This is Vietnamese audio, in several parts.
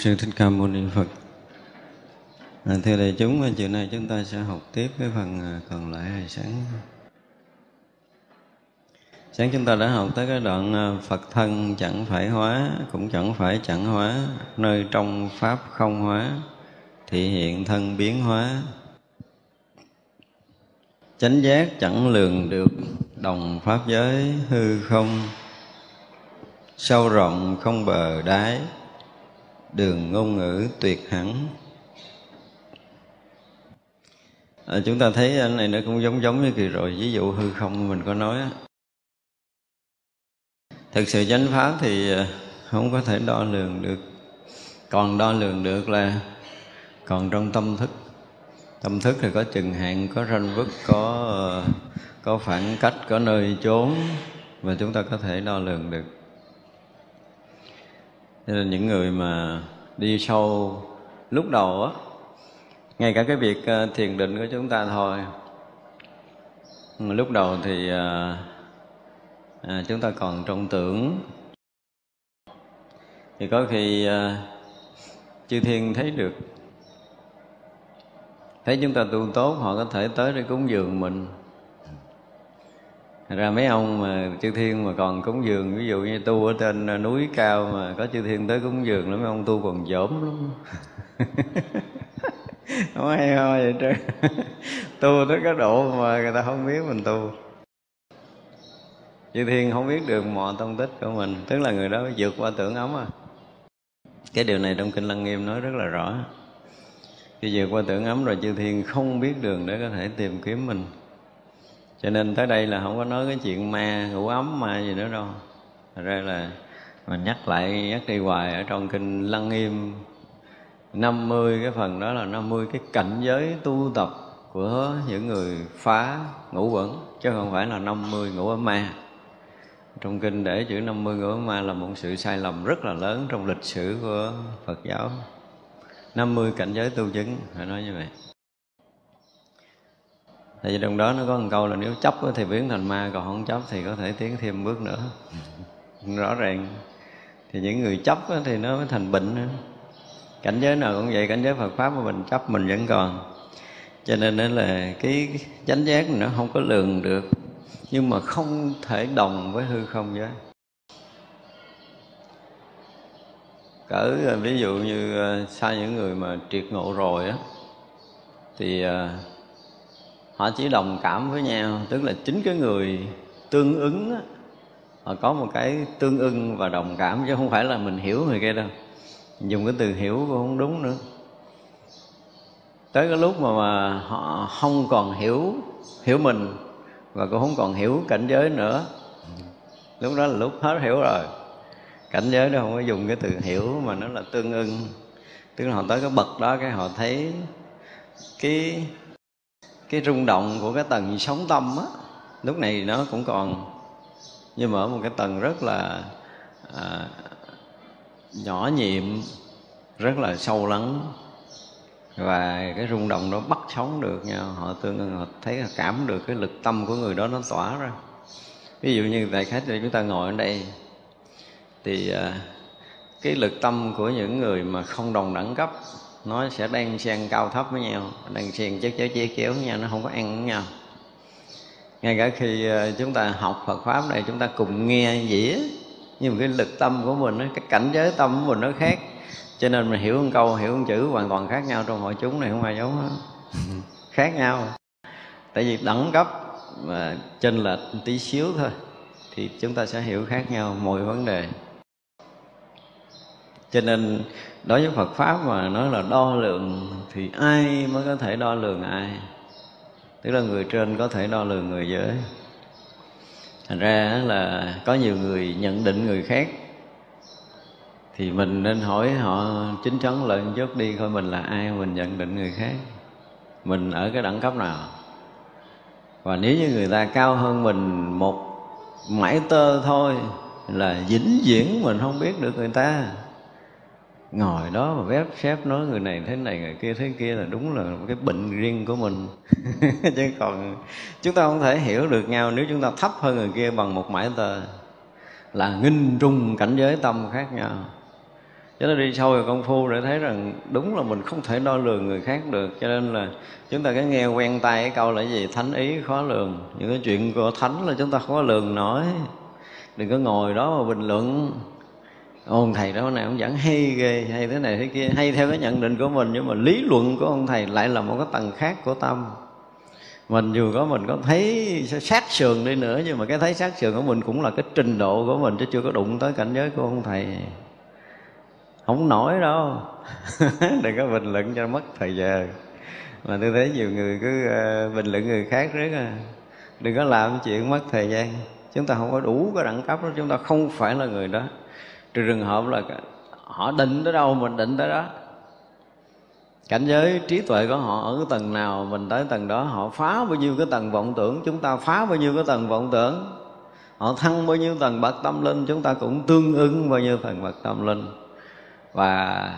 sư thích ca mâu ni phật. À, thưa đại chúng à, chiều nay chúng ta sẽ học tiếp cái phần à, còn lại hồi sáng. Sáng chúng ta đã học tới cái đoạn à, phật thân chẳng phải hóa cũng chẳng phải chẳng hóa nơi trong pháp không hóa thị hiện thân biến hóa. Chánh giác chẳng lường được đồng pháp giới hư không sâu rộng không bờ đáy đường ngôn ngữ tuyệt hẳn. À, chúng ta thấy anh này nó cũng giống giống như kỳ rồi. Ví dụ hư không mình có nói thực sự chánh pháp thì à, không có thể đo lường được. Còn đo lường được là còn trong tâm thức. Tâm thức thì có chừng hạn có ranh vứt có à, có phản cách có nơi trốn và chúng ta có thể đo lường được cho nên những người mà đi sâu lúc đầu á ngay cả cái việc ờ, thiền định của chúng ta thôi. Lúc đầu thì à, à, chúng ta còn trong tưởng. Thì có khi à, chư thiên thấy được. Thấy chúng ta tu tốt họ có thể tới để cúng dường mình ra mấy ông mà chư thiên mà còn cúng dường ví dụ như tu ở trên à, núi cao mà có chư thiên tới cúng dường lắm mấy ông tu còn dởm lắm. Không hay ho vậy trời, tu tới cái độ mà người ta không biết mình tu. Chư thiên không biết được mọi tông tích của mình tức là người đó vượt qua tưởng ấm à. Cái điều này trong kinh lăng nghiêm nói rất là rõ. Khi vượt qua tưởng ấm rồi chư thiên không biết đường để có thể tìm kiếm mình cho nên tới đây là không có nói cái chuyện ma ngủ ấm, ma gì nữa đâu. Thật ra là mình nhắc lại, nhắc đi hoài ở trong kinh lăng nghiêm 50 cái phần đó là 50 cái cảnh giới tu tập của những người phá ngũ quẩn chứ không phải là 50 ngũ ấm ma. Trong kinh để chữ 50 ngũ ấm ma là một sự sai lầm rất là lớn trong lịch sử của Phật giáo. 50 cảnh giới tu chứng, phải nói như vậy tại vì trong đó nó có một câu là nếu chấp thì biến thành ma còn không chấp thì có thể tiến thêm bước nữa. Rõ ràng. Thì những người chấp thì nó mới thành bệnh nữa. cảnh giới nào cũng vậy cảnh giới Phật pháp mà mình chấp mình vẫn còn. Cho nên đó là cái chánh giác nó không có lường được nhưng mà không thể đồng với hư không giới. Cỡ ví dụ như xa những người mà triệt ngộ rồi á thì ờ, họ chỉ đồng cảm với nhau tức là chính cái người tương ứng á, họ có một cái tương ưng và đồng cảm chứ không phải là mình hiểu người kia đâu. Dùng cái từ hiểu cũng không đúng nữa. Tới cái lúc mà, mà họ không còn hiểu hiểu mình và cũng không còn hiểu cảnh giới nữa lúc đó là lúc hết hiểu rồi. Cảnh giới đó không có dùng cái từ hiểu mà nó là tương ưng. Tức là họ tới cái bậc đó cái họ thấy cái cái rung động của cái tầng sóng tâm á lúc này nó cũng còn nhưng mà ở một cái tầng rất là à, nhỏ nhiệm rất là sâu lắng. Và cái rung động đó bắt sống được nhau họ tương họ thấy cảm được cái lực tâm của người đó nó tỏa ra. Ví dụ như tại khách chúng ta ngồi ở đây thì à, cái lực tâm của những người mà không đồng đẳng cấp nó sẽ đang xen cao thấp với nhau đang xen chéo chéo chéo chéo với nhau nó không có ăn với nhau. Ngay cả khi ờ, chúng ta học Phật pháp này chúng ta cùng nghe dĩa nhưng mà cái lực tâm của mình cái cảnh giới tâm của mình nó khác. Cho nên mình hiểu một câu hiểu một chữ hoàn toàn khác nhau trong hội chúng này không ai giống hết. Khác nhau. Tại vì đẳng cấp mà chênh lệch tí xíu thôi thì chúng ta sẽ hiểu khác nhau mọi vấn đề cho nên đối với Phật pháp mà nói là đo lường thì ai mới có thể đo lường ai? Tức là người trên có thể đo lường người dưới. Thành ra là có nhiều người nhận định người khác thì mình nên hỏi họ chính chắn lại chút đi, coi mình là ai mình nhận định người khác. Mình ở cái đẳng cấp nào? Và nếu như người ta cao hơn mình một mãi tơ thôi là vĩnh viễn mình không biết được người ta ngồi đó mà vép xếp nói người này thế này, người kia thế kia là đúng là cái bệnh riêng của mình. Chứ còn chúng ta không thể hiểu được nhau nếu chúng ta thấp hơn người kia bằng một mãi tờ. Là nghinh trung cảnh giới tâm khác nhau. Cho nên đi sâu vào công phu để thấy rằng đúng là mình không thể đo lường người khác được. Cho nên là chúng ta cứ nghe quen tay cái câu là gì? Thánh ý khó lường. Những cái chuyện của thánh là chúng ta khó lường nổi. Đừng có ngồi đó mà bình luận ông thầy đó này ông giảng hay ghê hay thế này thế kia hay theo cái nhận định của mình nhưng mà lý luận của ông thầy lại là một cái tầng khác của tâm. Mình dù có mình có thấy sát sườn đi nữa nhưng mà cái thấy sát sườn của mình cũng là cái trình độ của mình chứ chưa có đụng tới cảnh giới của ông thầy. Không nổi đâu. Đừng có bình luận cho mất thời giờ. Mà tôi thấy nhiều người cứ uh, bình luận người khác rất là đừng có làm chuyện mất thời gian. Chúng ta không có đủ cái đẳng cấp đó chúng ta không phải là người đó trừ trường hợp là họ định tới đâu mình định tới đó. Cảnh giới trí tuệ của họ ở cái tầng nào, mình tới tầng đó, họ phá bao nhiêu cái tầng vọng tưởng, chúng ta phá bao nhiêu cái tầng vọng tưởng. Họ thăng bao nhiêu tầng bậc tâm linh, chúng ta cũng tương ứng bao nhiêu tầng bậc tâm linh. Và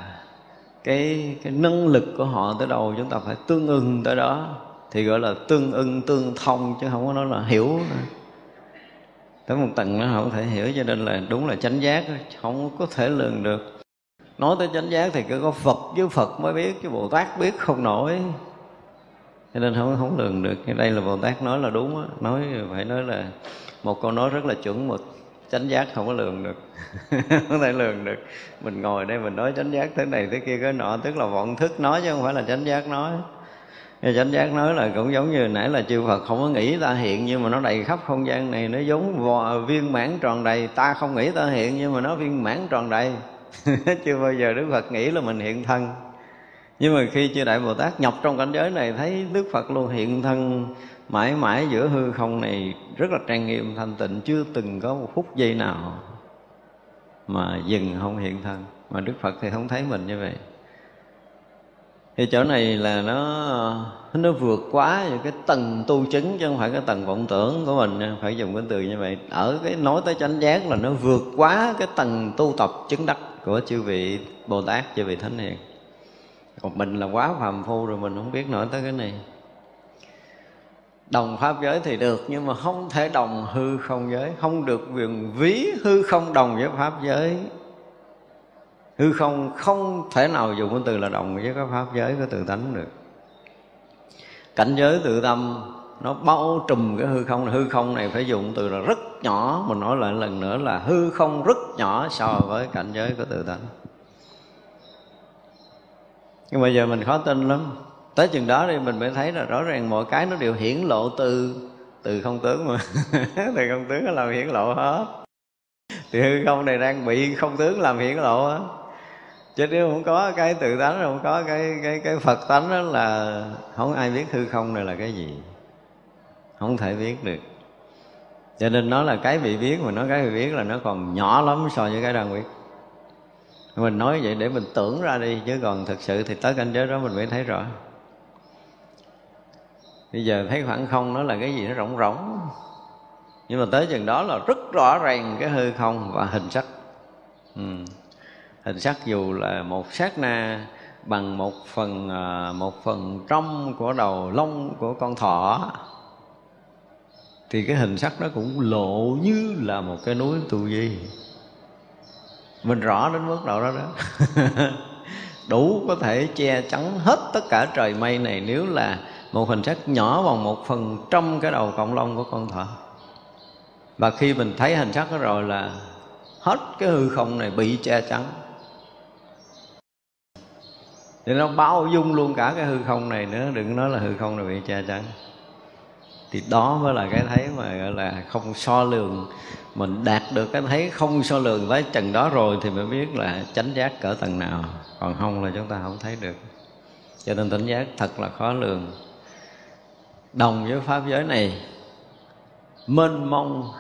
cái cái năng lực của họ tới đâu, chúng ta phải tương ưng tới đó. Thì gọi là tương ưng tương thông, chứ không có nói là hiểu. nữa tới một tầng nó không thể hiểu, cho nên là đúng là chánh giác, không có thể lường được. Nói tới chánh giác thì cứ có phật với phật mới biết, chứ bồ tát biết không nổi. Cho nên không không lường được. Cái đây là bồ tát nói là đúng đó. nói phải nói là một câu nói rất là chuẩn mực. Chánh giác không có lường được. Không thể lường được. Mình ngồi đây mình nói chánh giác thế này thế kia, cái nọ, tức là vọng thức nói chứ không phải là chánh giác nói. Thì chánh giác nói là cũng giống như nãy là chư Phật không có nghĩ ta hiện nhưng mà nó đầy khắp không gian này nó giống vò, viên mãn tròn đầy. Ta không nghĩ ta hiện nhưng mà nó viên mãn tròn đầy. Chưa bao giờ Đức Phật nghĩ là mình hiện thân. Nhưng mà khi chư Đại Bồ Tát nhập trong cảnh giới này thấy Đức Phật luôn hiện thân mãi mãi giữa hư không này rất là trang nghiêm thanh tịnh chưa từng có một phút giây nào mà dừng không hiện thân. Mà Đức Phật thì không thấy mình như vậy thì chỗ này là nó nó vượt quá những cái tầng tu chứng chứ không phải cái tầng vọng tưởng của mình phải dùng cái từ như vậy. Ở cái nói tới chánh giác là nó vượt quá cái tầng tu tập chứng đắc của chư vị bồ tát chư vị thánh hiền. Còn mình là quá phàm phu rồi mình không biết nổi tới cái này. Đồng pháp giới thì được nhưng mà không thể đồng hư không giới, không được quyền ví hư không đồng với pháp giới hư không không thể nào dùng cái từ là đồng với cái pháp giới của tự tánh được. Cảnh giới tự tâm, nó bao trùm cái hư không hư không này phải dùng từ là rất nhỏ, mình nói lại lần nữa là hư không rất nhỏ so với cảnh giới của tự tánh. Nhưng bây giờ mình khó tin lắm. Tới chừng đó thì mình mới thấy là rõ ràng mọi cái nó đều hiển lộ từ từ không tướng mà. Từ không tướng nó làm hiển lộ hết. Thì hư không này đang bị không tướng làm hiển lộ á chứ nếu không có cái tự tánh, không có cái cái cái phật tánh đó là không ai biết hư không này là cái gì. Không thể biết được. Cho nên nó là cái bị biết mà nó cái bị biết là nó còn nhỏ lắm so với cái đang biết. Mình nói vậy để mình tưởng ra đi, chứ còn thực sự thì tới cảnh giới đó mình mới thấy rõ. Bây giờ thấy khoảng không nó là cái gì nó rỗng rỗng nhưng mà tới chừng đó là rất rõ ràng cái hư không và hình sắc. Ừ hình sắc dù là một sát na bằng một phần à, một phần trong của đầu lông của con thỏ, thì cái hình sắc đó cũng lộ như là một cái núi tu di. Mình rõ đến mức độ đó đó. Đủ có thể che chắn hết tất cả trời mây này nếu là một hình sắc nhỏ bằng một phần trong cái đầu cộng long của con thỏ. Và khi mình thấy hình sắc đó rồi là hết cái hư không này bị che chắn thì nó bao dung luôn cả cái hư không này nữa. Đừng nói là hư không này bị che chắn. Thì đó mới là cái thấy mà gọi là không so lường. Mình đạt được cái thấy không so lường với chừng đó rồi thì mới biết là chánh giác cỡ tầng nào. Còn không là chúng ta không thấy được. Cho nên tỉnh giác thật là khó lường. Đồng với pháp giới này, mênh mông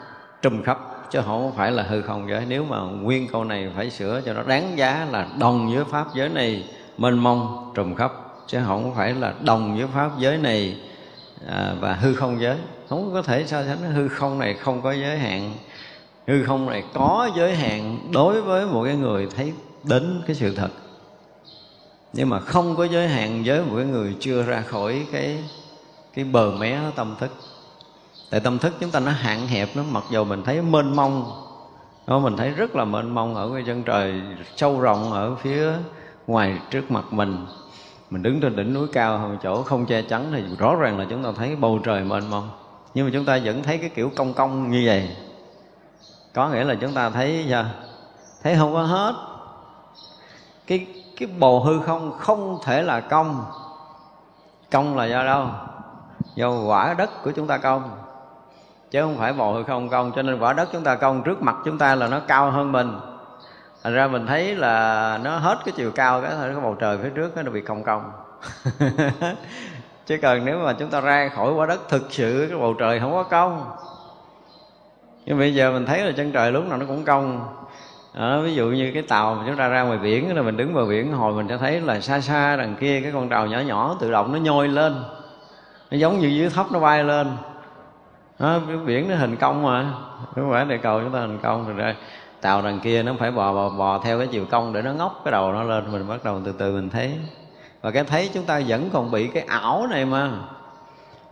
trùm khắp, chứ không phải là hư không giới. Nếu mà nguyên câu này phải sửa cho nó đáng giá là đồng với pháp giới này mênh mông trùm khắp. Chứ không phải là đồng với pháp giới này à, và hư không giới. Không có thể so sánh hư không này không có giới hạn. Hư không này có giới hạn đối với một cái người thấy đến cái sự thật. Nhưng mà không có giới hạn với một cái người chưa ra khỏi cái cái bờ mé tâm thức. Tại tâm thức chúng ta nó hạn hẹp nó mặc dù mình thấy mênh mông nó mình thấy rất là mênh mông ở cái chân trời sâu rộng ở phía ngoài trước mặt mình. Mình đứng trên đỉnh núi cao một chỗ không che chắn thì rõ ràng là chúng ta thấy bầu trời mênh mông. Nhưng mà chúng ta vẫn thấy cái kiểu cong cong như vậy. Có nghĩa là chúng ta thấy sao thấy không có hết. Cái cái bầu hư không không thể là cong. Cong là do đâu? Do quả đất của chúng ta cong. Chứ không phải bầu hư không cong, cho nên quả đất chúng ta cong trước mặt chúng ta là nó cao hơn mình thành ra mình thấy là nó hết cái chiều cao cái thôi cái bầu trời phía trước nó bị cong cong. Chứ cần nếu mà chúng ta ra khỏi quả đất thực sự cái bầu trời không có cong. Nhưng bây giờ mình thấy là chân trời lúc nào nó cũng cong. Đó, ví dụ như cái tàu mà chúng ta ra ngoài biển là mình đứng bờ biển hồi mình sẽ thấy là xa xa đằng kia cái con tàu nhỏ nhỏ tự động nó nhôi lên. Nó giống như dưới thấp nó bay lên. Đó, biển nó hình cong mà. Không phải địa cầu chúng ta hình cong. Rồi đây tàu đằng kia nó phải bò, bò bò theo cái chiều cong để nó ngóc cái đầu nó lên mình bắt đầu từ từ mình thấy. Và cái thấy chúng ta vẫn còn bị cái ảo này mà.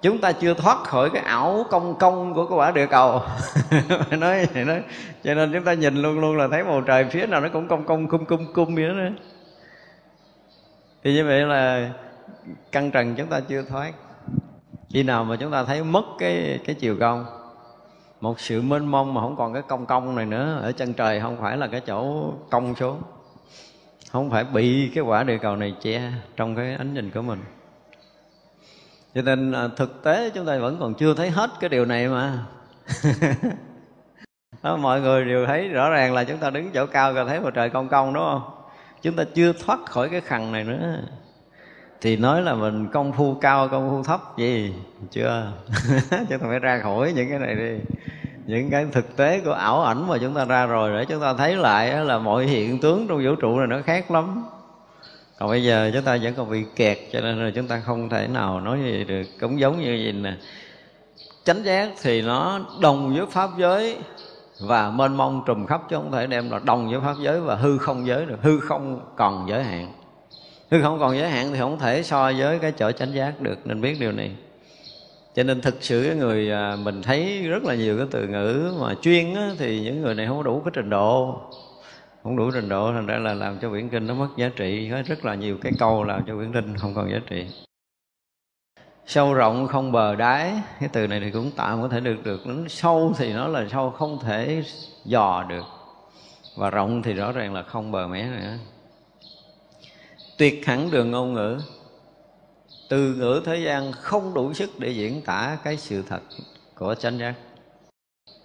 Chúng ta chưa thoát khỏi cái ảo công công của cái quả địa cầu. Nói vậy nói cho nên chúng ta nhìn luôn luôn là thấy bầu trời phía nào nó cũng công công cung cung cung vậy đó thì như vậy là căn trần chúng ta chưa thoát. Khi nào mà chúng ta thấy mất cái cái chiều cong một sự mênh mông mà không còn cái cong cong này nữa. Ở chân trời không phải là cái chỗ cong xuống không phải bị cái quả địa cầu này che trong cái ánh nhìn của mình. Cho nên à, thực tế chúng ta vẫn còn chưa thấy hết cái điều này mà. Đó, mọi người đều thấy rõ ràng là chúng ta đứng chỗ cao rồi thấy mặt trời cong cong đúng không? Chúng ta chưa thoát khỏi cái khằng này nữa thì nói là mình công phu cao, công phu thấp gì? Chưa. Chứ ta phải ra khỏi những cái này đi. Những cái thực tế của ảo ảnh mà chúng ta ra rồi, để chúng ta thấy lại là mọi hiện tướng trong vũ trụ này nó khác lắm. Còn bây giờ chúng ta vẫn còn bị kẹt, cho nên là chúng ta không thể nào nói gì được. Cũng giống như gì nè. Chánh giác thì nó đồng với pháp giới và mênh mông trùm khắp, chứ không thể đem là đồng với pháp giới và hư không giới được. Hư không còn giới hạn nếu không còn giới hạn thì không thể so với cái chỗ chánh giác được nên biết điều này. Cho nên thực sự cái người à, mình thấy rất là nhiều cái từ ngữ mà chuyên á, thì những người này không đủ cái trình độ. Không đủ trình độ thành ra là làm cho quyển kinh nó mất giá trị. Có rất là nhiều cái câu làm cho quyển kinh không còn giá trị. Sâu rộng không bờ đáy cái từ này thì cũng tạm có thể được được. Nó sâu thì nó là sâu không thể dò được. Và rộng thì rõ ràng là không bờ mé nữa tuyệt hẳn đường ngôn ngữ. Từ ngữ thế gian không đủ sức để diễn tả cái sự thật của chánh giác.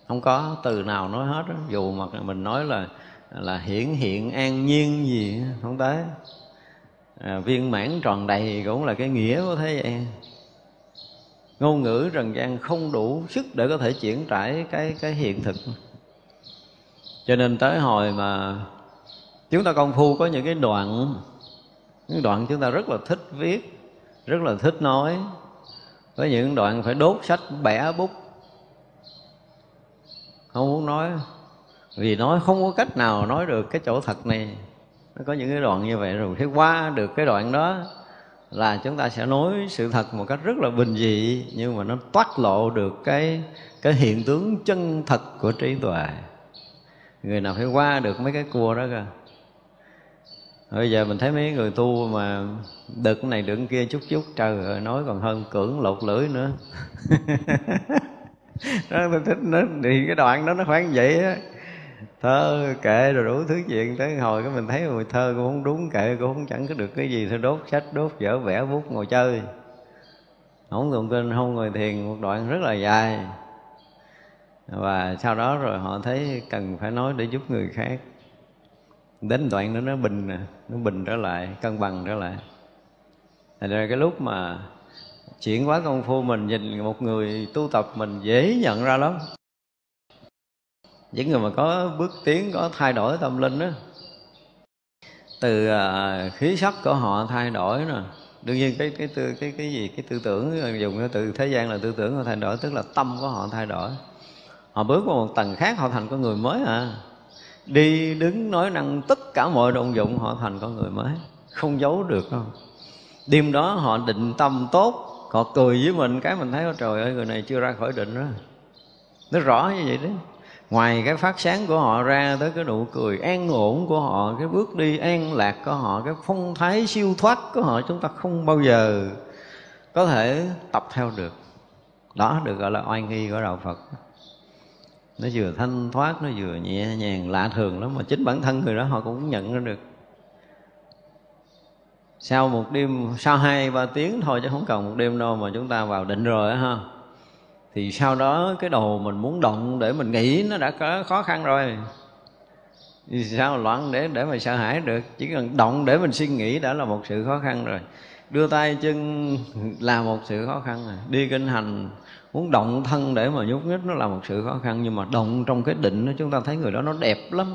Không có từ nào nói hết đó. dù mà mình nói là là hiển hiện an nhiên gì không tới. À, viên mãn tròn đầy cũng là cái nghĩa của thế gian. Ngôn ngữ trần gian không đủ sức để có thể chuyển trải cái cái hiện thực. Cho nên tới hồi mà chúng ta công phu có những cái đoạn những đoạn chúng ta rất là thích viết, rất là thích nói. Với những đoạn phải đốt sách, bẻ bút. Không muốn nói, vì nói không có cách nào nói được cái chỗ thật này. Nó có những cái đoạn như vậy rồi khi qua được cái đoạn đó là chúng ta sẽ nói sự thật một cách rất là bình dị, nhưng mà nó toát lộ được cái cái hiện tướng chân thật của trí tuệ. Người nào phải qua được mấy cái cua đó cơ? Bây giờ mình thấy mấy người tu mà đực này đựng kia chút chút, trời ơi, nói còn hơn cưỡng lột lưỡi nữa. Đó tôi thích, nó thì cái đoạn đó nó khoảng vậy á. Thơ kệ rồi đủ thứ chuyện, tới hồi cái mình thấy người thơ cũng không đúng kệ, cũng không chẳng có được cái gì, thôi đốt sách, đốt vở, vẽ bút ngồi chơi. Không tụng kinh không ngồi thiền một đoạn rất là dài. Và sau đó rồi họ thấy cần phải nói để giúp người khác đến đoạn đó nó bình nó bình trở lại, cân bằng trở lại. Thành ra cái lúc mà chuyển hóa công phu mình nhìn một người tu tập mình dễ nhận ra lắm. Những người mà có bước tiến, có thay đổi tâm linh đó từ à, khí sắc của họ thay đổi nè. Đương nhiên cái cái tư, cái cái gì, cái tư tưởng, dùng cái từ thế gian là tư tưởng họ thay đổi, tức là tâm của họ thay đổi. Họ bước vào một tầng khác, họ thành con người mới à đi đứng nói năng, tất cả mọi động dụng họ thành con người mới. Không giấu được, không? Đêm đó họ định tâm tốt, họ cười với mình, cái mình thấy trời ơi, người này chưa ra khỏi định đó nó rõ như vậy đấy. Ngoài cái phát sáng của họ ra tới cái nụ cười an ổn của họ, cái bước đi an lạc của họ, cái phong thái siêu thoát của họ, chúng ta không bao giờ có thể tập theo được. Đó được gọi là oai nghi của đạo phật nó vừa thanh thoát, nó vừa nhẹ nhàng, lạ thường lắm, mà chính bản thân người đó họ cũng nhận ra được. Sau một đêm, sau hai, ba tiếng thôi chứ không cần một đêm đâu mà chúng ta vào định rồi á ha. Thì sau đó cái đầu mình muốn động để mình nghĩ nó đã có khó khăn rồi. Thì sao loạn để để mà sợ hãi được, chỉ cần động để mình suy nghĩ đã là một sự khó khăn rồi. Đưa tay chân là một sự khó khăn rồi. Đi kinh hành muốn động thân để mà nhúc nhích nó là một sự khó khăn nhưng mà động trong cái định đó, chúng ta thấy người đó nó đẹp lắm.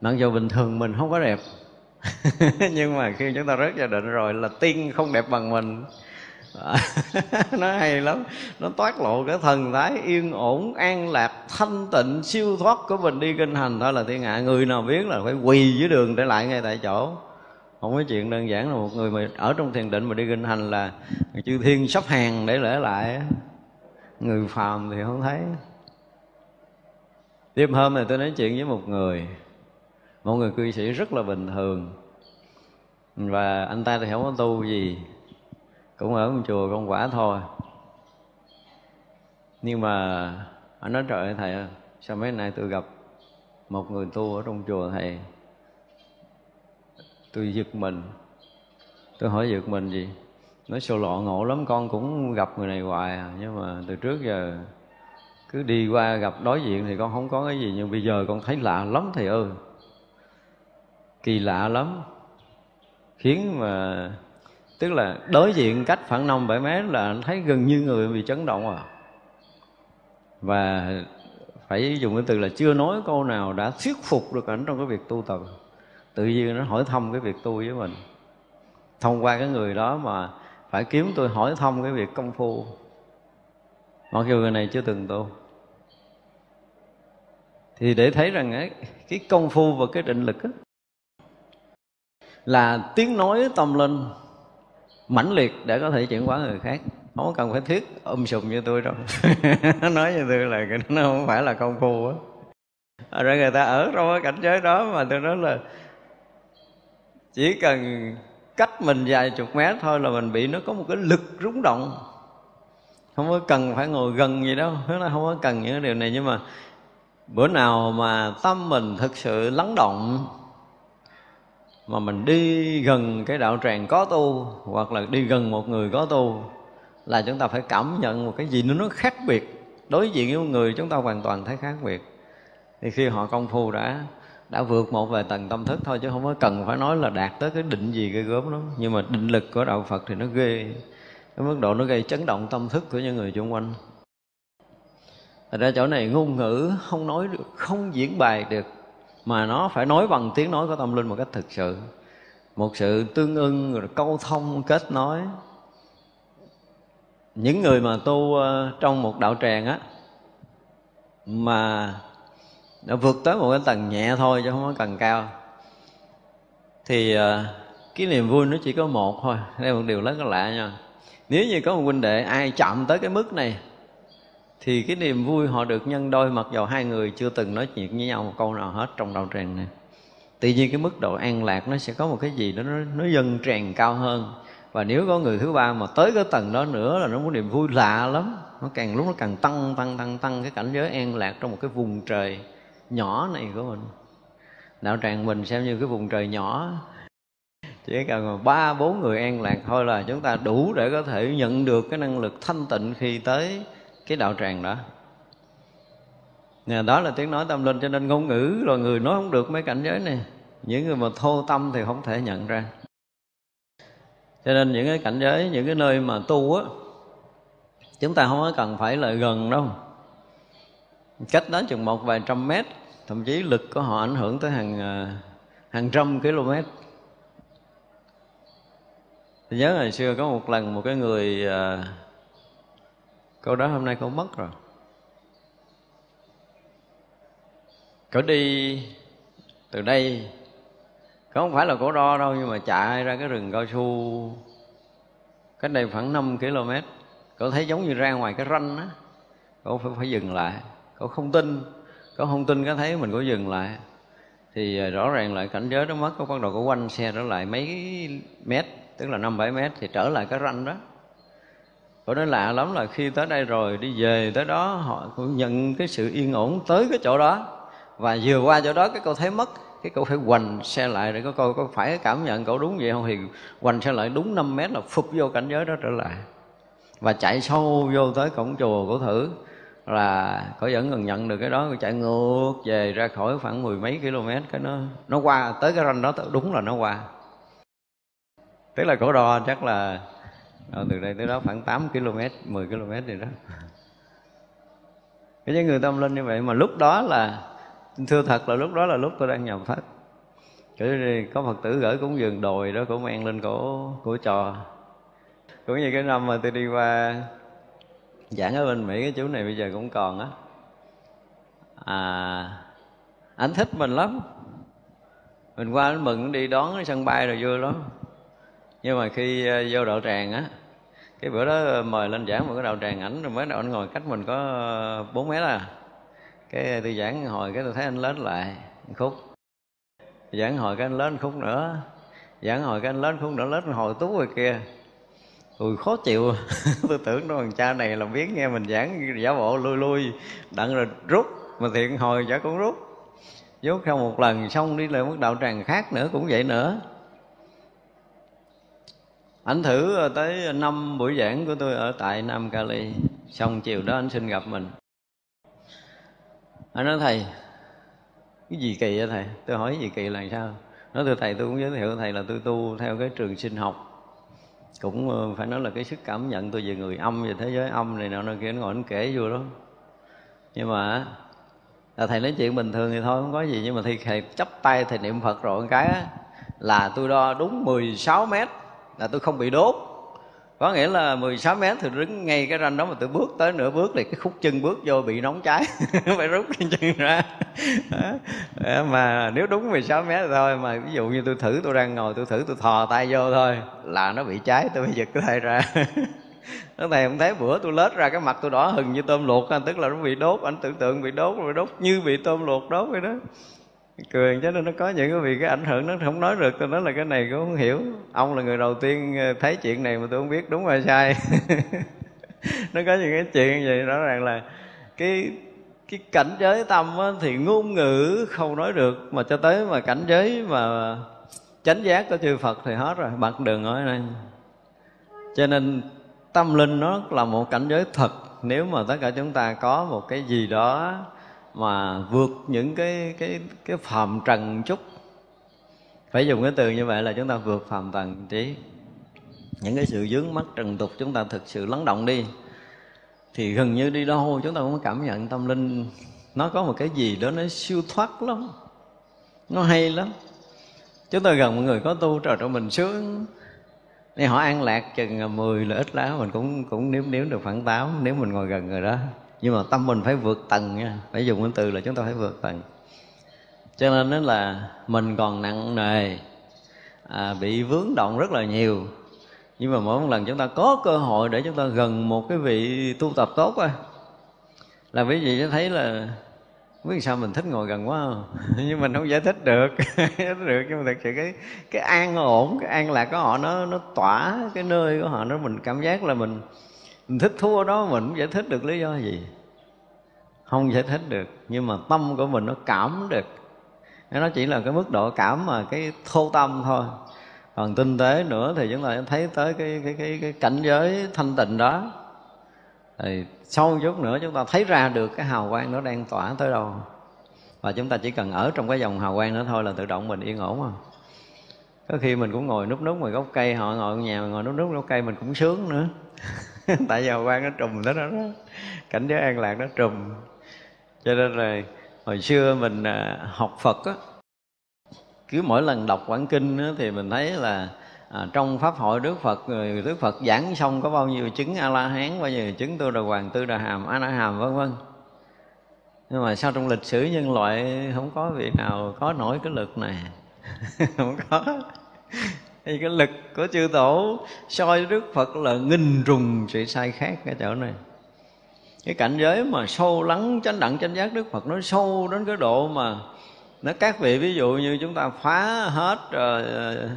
Mặc dù bình thường mình không có đẹp nhưng mà khi chúng ta rớt vào định rồi là tiên không đẹp bằng mình. Nó hay lắm nó toát lộ cái thần thái yên ổn an lạc thanh tịnh siêu thoát của mình đi kinh hành. Thôi là thiên hạ. Người nào biết là phải quỳ dưới đường để lại ngay tại chỗ không có chuyện đơn giản là một người mà ở trong thiền định mà đi kinh hành là chư thiên sắp hàng để lễ lại người phàm thì không thấy. Đêm hôm này tôi nói chuyện với một người. Một người cư sĩ rất là bình thường. Và anh ta thì không có tu gì. Cũng ở một chùa con quả thôi. Nhưng mà anh nói trời ơi, thầy sao mấy nay tôi gặp một người tu ở trong chùa thầy? Tôi giật mình. Tôi hỏi giật mình gì? Nói sâu lọ ngộ lắm, con cũng gặp người này hoài à. Nhưng mà từ trước giờ cứ đi qua gặp đối diện thì con không có cái gì. Nhưng bây giờ con thấy lạ lắm thầy ơi. Kỳ lạ lắm. Khiến mà, tức là đối diện cách khoảng năm bảy mét là thấy gần như người bị chấn động à. Và phải dùng cái từ là chưa nói câu nào đã thuyết phục được ảnh trong cái việc tu tập tự nhiên nó hỏi thăm cái việc tu với mình. Thông qua cái người đó mà phải kiếm tôi hỏi thăm cái việc công phu. Mặc dù người này chưa từng tu. Thì để thấy rằng ấy, cái công phu và cái định lực ấy, là tiếng nói tâm linh mãnh liệt để có thể chuyển hóa người khác. Không cần phải thuyết um sùm như tôi đâu. Nói như tôi là cái nó không phải là công phu á. Rồi người ta ở trong cái cảnh giới đó mà tôi nói là chỉ cần cách mình vài chục mét thôi là mình bị nó có một cái lực rúng động. Không có cần phải ngồi gần gì đâu nó không có cần những cái điều này. Nhưng mà bữa nào mà tâm mình thực sự lắng động, mà mình đi gần cái đạo tràng có tu, hoặc là đi gần một người có tu, là chúng ta phải cảm nhận một cái gì nó khác biệt. Đối diện với một người, chúng ta hoàn toàn thấy khác biệt. Thì khi họ công phu đã đã vượt một vài tầng tâm thức thôi chứ không có cần phải nói là đạt tới cái định gì ghê gớm lắm. Nhưng mà định lực của đạo phật thì nó ghê cái mức độ nó gây chấn động tâm thức của những người xung quanh. Thật ra chỗ này ngôn ngữ không nói được, không diễn bài được Mà nó phải nói bằng tiếng nói của tâm linh một cách thực sự. Một sự tương ưng, rồi câu thông, kết nối. Những người mà tu ờ, trong một đạo tràng á Mà nó vượt tới một cái tầng nhẹ thôi chứ không có tầng cao. Thì ờ, cái niềm vui nó chỉ có một thôi. Đây là một điều rất là lạ nha. Nếu như có một huynh đệ ai chạm tới cái mức này thì cái niềm vui họ được nhân đôi mặc dầu hai người chưa từng nói chuyện với nhau một câu nào hết trong đạo tràng này. Tự nhiên cái mức độ an lạc nó sẽ có một cái gì đó nó, nó dâng tràn cao hơn. Và nếu có người thứ ba mà tới cái tầng đó nữa là nó có niềm vui lạ lắm. Nó càng lúc nó càng tăng tăng tăng tăng cái cảnh giới an lạc trong một cái vùng trời nhỏ này của mình. Đạo tràng mình xem như cái vùng trời nhỏ. Chỉ cần ba, bốn người an lạc thôi là chúng ta đủ để có thể nhận được cái năng lực thanh tịnh khi tới cái đạo tràng đó. Đó là tiếng nói tâm linh cho nên ngôn ngữ rồi người nói không được mấy cảnh giới này. Những người mà thô tâm thì không thể nhận ra. Cho nên những cái cảnh giới, những cái nơi mà tu á, chúng ta không có cần phải lại gần đâu. Cách đó chừng một vài trăm mét thậm chí lực của họ ảnh hưởng tới hàng à, hàng trăm km Tôi nhớ ngày xưa có một lần một cái người à, câu đó hôm nay cô mất rồi. Cậu đi từ đây không phải là cổ đo đâu nhưng mà chạy ra cái rừng cao su cách đây khoảng 5 km cậu thấy giống như ra ngoài cái ranh á cậu phải, phải dừng lại. Cậu không tin có không tin, có thấy mình có dừng lại. Thì à, rõ ràng lại cảnh giới đó mất, có bắt đầu có quanh xe trở lại mấy mét, tức là năm bảy mét thì trở lại cái ranh đó. Cậu nói lạ lắm là khi tới đây rồi, đi về tới đó, họ cũng nhận cái sự yên ổn tới cái chỗ đó. Và vừa qua chỗ đó, cái cậu thấy mất, cái cậu phải hoành xe lại để có coi có phải cảm nhận cậu đúng vậy không? Thì hoành xe lại đúng 5 mét là phục vô cảnh giới đó trở lại. Và chạy sâu vô tới cổng chùa của thử là cậu vẫn còn nhận được cái đó chạy ngược về ra khỏi khoảng mười mấy km cái nó nó qua, tới cái ranh đó đúng là nó qua. Tức là cổ đo chắc là ờ, từ đây tới đó khoảng 8 km 10 km gì đó. Cái người tâm linh như vậy mà lúc đó là, thưa thật là lúc đó là lúc tôi đang nhập thất cứ có phật tử gửi cúng dường đồi đó cũng mang lên cổ của trò. Cũng như cái năm mà tôi đi qua giảng ở bên mỹ cái chú này bây giờ cũng còn á. À anh thích mình lắm. Mình qua anh mừng đi đón sân bay rồi vui lắm. Nhưng mà khi ờ, vô đạo tràng á cái bữa đó ờ, mời lên giảng một cái đạo tràng ảnh rồi mới đầu anh ngồi cách mình có ờ, 4 mét à. Cái ờ, tôi giảng hồi cái tôi thấy anh lớn lại anh khúc. Giảng hồi cái anh lớn khúc nữa. Giảng hồi cái anh lớn khúc nữa lớn hồi tú rồi kia ui, khó chịu. Tôi tưởng đó thằng cha này là biết nghe mình giảng giả bộ lui lui, đặng rồi rút, mà thiện hồi giả cũng rút. Rút sau một lần, xong đi lại mức đạo tràng khác nữa, cũng vậy nữa. Anh thử ờ, tới năm buổi giảng của tôi ở tại nam cali. Xong chiều đó anh xin gặp mình. Anh nói, thầy, cái gì kỳ vậy thầy? Tôi hỏi gì kỳ là sao? Nói, thưa thầy, tôi cũng giới thiệu thầy là tôi tu theo cái trường sinh học cũng ờ, phải nói là cái sức cảm nhận tôi về người âm về thế giới âm này nọ nơi kia nó ngồi nó kể vô đó nhưng mà là thầy nói chuyện bình thường thì thôi không có gì. Nhưng mà thì thầy chấp tay thầy niệm phật rồi một cái á, là tôi đo đúng 16 mét là tôi không bị đốt có nghĩa là 16 mét thì đứng ngay cái ranh đó mà tôi bước tới nửa bước thì cái khúc chân bước vô bị nóng cháy. Phải rút cái chân ra. Đó. mà nếu đúng 16 mét thôi, mà ví dụ như tôi thử, tôi đang ngồi, tôi thử, tôi thò tay vô thôi, là nó bị cháy, tôi phải giật cái tay ra. Nó thầy không thấy bữa tôi lết ra cái mặt tôi đỏ hừng như tôm luộc tức là nó bị đốt, anh tưởng tượng bị đốt rồi đốt như bị tôm luộc đốt vậy đó cười cho nên nó có những cái vì cái ảnh hưởng nó không nói được tôi nói là cái này cũng không hiểu. Ông là người đầu tiên ờ, thấy chuyện này mà tôi không biết đúng hay sai. Nó có những cái chuyện như vậy rõ ràng là cái cái cảnh giới tâm á, thì ngôn ngữ không nói được mà cho tới mà cảnh giới mà chánh giác của chư Phật thì hết rồi bạn đường nói này cho nên tâm linh nó là một cảnh giới thật. Nếu mà tất cả chúng ta có một cái gì đó mà vượt những cái cái cái phàm trần chút. Phải dùng cái từ như vậy là chúng ta vượt phàm trần trí. Những cái sự dướng mắt trần tục chúng ta thực sự lắng động đi, thì gần như đi đâu chúng ta cũng cảm nhận tâm linh nó có một cái gì đó nó siêu thoát lắm, nó hay lắm. Chúng ta gần một người có tu trời cho mình sướng, thì họ an lạc chừng 10 là ít lá, mình cũng cũng nếm nếm được khoảng 8 nếu mình ngồi gần người đó nhưng mà tâm mình phải vượt tầng nha. Phải dùng cái từ là chúng ta phải vượt tầng. Cho nên đó là mình còn nặng nề à, bị vướng động rất là nhiều. Nhưng mà mỗi một lần chúng ta có cơ hội để chúng ta gần một cái vị tu tập tốt thôi là quý vị sẽ thấy là biết sao mình thích ngồi gần quá không? Nhưng mình không giải thích được. Được nhưng mà thật sự cái cái an ổn cái an lạc của họ nó nó tỏa cái nơi của họ nó mình cảm giác là mình mình thích thú ở đó mình cũng giải thích được lý do gì. Không giải thích được nhưng mà tâm của mình nó cảm được. Nó chỉ là cái mức độ cảm mà cái thô tâm thôi. Còn tinh tế nữa thì chúng ta thấy tới cái cái cái, cái cảnh giới thanh tịnh đó. Thì sâu chút nữa chúng ta thấy ra được cái hào quang nó đang tỏa tới đâu. Và chúng ta chỉ cần ở trong cái dòng hào quang nữa thôi là tự động mình yên ổn không có khi mình cũng ngồi núp núp ngoài gốc cây họ ngồi ở nhà ngồi núp núp gốc cây mình cũng sướng nữa. tại vì hào quang nó trùm đó, đó cảnh giới an lạc nó trùm. Cho nên là hồi xưa mình à, học phật á cứ mỗi lần đọc quảng kinh á, thì mình thấy là à, trong pháp hội đức phật người đức phật giảng xong có bao nhiêu chứng a la hán bao nhiêu chứng tu đà hoàng tư đà hàm a la hàm vân vân. Nhưng mà sao trong lịch sử nhân loại không có vị nào có nổi cái lực này? Không có thì cái lực của chư tổ soi đức phật là nghìn trùng sự sai khác cái chỗ này. Cái cảnh giới mà sâu lắng chánh đẳng chánh giác đức phật nó sâu đến cái độ mà nó các vị ví dụ như chúng ta phá hết uh,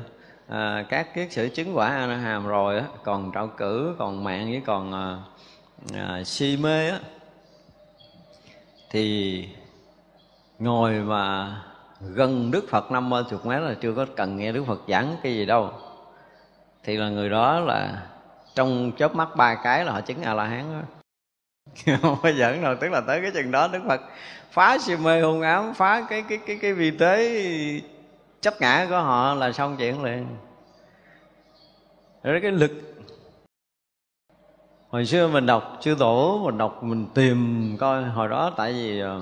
à, các cái sự chứng quả a la hàm rồi á còn trạo cử còn mạng với còn à, à, si mê á thì ngồi mà gần Đức Phật năm mươi chục mét là chưa có cần nghe Đức Phật giảng cái gì đâu. Thì là người đó là trong chớp mắt ba cái là họ chứng a la hán đó không có giỡn đâu, tức là tới cái chừng đó đức phật phá si mê hôn ám, phá cái cái cái cái vi tế chấp ngã của họ là xong chuyện liền. Rồi cái lực, hồi xưa mình đọc chư tổ, mình đọc mình tìm coi hồi đó tại vì ờ,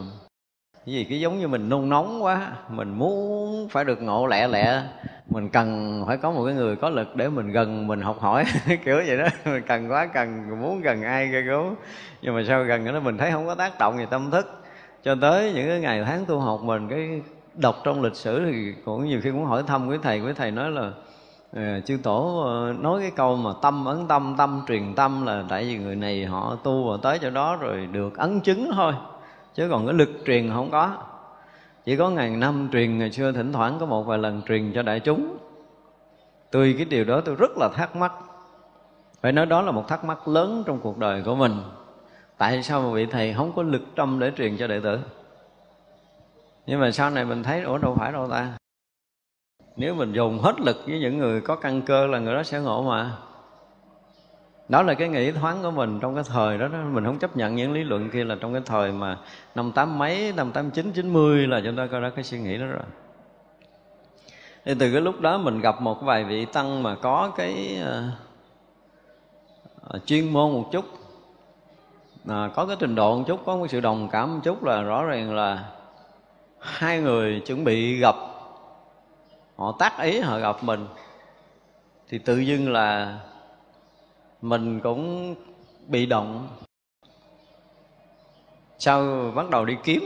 vì cái giống như mình nôn nóng quá, mình muốn phải được ngộ lẹ lẹ. Mình cần phải có một cái người có lực để mình gần, mình học hỏi, kiểu vậy đó. Mình cần quá, cần, muốn gần ai cơ cứu nhưng mà sao gần đó mình thấy không có tác động gì tâm thức. Cho tới những cái ngày tháng tu học mình, cái đọc trong lịch sử thì cũng nhiều khi muốn hỏi thăm quý thầy quý thầy nói là ờ, chư tổ ờ, nói cái câu mà tâm ấn tâm tâm truyền tâm là tại vì người này họ tu và tới chỗ đó rồi được ấn chứng thôi chứ còn cái lực truyền không có. Chỉ có ngàn năm truyền, ngày xưa thỉnh thoảng có một vài lần truyền cho đại chúng. Tôi cái điều đó tôi rất là thắc mắc. Phải nói đó là một thắc mắc lớn trong cuộc đời của mình. Tại sao mà vị thầy không có lực tâm để truyền cho đệ tử? Nhưng mà sau này mình thấy, ủa, đâu phải đâu ta. Nếu mình dùng hết lực với những người có căn cơ là người đó sẽ ngộ mà đó là cái nghĩ thoáng của mình trong cái thời đó, đó. Mình không chấp nhận những lý luận kia là trong cái thời mà năm tám mấy năm tám chín chín mươi là chúng ta coi đó cái suy nghĩ đó rồi. Thì từ cái lúc đó mình gặp một vài vị tăng mà có cái uh, chuyên môn một chút à, có cái trình độ một chút có một sự đồng cảm một chút là rõ ràng là hai người chuẩn bị gặp họ tác ý họ gặp mình. Thì tự dưng là mình cũng bị động. Sau bắt đầu đi kiếm.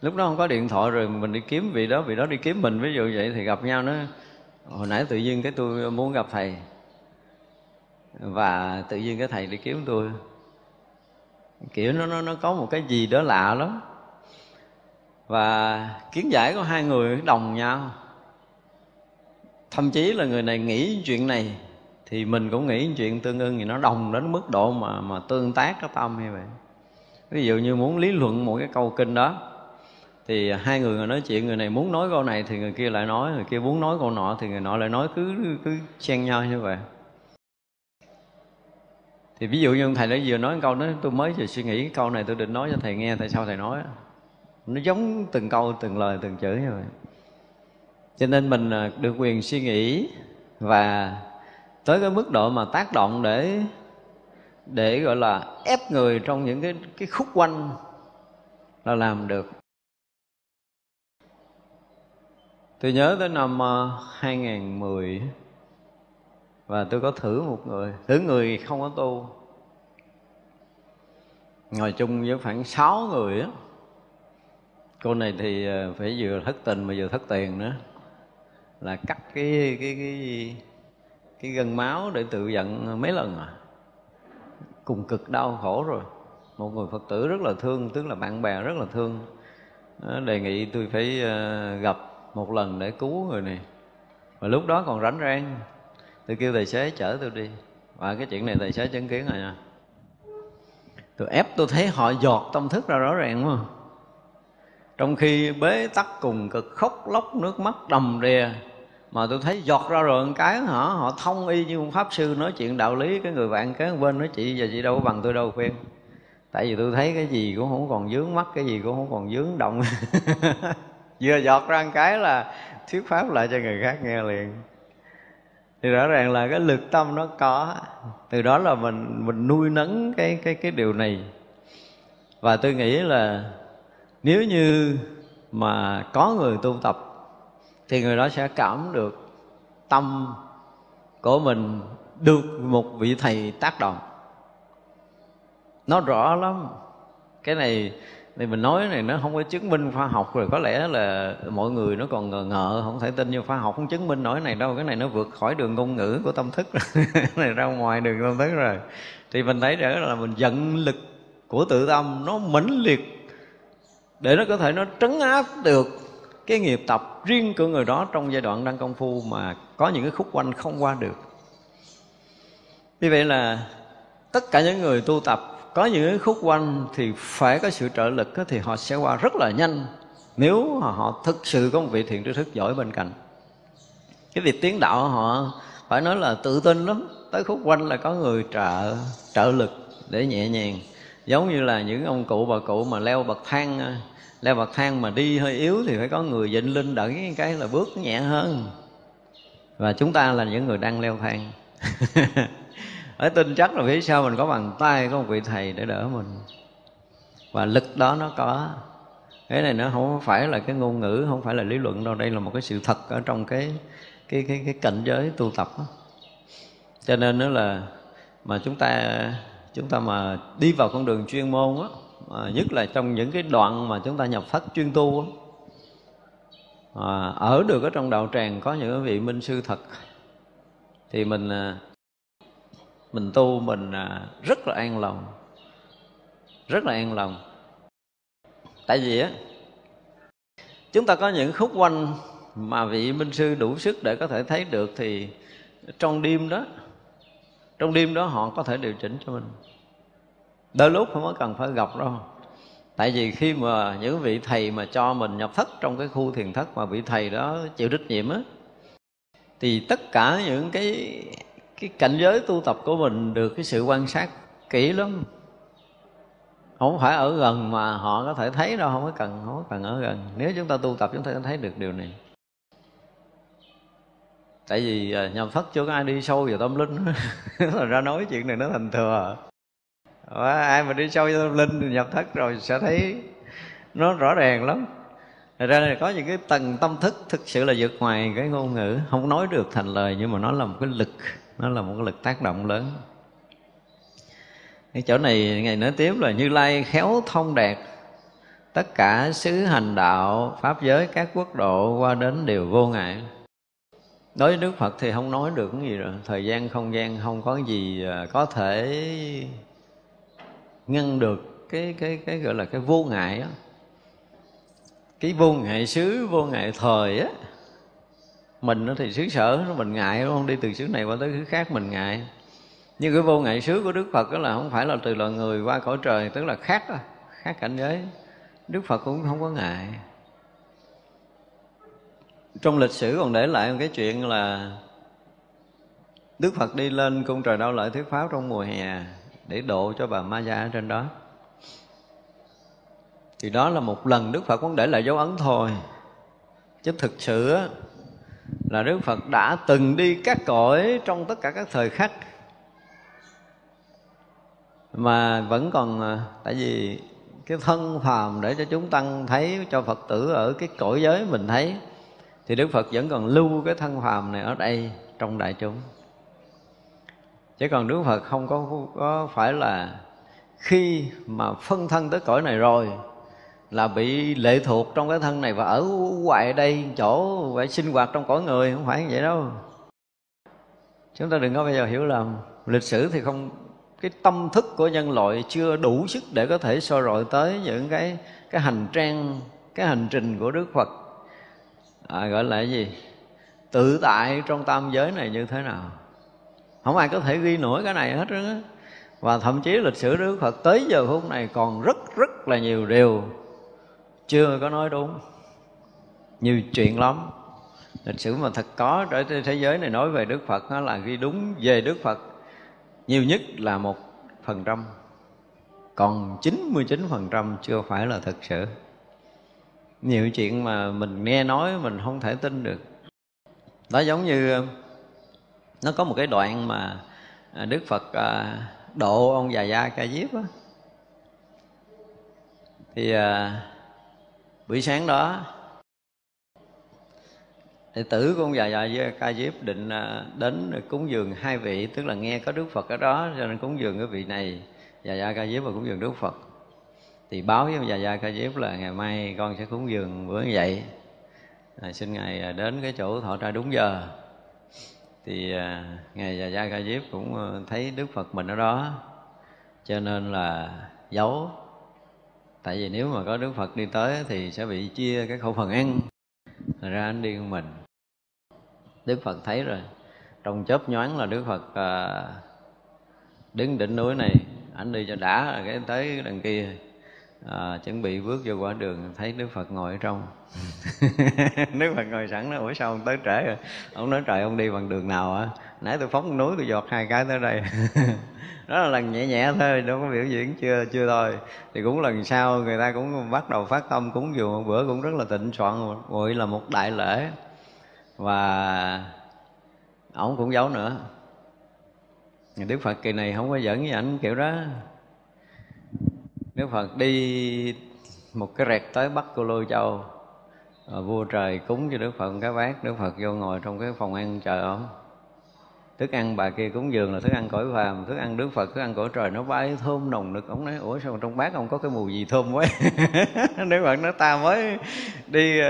Lúc đó không có điện thoại rồi mình đi kiếm vị đó vị đó đi kiếm mình. Ví dụ vậy thì gặp nhau nó, hồi nãy tự nhiên cái tôi muốn gặp thầy. Và tự nhiên cái thầy đi kiếm tôi. Kiểu nó nó nó có một cái gì đó lạ lắm. Và kiến giải của hai người đồng nhau. Thậm chí là người này nghĩ chuyện này thì mình cũng nghĩ chuyện tương ưng thì nó đồng đến mức độ mà mà tương tác cái tâm như vậy? Ví dụ như muốn lý luận một cái câu kinh đó, thì hai người nói chuyện, người này muốn nói câu này thì người kia lại nói, người kia muốn nói câu nọ thì người nọ lại nói cứ cứ xen nhau như vậy. Thì ví dụ như ông thầy đã vừa nói câu đó, tôi mới vừa suy nghĩ câu này tôi định nói cho thầy nghe, tại sao thầy nói nó giống từng câu, từng lời, từng chữ như vậy. Cho nên mình à, được quyền suy nghĩ và tới cái mức độ mà tác động để để gọi là ép người trong những cái cái khúc quanh là làm được. Tôi nhớ tới năm ờ, 2010 và tôi có thử một người, thử người không có tu. Ngồi chung với khoảng sáu người á. Cô này thì ờ, phải vừa thất tình mà vừa thất tiền nữa. Là cắt cái cái cái cái gân máu để tự giận mấy lần à? Cùng cực đau khổ rồi. Một người phật tử rất là thương, tức là bạn bè rất là thương. Đề nghị tôi phải ờ, gặp một lần để cứu người này. Và lúc đó còn rảnh rang. Tôi kêu tài xế chở tôi đi. Và cái chuyện này tài xế chứng kiến rồi nha. Tôi ép tôi thấy họ giọt tâm thức ra rõ ràng quá. Trong khi bế tắc cùng cực khóc lóc nước mắt đầm đìa mà tôi thấy giọt ra rồi một cái họ họ thông y như một pháp sư nói chuyện đạo lý, cái người bạn kế bên nói chị giờ chị đâu có bằng tôi đâu, khuyên. Tại vì tôi thấy cái gì cũng không còn dướng mắt, cái gì cũng không còn dướng động. Vừa giọt ra một cái là thuyết pháp lại cho người khác nghe liền. Thì rõ ràng là cái lực tâm nó có. Từ đó là mình mình nuôi nấng cái cái cái điều này. Và tôi nghĩ là nếu như mà có người tu tập thì người đó sẽ cảm được tâm của mình được một vị thầy tác động. Nó rõ lắm. Cái này thì mình nói này, nó không có chứng minh khoa học rồi. Có lẽ là mọi người nó còn ngờ ngợ không thể tin như khoa học không chứng minh nổi này đâu. Cái này nó vượt khỏi đường ngôn ngữ của tâm thức. Rồi này ra ngoài đường tâm thức rồi. Thì mình thấy rõ là mình giận lực của tự tâm, nó mãnh liệt để nó có thể nó trấn áp được cái nghiệp tập riêng của người đó trong giai đoạn đang công phu mà có những cái khúc quanh không qua được. Như vậy là tất cả những người tu tập có những cái khúc quanh thì phải có sự trợ lực thì họ sẽ qua rất là nhanh. Nếu họ thực sự có một vị thiện tri thức giỏi bên cạnh. Cái việc tiến đạo họ phải nói là tự tin lắm. Tới khúc quanh là có người trợ trợ lực để nhẹ nhàng. Giống như là những ông cụ bà cụ mà leo bậc thang leo bậc thang mà đi hơi yếu thì phải có người dịnh linh đẩy cái là bước nhẹ hơn. Và chúng ta là những người đang leo thang. Ở tin chắc là phía sau mình có bàn tay có một vị thầy để đỡ mình. Và lực đó nó có. Cái này nó không phải là cái ngôn ngữ, không phải là lý luận đâu. Đây là một cái sự thật ở trong cái cái cái cái cảnh giới tu tập đó. cho nên đó là mà chúng ta chúng ta mà đi vào con đường chuyên môn á à, nhất là trong những cái đoạn mà chúng ta nhập thất chuyên tu đó. à, ở được ở trong đạo tràng có những vị minh sư thật. Thì mình à, mình tu mình à, rất là an lòng. Rất là an lòng. Tại vì á chúng ta có những khúc quanh mà vị minh sư đủ sức để có thể thấy được thì trong đêm đó trong đêm đó họ có thể điều chỉnh cho mình đôi lúc không có cần phải gặp đâu. Tại vì khi mà những vị thầy mà cho mình nhập thất trong cái khu thiền thất mà vị thầy đó chịu trách nhiệm á, thì tất cả những cái cái cảnh giới tu tập của mình được cái sự quan sát kỹ lắm. Không phải ở gần mà họ có thể thấy đâu, không có cần, không có cần ở gần. Nếu chúng ta tu tập, chúng ta sẽ thấy được điều này. Tại vì à, nhập nhầm thất chưa có ai đi sâu vào tâm linh là ra nói chuyện này nó thành thừa và ai mà đi sâu tâm linh nhập thất rồi sẽ thấy nó rõ ràng lắm. Thật ra là có những cái tầng tâm thức thực sự là vượt ngoài cái ngôn ngữ. Không nói được thành lời nhưng mà nó là một cái lực Nó là một cái lực tác động lớn. Cái chỗ này ngày nói tiếp là Như Lai khéo thông đạt Tất cả xứ hành đạo, pháp giới, các quốc độ qua đến đều vô ngại. Đối với Đức Phật thì không nói được cái gì rồi. Thời gian, không gian không có gì à, có thể ngăn được cái cái cái gọi là cái vô ngại đó cái vô ngại xứ vô ngại thời á. Mình nó thì xứ sở nó mình ngại đúng không? Đi từ xứ này qua tới xứ khác mình ngại. Nhưng cái vô ngại xứ của đức phật đó là không phải là từ loài người qua cõi trời tức là khác đó, khác cảnh giới. Đức phật cũng không có ngại. Trong lịch sử còn để lại một cái chuyện là đức phật đi lên cung trời đau lợi thuyết pháp trong mùa hè để độ cho bà Maya ở trên đó. Thì đó là một lần đức phật cũng để lại dấu ấn thôi. Chứ thực sự là đức phật đã từng đi các cõi trong tất cả các thời khắc. Mà vẫn còn à, tại vì cái thân phàm để cho chúng tăng thấy, cho phật tử ở cái cõi giới mình thấy, thì đức phật vẫn còn lưu cái thân phàm này ở đây trong đại chúng chứ còn đức phật không có có phải là khi mà phân thân tới cõi này rồi là bị lệ thuộc trong cái thân này và ở hoài đây chỗ phải sinh hoạt trong cõi người không phải như vậy đâu. Chúng ta đừng có bây giờ hiểu lầm. Lịch sử thì không cái tâm thức của nhân loại chưa đủ sức để có thể soi rọi tới những cái cái hành trang cái hành trình của đức phật. À, gọi là cái gì? Tự tại trong tam giới này như thế nào? Không ai có thể ghi nổi cái này hết á. Và thậm chí lịch sử đức phật tới giờ phút này còn rất rất là nhiều điều chưa có nói đúng nhiều chuyện lắm. Lịch sử mà thật có ở thế giới này nói về đức phật đó là ghi đúng về đức phật nhiều nhất là một phần trăm. Còn 99% chưa phải là thật sự. Nhiều chuyện mà mình nghe nói mình không thể tin được. Đó giống như nó có một cái đoạn mà à, Đức Phật à, độ ông già gia ca diếp á. Thì à, buổi sáng đó đệ tử của ông già già ca diếp định à, đến cúng dường hai vị tức là nghe có đức phật ở đó cho nên cúng dường cái vị này già gia ca diếp và cúng dường đức phật. Thì báo với ông già gia ca diếp là ngày mai con sẽ cúng dường bữa như vậy. À, xin ngài đến cái chỗ thọ trai đúng giờ thì à, ngài già gia ca diếp cũng ờ, thấy đức phật mình ở đó. Cho nên là giấu. Tại vì nếu mà có đức phật đi tới thì sẽ bị chia cái khẩu phần ăn ra anh đi một mình. Đức phật thấy rồi. Trong chớp nhoáng là đức phật à, đứng đỉnh núi này. Ảnh đi cho đã rồi cái tới đằng kia à, chuẩn bị bước vô quả đường thấy đức phật ngồi ở trong. Đức phật ngồi sẵn nó ủa sao ông tới trễ rồi ông nói trời ông đi bằng đường nào á nãy tôi phóng núi tôi giọt hai cái tới đây. Đó là lần nhẹ nhẹ thôi đâu có biểu diễn chưa chưa thôi. Thì cũng lần sau người ta cũng bắt đầu phát tâm cúng dường. Một bữa cũng rất là tịnh soạn gọi là một đại lễ. Và ổng cũng giấu nữa. Đức Phật kỳ này không có dẫn với ảnh kiểu đó. Đức Phật đi một cái rẹt tới Bắc Cô Lô Châu ờ, Vua trời cúng cho Đức Phật, một cái bát, Đức Phật vô ngồi trong cái phòng ăn chờ ông thức ăn bà kia cúng dường là thức ăn cõi phàm, thức ăn đức phật, thức ăn cõi trời. Nó bay thơm nồng nực. Ông nói, ủa sao trong bát ông có cái mùi gì thơm quá? Nếu bạn nói, ta mới đi ờ,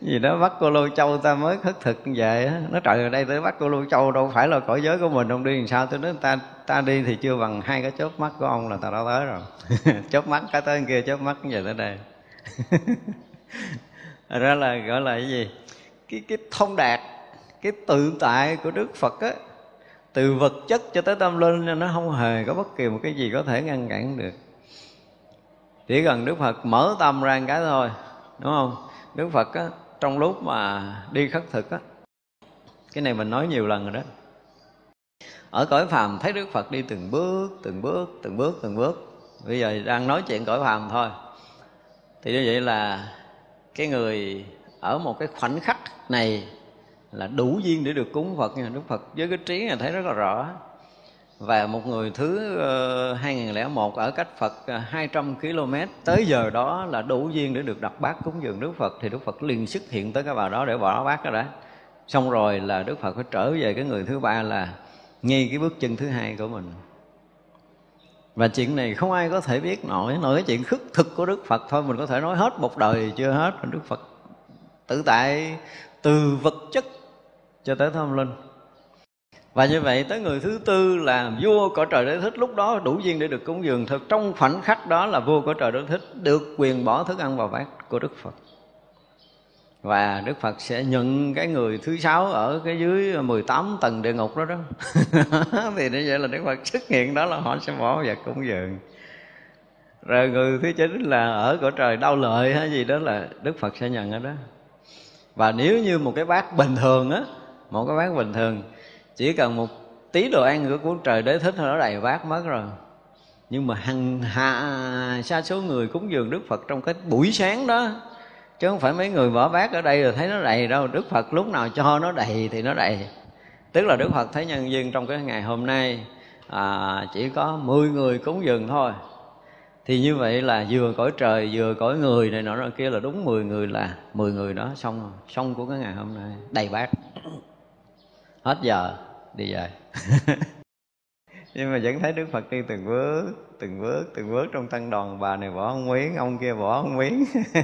gì đó bắt cô lô châu, ta mới khất thực về á. Nó trời ở đây tới bắt cô lô châu đâu phải là cõi giới của mình. Ông đi làm sao tôi nói ta ta đi thì chưa bằng hai cái chớp mắt của ông là ta đã tới rồi. Chớp mắt cái tới kia, chớp mắt về tới đây. Ra là gọi là cái gì? Cái cái thông đạt cái tự tại của đức phật á, từ vật chất cho tới tâm linh nó không hề có bất kỳ một cái gì có thể ngăn cản được. Chỉ cần đức phật mở tâm ra một cái thôi, đúng không? Đức phật á, trong lúc mà đi khất thực á, cái này mình nói nhiều lần rồi đó. Ở cõi phàm thấy đức phật đi từng bước từng bước từng bước từng bước. Bây giờ đang nói chuyện cõi phàm thôi. Thì như vậy là cái người ở một cái khoảnh khắc này là đủ duyên để được cúng Phật nha. Đức Phật với cái trí này thấy rất là rõ. Và một người thứ ờ, uh, 2001 ở cách Phật ờ, 200 km tới giờ đó là đủ duyên để được đặt bát cúng dường Đức Phật. Thì Đức Phật liền xuất hiện tới cái bà đó để bỏ bát đó đã. Xong rồi là Đức Phật phải trở về cái người thứ ba là ngay cái bước chân thứ hai của mình. Và chuyện này không ai có thể biết nổi. Nổi cái chuyện khất thực của Đức Phật thôi. Mình có thể nói hết một đời chưa hết. Đức Phật tự tại từ vật chất cho tới thông linh và như vậy tới người thứ tư là vua cõi trời đế thích. Lúc đó đủ duyên để được cúng dường. Thực trong khoảnh khắc đó là vua cõi trời đế thích được quyền bỏ thức ăn vào bát của đức phật. Và Đức Phật sẽ nhận cái người thứ sáu ở cái dưới 18 tầng địa ngục đó đó. Thì như vậy là Đức Phật xuất hiện đó là họ sẽ bỏ và cúng dường. Rồi người thứ chín là ở cõi trời đau lợi hay gì đó là Đức Phật sẽ nhận ở đó. Và nếu như một cái bát bình thường á một cái bát bình thường. Chỉ cần một tí đồ ăn của của trời đế thích thôi nó đầy bát mất rồi. Nhưng mà hằng hạ xa số người cúng dường đức phật trong cái buổi sáng đó chứ không phải mấy người bỏ bát ở đây rồi thấy nó đầy đâu. Đức phật lúc nào cho nó đầy thì nó đầy. Tức là đức phật thấy nhân viên trong cái ngày hôm nay à, chỉ có 10 người cúng dường thôi. Thì như vậy là vừa cõi trời vừa cõi người này nọ nọ kia là đúng 10 người là 10 người đó xong rồi. Xong của cái ngày hôm nay đầy bát hết giờ, đi về. Nhưng mà vẫn thấy đức phật đi từng bước từng bước từng bước trong tăng đoàn bà này bỏ không miếng, ông kia bỏ không miếng.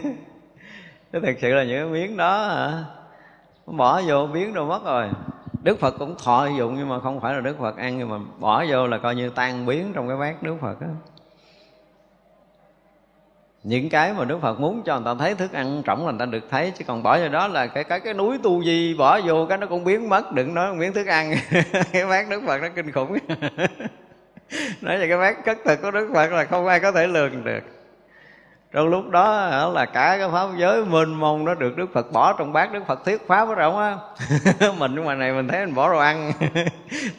Cái thật sự là những cái miếng đó hả? Bỏ vô miếng đâu mất rồi. Đức Phật cũng thọ dụng nhưng mà không phải là Đức Phật ăn, nhưng mà bỏ vô là coi như tan biến trong cái bát Đức Phật đó những cái mà Đức Phật muốn cho người ta thấy thức ăn trọng là người ta được thấy, chứ còn bỏ vào đó là cái cái cái núi tu di, bỏ vô cái nó cũng biến mất, đừng nói miếng thức ăn. Cái bát Đức Phật nó kinh khủng. Nói về cái bát cất thực của Đức Phật là không ai có thể lường được. Trong lúc đó là cả cái pháp giới mênh mông nó được Đức Phật bỏ trong bát Đức Phật thuyết pháp ở rộng á. Mình ngoài này mình thấy mình bỏ đồ ăn.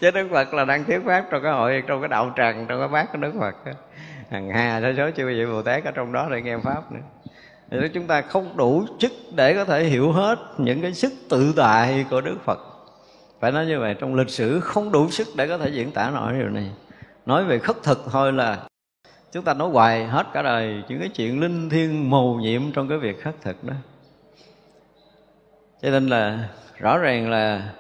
Chứ Đức Phật là đang thuyết pháp trong cái hội, trong cái đạo tràng, trong cái bát của Đức Phật hằng hà sa số chư vị Bồ Tát ở trong đó để nghe pháp nữa. Thì chúng ta không đủ sức để có thể hiểu hết những cái sức tự tại của Đức Phật. Phải nói như vậy, trong lịch sử không đủ sức để có thể diễn tả nổi điều này. Nói về khất thực thôi là chúng ta nói hoài hết cả đời những cái chuyện linh thiêng mầu nhiệm trong cái việc khất thực đó. Cho nên là rõ ràng là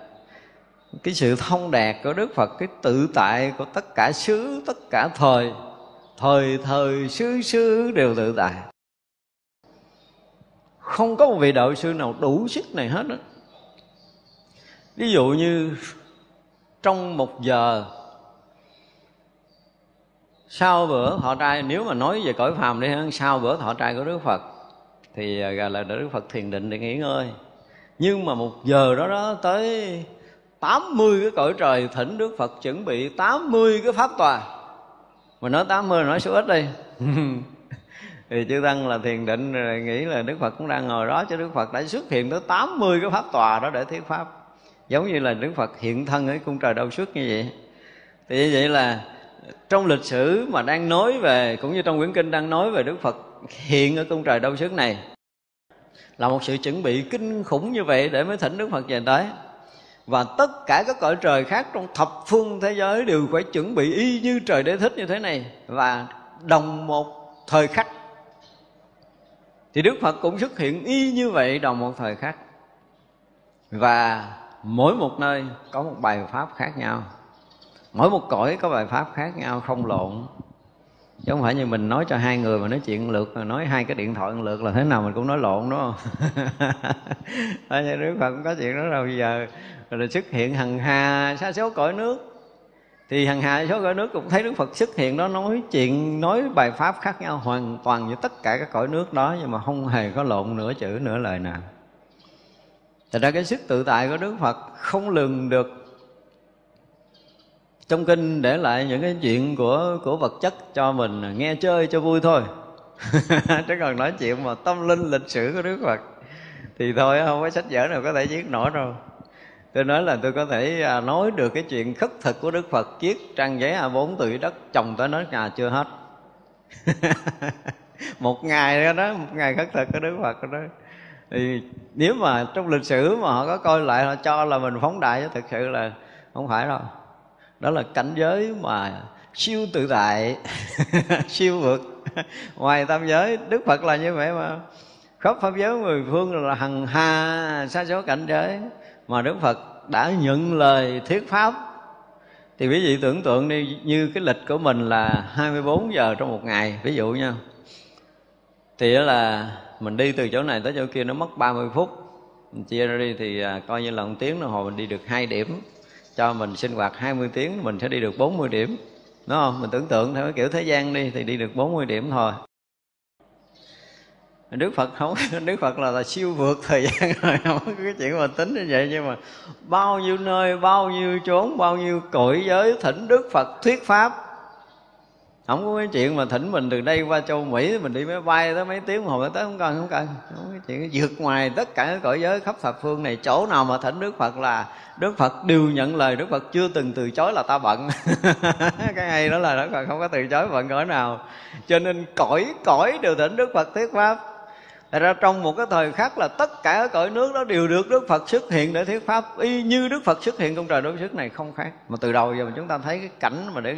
cái sự thông đạt của Đức Phật, cái tự tại của tất cả xứ, tất cả thời thời thời, xứ xứ đều tự tại. Không có một vị đạo sư nào đủ sức này hết đó. ví dụ như trong một giờ, sau bữa thọ trai, nếu mà nói về cõi phàm đi hơn sau bữa thọ trai của đức phật, thì à, gọi là đức phật thiền định để nghỉ ngơi. Nhưng mà một giờ đó đó, tới 80 cái cõi trời thỉnh Đức Phật chuẩn bị 80 cái pháp tòa. Mà nói 80 nói số ít đi. Thì chư Tăng là thiền định rồi nghĩ là Đức Phật cũng đang ngồi đó Chứ Đức Phật đã xuất hiện tới 80 cái pháp tòa đó để thuyết pháp. Giống như là Đức Phật hiện thân ở cung trời đâu xuất như vậy. Thì như vậy là trong lịch sử mà đang nói về cũng như trong quyển kinh đang nói về Đức Phật hiện ở cung trời đâu sức này là một sự chuẩn bị kinh khủng như vậy để mới thỉnh Đức Phật về tới và tất cả các cõi trời khác trong thập phương thế giới đều phải chuẩn bị y như trời đế thích như thế này và đồng một thời khắc. Thì Đức Phật cũng xuất hiện y như vậy đồng một thời khắc. Và mỗi một nơi có một bài pháp khác nhau. Mỗi một cõi có bài pháp khác nhau không lộn. Chứ không phải như mình nói cho hai người mà nói chuyện lượt nói hai cái điện thoại lượt là thế nào mình cũng nói lộn, đúng không? Đức phật cũng có chuyện đó đâu giờ rồi là xuất hiện hằng hà sa số cõi nước. Thì hằng hà số cõi nước cũng thấy đức phật xuất hiện đó nói chuyện, nói bài pháp khác nhau hoàn toàn với tất cả các cõi nước đó, nhưng mà không hề có lộn nửa chữ, nửa lời nào. Thật ra cái sức tự tại của Đức Phật không lường được. Trong kinh để lại những cái chuyện của của vật chất cho mình, nghe chơi cho vui thôi. Chứ còn nói chuyện mà tâm linh lịch sử của đức phật thì thôi, không có sách vở nào có thể viết nổi đâu tôi nói là tôi có thể à, nói được cái chuyện khất thực của đức phật chiếc trang giấy a 4 từ đất trồng tới nói nhà chưa hết. Một ngày đó, đó một ngày khất thực của đức phật đó. Thì nếu mà trong lịch sử mà họ có coi lại họ cho là mình phóng đại chứ thực sự là không phải đâu. Đó là cảnh giới mà siêu tự tại siêu vượt. Ngoài tam giới đức phật là như vậy mà. Khắp pháp giới mười phương là hằng hà sa số cảnh giới mà đức phật đã nhận lời thuyết pháp. Thì quý vị tưởng tượng đi, như cái lịch của mình là 24 giờ trong một ngày, ví dụ nha. Thì đó là mình đi từ chỗ này tới chỗ kia nó mất 30 phút. Mình chia ra đi thì à, coi như là một tiếng đồng hồ mình đi được hai điểm. Cho mình sinh hoạt 20 tiếng, mình sẽ đi được 40 điểm. Đúng không? Mình tưởng tượng theo cái kiểu thế gian đi thì đi được 40 điểm thôi. Đức Phật không Đức Phật là, là siêu vượt thời gian rồi không có cái chuyện mà tính như vậy. Nhưng mà bao nhiêu nơi bao nhiêu chốn bao nhiêu cõi giới thỉnh Đức Phật thuyết pháp. Không có cái chuyện mà thỉnh mình từ đây qua châu mỹ mình đi máy bay tới mấy tiếng hồi tới không cần không cần. Không có cái chuyện vượt ngoài tất cả các cõi giới khắp thập phương này. Chỗ nào mà thỉnh đức phật là đức phật đều nhận lời. Đức phật chưa từng từ chối là ta bận. Cái hay đó là đức phật không có từ chối bận cõi nào. Cho nên cõi cõi đều thỉnh đức phật thuyết pháp. Thật ra trong một cái thời khắc là tất cả ở cõi nước đó đều được Đức Phật xuất hiện để thuyết pháp y như Đức Phật xuất hiện trong trời đối sức này không khác. Mà từ đầu giờ mà chúng ta thấy cái cảnh mà để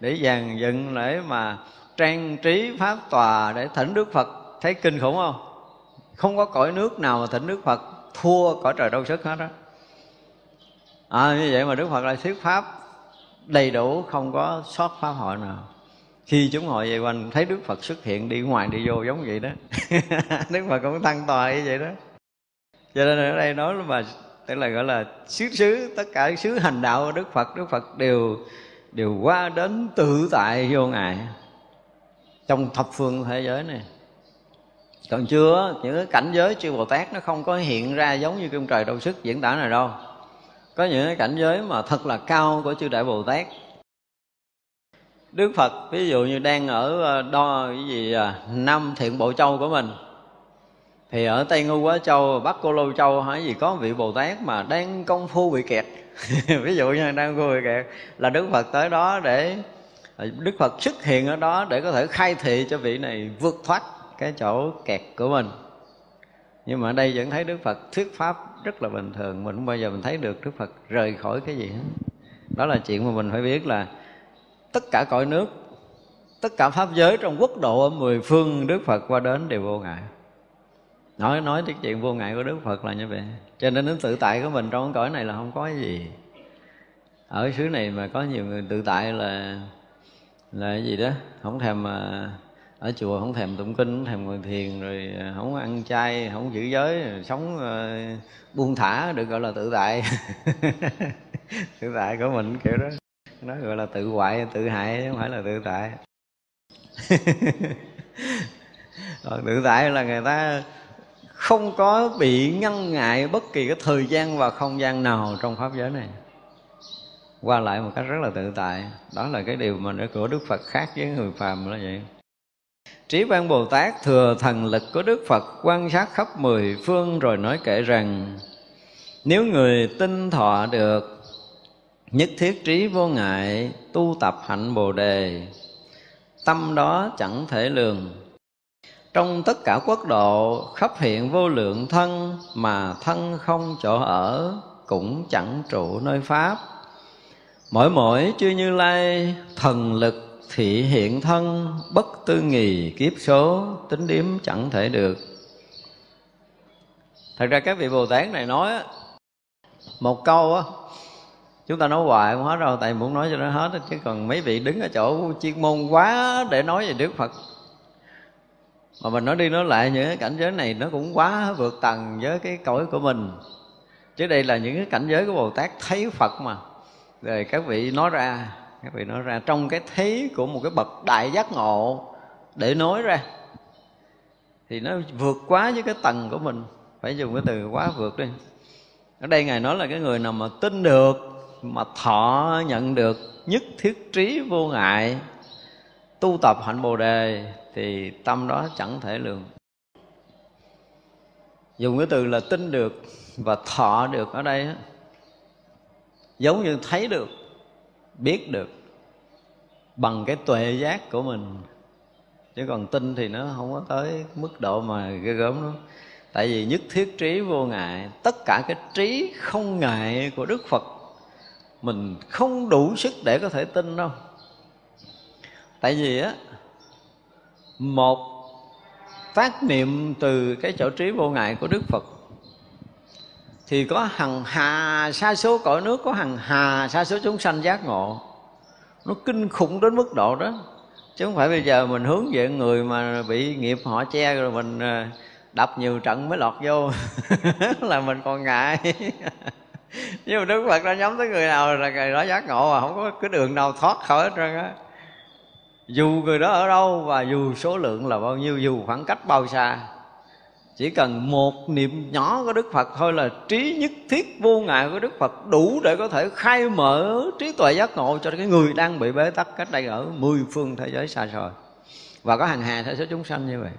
để dàn dựng để mà trang trí pháp tòa để thỉnh Đức Phật thấy kinh khủng không? Không có cõi nước nào mà thỉnh Đức Phật thua cõi trời đâu sức hết đó. À, như vậy mà Đức Phật lại thuyết pháp đầy đủ không có sót pháp hội nào khi chúng hội về quanh, thấy đức phật xuất hiện đi ngoài đi vô giống vậy đó. Đức phật cũng thăng tòa như vậy đó. Cho nên ở đây nói là mà, tức là gọi là xứ xứ, tất cả xứ hành đạo của đức phật đức phật đều đều qua đến tự tại vô ngại trong thập phương thế giới này. Còn chưa, những cái cảnh giới chư bồ tát nó không có hiện ra giống như kim trời đâu sức diễn tả này đâu. Có những cái cảnh giới mà thật là cao của chư đại bồ tát đức phật ví dụ như đang ở ờ, đo cái gì ờ, à, năm thiện bộ châu của mình thì ở tây ngưu quá châu bắc cô lô châu hay gì có vị bồ tát mà đang công phu bị kẹt. Ví dụ như đang công phu bị kẹt là đức phật tới đó để ờ, đức phật xuất hiện ở đó để có thể khai thị cho vị này vượt thoát cái chỗ kẹt của mình. Nhưng mà ở đây vẫn thấy đức phật thuyết pháp rất là bình thường mình không bao giờ mình thấy được đức phật rời khỏi cái gì hết. Đó là chuyện mà mình phải biết là tất cả cõi nước tất cả pháp giới trong quốc độ ở mười phương đức phật qua đến đều vô ngại. Nói nói cái chuyện vô ngại của đức phật là như vậy. Cho nên đến tự tại của mình trong cái cõi này là không có gì. Ở xứ này mà có nhiều người tự tại là là cái gì đó? Không thèm mà ở chùa không thèm tụng kinh không thèm ngồi thiền rồi à, không ăn chay không giữ giới sống uh, buông thả được gọi là tự tại. Tự tại của mình kiểu đó nó gọi là tự hoại, tự hại, chứ không phải là tự tại. Còn ờ, tự tại là người ta không có bị ngăn ngại bất kỳ cái thời gian và không gian nào trong pháp giới này. Qua lại một cách rất là tự tại. Đó là cái điều mà nó của đức phật khác với người phàm là vậy. Trí văn bồ tát thừa thần lực của đức phật quan sát khắp mười phương rồi nói kể rằng, nếu người tinh thọ được nhất thiết trí vô ngại, tu tập hạnh bồ đề. Tâm đó chẳng thể lường. Trong tất cả quốc độ, khắp hiện vô lượng thân mà thân không chỗ ở cũng chẳng trụ nơi pháp. Mỗi mỗi chư như lai, thần lực, thị hiện thân, bất tư nghì kiếp số, tính điếm chẳng thể được. Thật ra các vị bồ tát này nói một câu chúng ta nói hoài không hết đâu, tại muốn nói cho nó hết chứ còn mấy vị đứng ở chỗ chuyên môn quá để nói về đức phật. Mà mình nói đi nói lại những cái cảnh giới này nó cũng quá vượt tầng với cái cõi của mình. Chứ đây là những cái cảnh giới của bồ tát thấy phật mà. Rồi các vị nói ra, các vị nói ra trong cái thấy của một cái bậc đại giác ngộ để nói ra, thì nó vượt quá với cái tầng của mình. Phải dùng cái từ quá vượt đi. Ở đây ngài nói là cái người nào mà tin được mà thọ nhận được nhất thiết trí vô ngại, tu tập hạnh bồ đề thì tâm đó chẳng thể lường. Dùng cái từ là tin được và thọ được ở đây giống như thấy được, biết được bằng cái tuệ giác của mình. Chứ còn tin thì nó không có tới mức độ mà ghê gớm lắm tại vì nhất thiết trí vô ngại, tất cả cái trí không ngại của đức phật mình không đủ sức để có thể tin đâu. Tại vì á, một, phát niệm từ cái chỗ trí vô ngại của đức phật, thì có hằng hà sa số cõi nước, có hằng hà sa số chúng sanh giác ngộ. Nó kinh khủng đến mức độ đó. Chứ không phải bây giờ mình hướng về người mà bị nghiệp họ che rồi mình ờ, đập nhiều trận mới lọt vô. Là mình còn ngại. nhưng mà đức phật đã nhắm tới người nào là người đó giác ngộ mà không có cái đường nào thoát khỏi hết trơn á. Dù người đó ở đâu và dù số lượng là bao nhiêu, dù khoảng cách bao xa, chỉ cần một niệm nhỏ của đức phật thôi là trí nhất thiết vô ngại của đức phật đủ để có thể khai mở trí tuệ giác ngộ cho cái người đang bị bế tắc cách đây ở mười phương thế giới xa xôi. Và có hàng hà thế giới chúng sanh như vậy.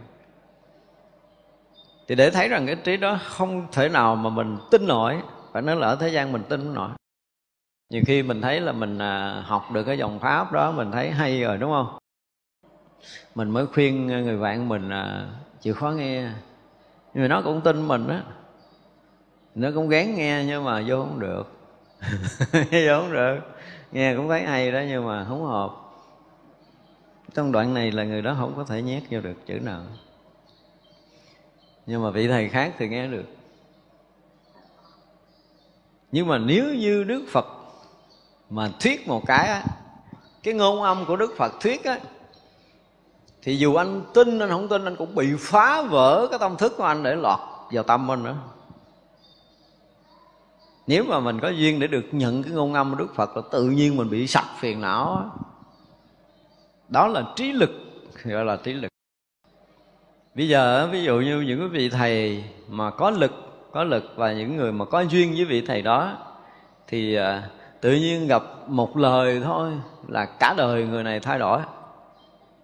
Thì để thấy rằng cái trí đó không thể nào mà mình tin nổi phải nói là ở thế gian mình tin không nổi. Nhiều khi mình thấy là mình à, học được cái dòng pháp đó, mình thấy hay rồi, đúng không? Mình mới khuyên người bạn mình à, chịu khó nghe. Nhưng mà nó cũng tin mình á. Nó cũng gán nghe nhưng mà vô không được. Vô không được. Nghe cũng thấy hay đó nhưng mà không hợp. Trong đoạn này là người đó không có thể nhét vô được chữ nào. Nhưng mà vị thầy khác thì nghe được nhưng mà nếu như đức phật mà thuyết một cái á, cái ngôn âm của đức phật thuyết á, thì dù anh tin anh không tin, anh cũng bị phá vỡ cái tâm thức của anh để lọt vào tâm anh nữa. Nếu mà mình có duyên để được nhận cái ngôn âm của đức phật là tự nhiên mình bị sạch phiền não đó là trí lực, gọi là trí lực. Bây giờ ví dụ như những quý vị thầy mà có lực có lực và những người mà có duyên với vị thầy đó thì à, tự nhiên gặp một lời thôi là cả đời người này thay đổi.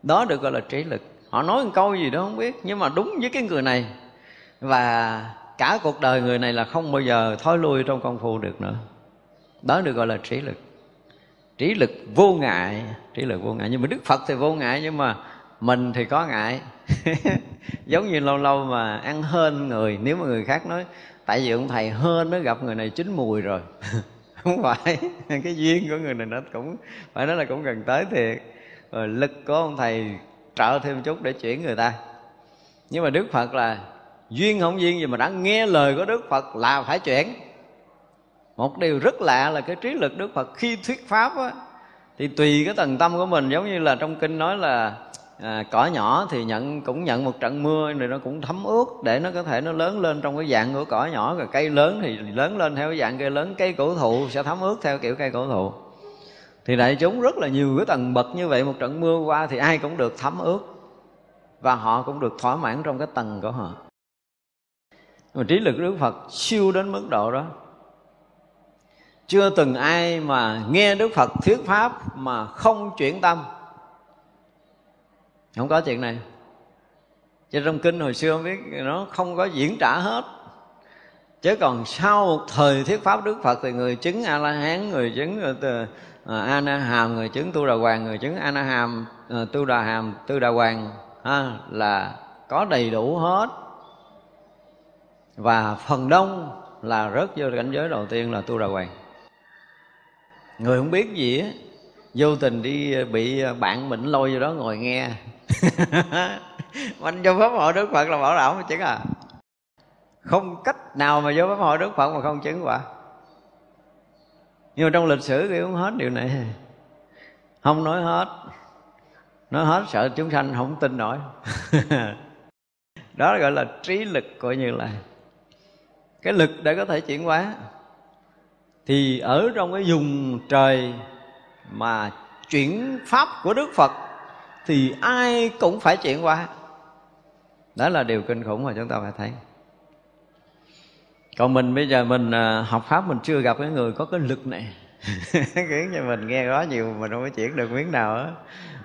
Đó được gọi là trí lực. Họ nói một câu gì đó không biết nhưng mà đúng với cái người này. Và cả cuộc đời người này là không bao giờ thói lui trong công phu được nữa. Đó được gọi là trí lực. Trí lực vô ngại trí lực vô ngại. Nhưng mà đức phật thì vô ngại nhưng mà mình thì có ngại. Giống như lâu lâu mà ăn hên người nếu mà người khác nói tại vì ông thầy hên nó gặp người này chín mùi rồi. Không phải. Cái duyên của người này nó cũng phải nói là cũng gần tới thiệt. Rồi lực của ông thầy trợ thêm chút để chuyển người ta. Nhưng mà đức phật là duyên không duyên gì mà đã nghe lời của đức phật là phải chuyển. Một điều rất lạ là cái trí lực đức phật khi thuyết pháp á, thì tùy cái tầng tâm của mình. Giống như là trong kinh nói là à, cỏ nhỏ thì nhận cũng nhận một trận mưa rồi nó cũng thấm ướt để nó có thể nó lớn lên trong cái dạng của cỏ nhỏ. Rồi cây lớn thì lớn lên theo cái dạng cây lớn cây cổ thụ sẽ thấm ướt theo kiểu cây cổ thụ. Thì đại chúng rất là nhiều cái tầng bậc như vậy một trận mưa qua thì ai cũng được thấm ướt và họ cũng được thỏa mãn trong cái tầng của họ. Mà trí lực Đức Phật siêu đến mức độ đó. Chưa từng ai mà nghe Đức Phật thuyết pháp mà không chuyển tâm không có chuyện này. Cho trong kinh hồi xưa biết nó không có diễn trả hết. Chứ còn sau một thời thuyết pháp đức phật thì người chứng a la hán người chứng ờ, ờ, a na hàm người chứng tu đà hoàng người chứng a na ờ, hàm tu đà hàm tu đà hoàng ha, là có đầy đủ hết. Và phần đông là rớt vô cảnh giới đầu tiên là tu đà hoàng người không biết gì á vô tình đi bị bạn mình lôi vô đó ngồi nghe. anh vô pháp hội đức phật là bảo đảm mà chứng à. Không cách nào mà vô pháp hội đức phật mà không chứng quả. Nhưng mà trong lịch sử thì không hết điều này. Không nói hết. Nói hết sợ chúng sanh không tin nổi. Đó gọi là trí lực của như là cái lực để có thể chuyển hóa. Thì ở trong cái vùng trời mà chuyển pháp của đức phật thì ai cũng phải chuyển qua đó là điều kinh khủng mà chúng ta phải thấy. Còn mình bây giờ mình à, học pháp mình chưa gặp cái người có cái lực này. Khiến cho mình nghe quá nhiều mình không có chuyển được miếng nào á.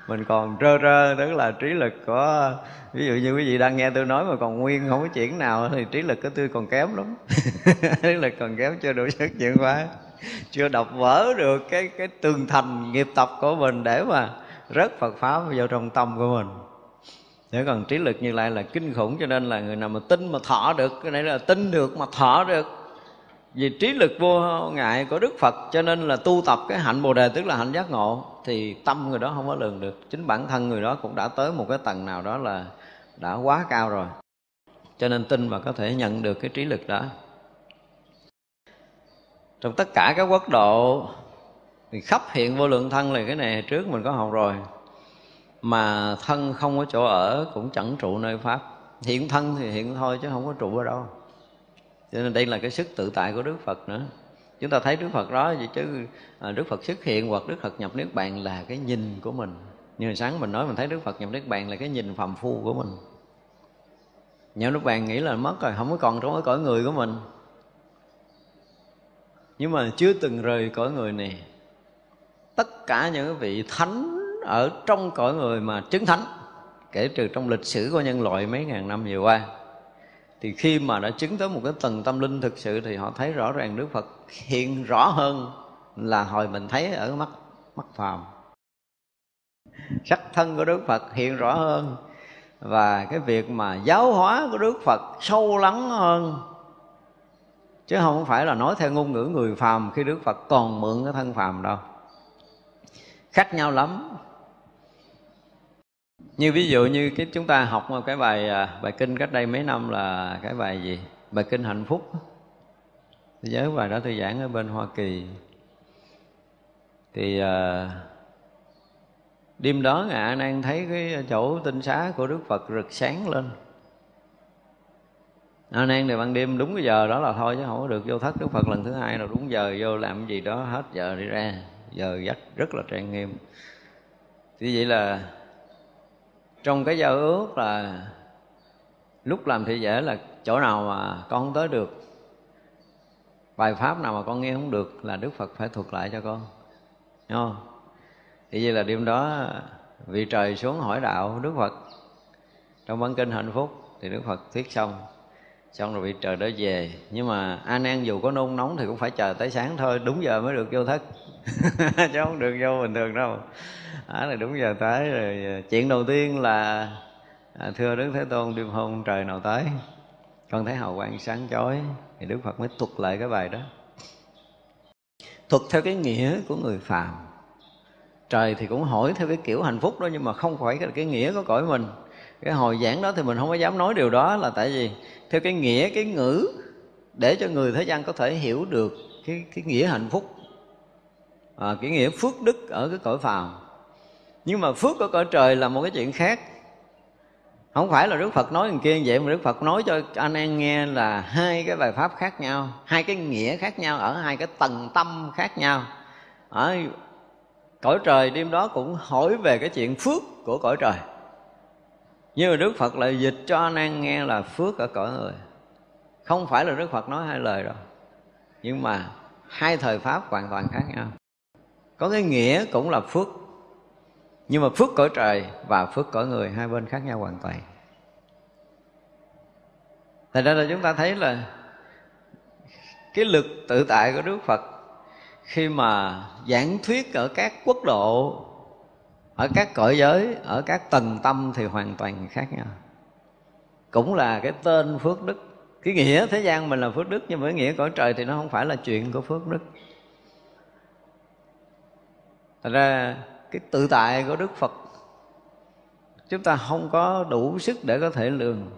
Mình còn trơ trơ tức là trí lực có ví dụ như quý vị đang nghe tôi nói mà còn nguyên, không có chuyển nào thì trí lực của tôi còn kém lắm. Trí lực còn kém, chưa đủ sức chuyển quá chưa đọc vỡ được cái cái tường thành nghiệp tập của mình để mà rớt Phật pháp vào trong tâm của mình. Để còn trí lực như lại là kinh khủng, cho nên là người nào mà tin mà thọ được. Cái này là tin được mà thọ được. Vì trí lực vô ngại của Đức Phật, cho nên là tu tập cái hạnh Bồ đề, tức là hạnh giác ngộ, thì tâm người đó không có lường được. Chính bản thân người đó cũng đã tới một cái tầng nào đó là đã quá cao rồi. Cho nên tin và có thể nhận được cái trí lực đó. Trong tất cả các quốc độ thì khắp hiện vô lượng thân là cái này trước mình có học rồi. Mà thân không có chỗ ở cũng chẳng trụ nơi pháp. Hiện thân thì hiện thôi chứ không có trụ ở đâu. Cho nên đây là cái sức tự tại của đức phật nữa. Chúng ta thấy đức phật đó vậy chứ à, đức phật xuất hiện hoặc đức phật nhập niết bàn là cái nhìn của mình. Như hồi sáng mình nói mình thấy đức phật nhập niết bàn là cái nhìn phàm phu của mình. Nhập niết bàn nghĩ là mất rồi, không có còn trong cái cõi người của mình. Nhưng mà chưa từng rời cõi người này tất cả những vị thánh ở trong cõi người mà chứng thánh, kể từ trong lịch sử của nhân loại mấy ngàn năm vừa qua, thì khi mà đã chứng tới một cái tầng tâm linh thực sự thì họ thấy rõ ràng Đức Phật hiện rõ hơn là hồi mình thấy ở mắt mắt phàm. Sắc thân của Đức Phật hiện rõ hơn và cái việc mà giáo hóa của Đức Phật sâu lắng hơn. Chứ không phải là nói theo ngôn ngữ người phàm khi Đức Phật còn mượn cái thân phàm đâu khác nhau lắm. Như ví dụ như cái chúng ta học một cái bài à, bài kinh cách đây mấy năm là cái bài gì? Bài kinh hạnh phúc. Tôi nhớ bài đó tôi giảng ở bên hoa kỳ. Thì uh, đêm đó ngạ đang thấy cái chỗ tinh xá của đức phật rực sáng lên. A nan thì ban đêm đúng cái giờ đó là thôi chứ không có được vô thất đức phật lần thứ hai nào đúng giờ vô làm cái gì đó hết giờ đi ra giờ dắt rất là trang nghiêm. Thì vậy là trong cái giao ước là lúc làm thị dễ là chỗ nào mà con không tới được, bài pháp nào mà con nghe không được là đức phật phải thuật lại cho con. Đúng không? Thì vậy là đêm đó vị trời xuống hỏi đạo đức phật. Trong bản kinh hạnh phúc thì đức phật thuyết xong xong rồi bị trời đó về. Nhưng mà a nan dù có nôn nóng thì cũng phải chờ tới sáng thôi. Đúng giờ mới được vô thất. Chứ không được vô bình thường đâu. Đó là đúng giờ tới rồi. Chuyện đầu tiên là à, thưa đức thế tôn đêm hôm trời nào tới? Con thấy hào quang sáng chói. Thì đức phật mới thuật lại cái bài đó. Thuật theo cái nghĩa của người phàm. Trời thì cũng hỏi theo cái kiểu hạnh phúc đó nhưng mà không phải cái, cái nghĩa của cõi mình. Cái hồi giảng đó thì mình không có dám nói điều đó là tại vì theo cái nghĩa cái ngữ để cho người thế gian có thể hiểu được cái, cái nghĩa hạnh phúc. À, cái nghĩa phước đức ở cái cõi phàm. Nhưng mà phước ở cõi trời là một cái chuyện khác. Không phải là đức phật nói thằng kia vậy mà đức phật nói cho anh em nghe là hai cái bài pháp khác nhau hai cái nghĩa khác nhau ở hai cái tầng tâm khác nhau. Ở cõi trời đêm đó cũng hỏi về cái chuyện phước của cõi trời nhưng mà đức phật lại dịch cho anh em nghe là phước ở cõi người. Không phải là đức phật nói hai lời rồi nhưng mà hai thời pháp hoàn toàn khác nhau. Có cái nghĩa cũng là phước. Nhưng mà phước cõi trời và phước cõi người hai bên khác nhau hoàn toàn. Thành ra là chúng ta thấy là cái lực tự tại của đức phật khi mà giảng thuyết ở các quốc độ ở các cõi giới, ở các tầng tâm thì hoàn toàn khác nhau. Cũng là cái tên phước đức. Cái nghĩa thế gian mình là phước đức, nhưng mà cái nghĩa cõi trời thì nó không phải là chuyện của phước đức. Thật ra, cái tự tại của Đức Phật, chúng ta không có đủ sức để có thể lường.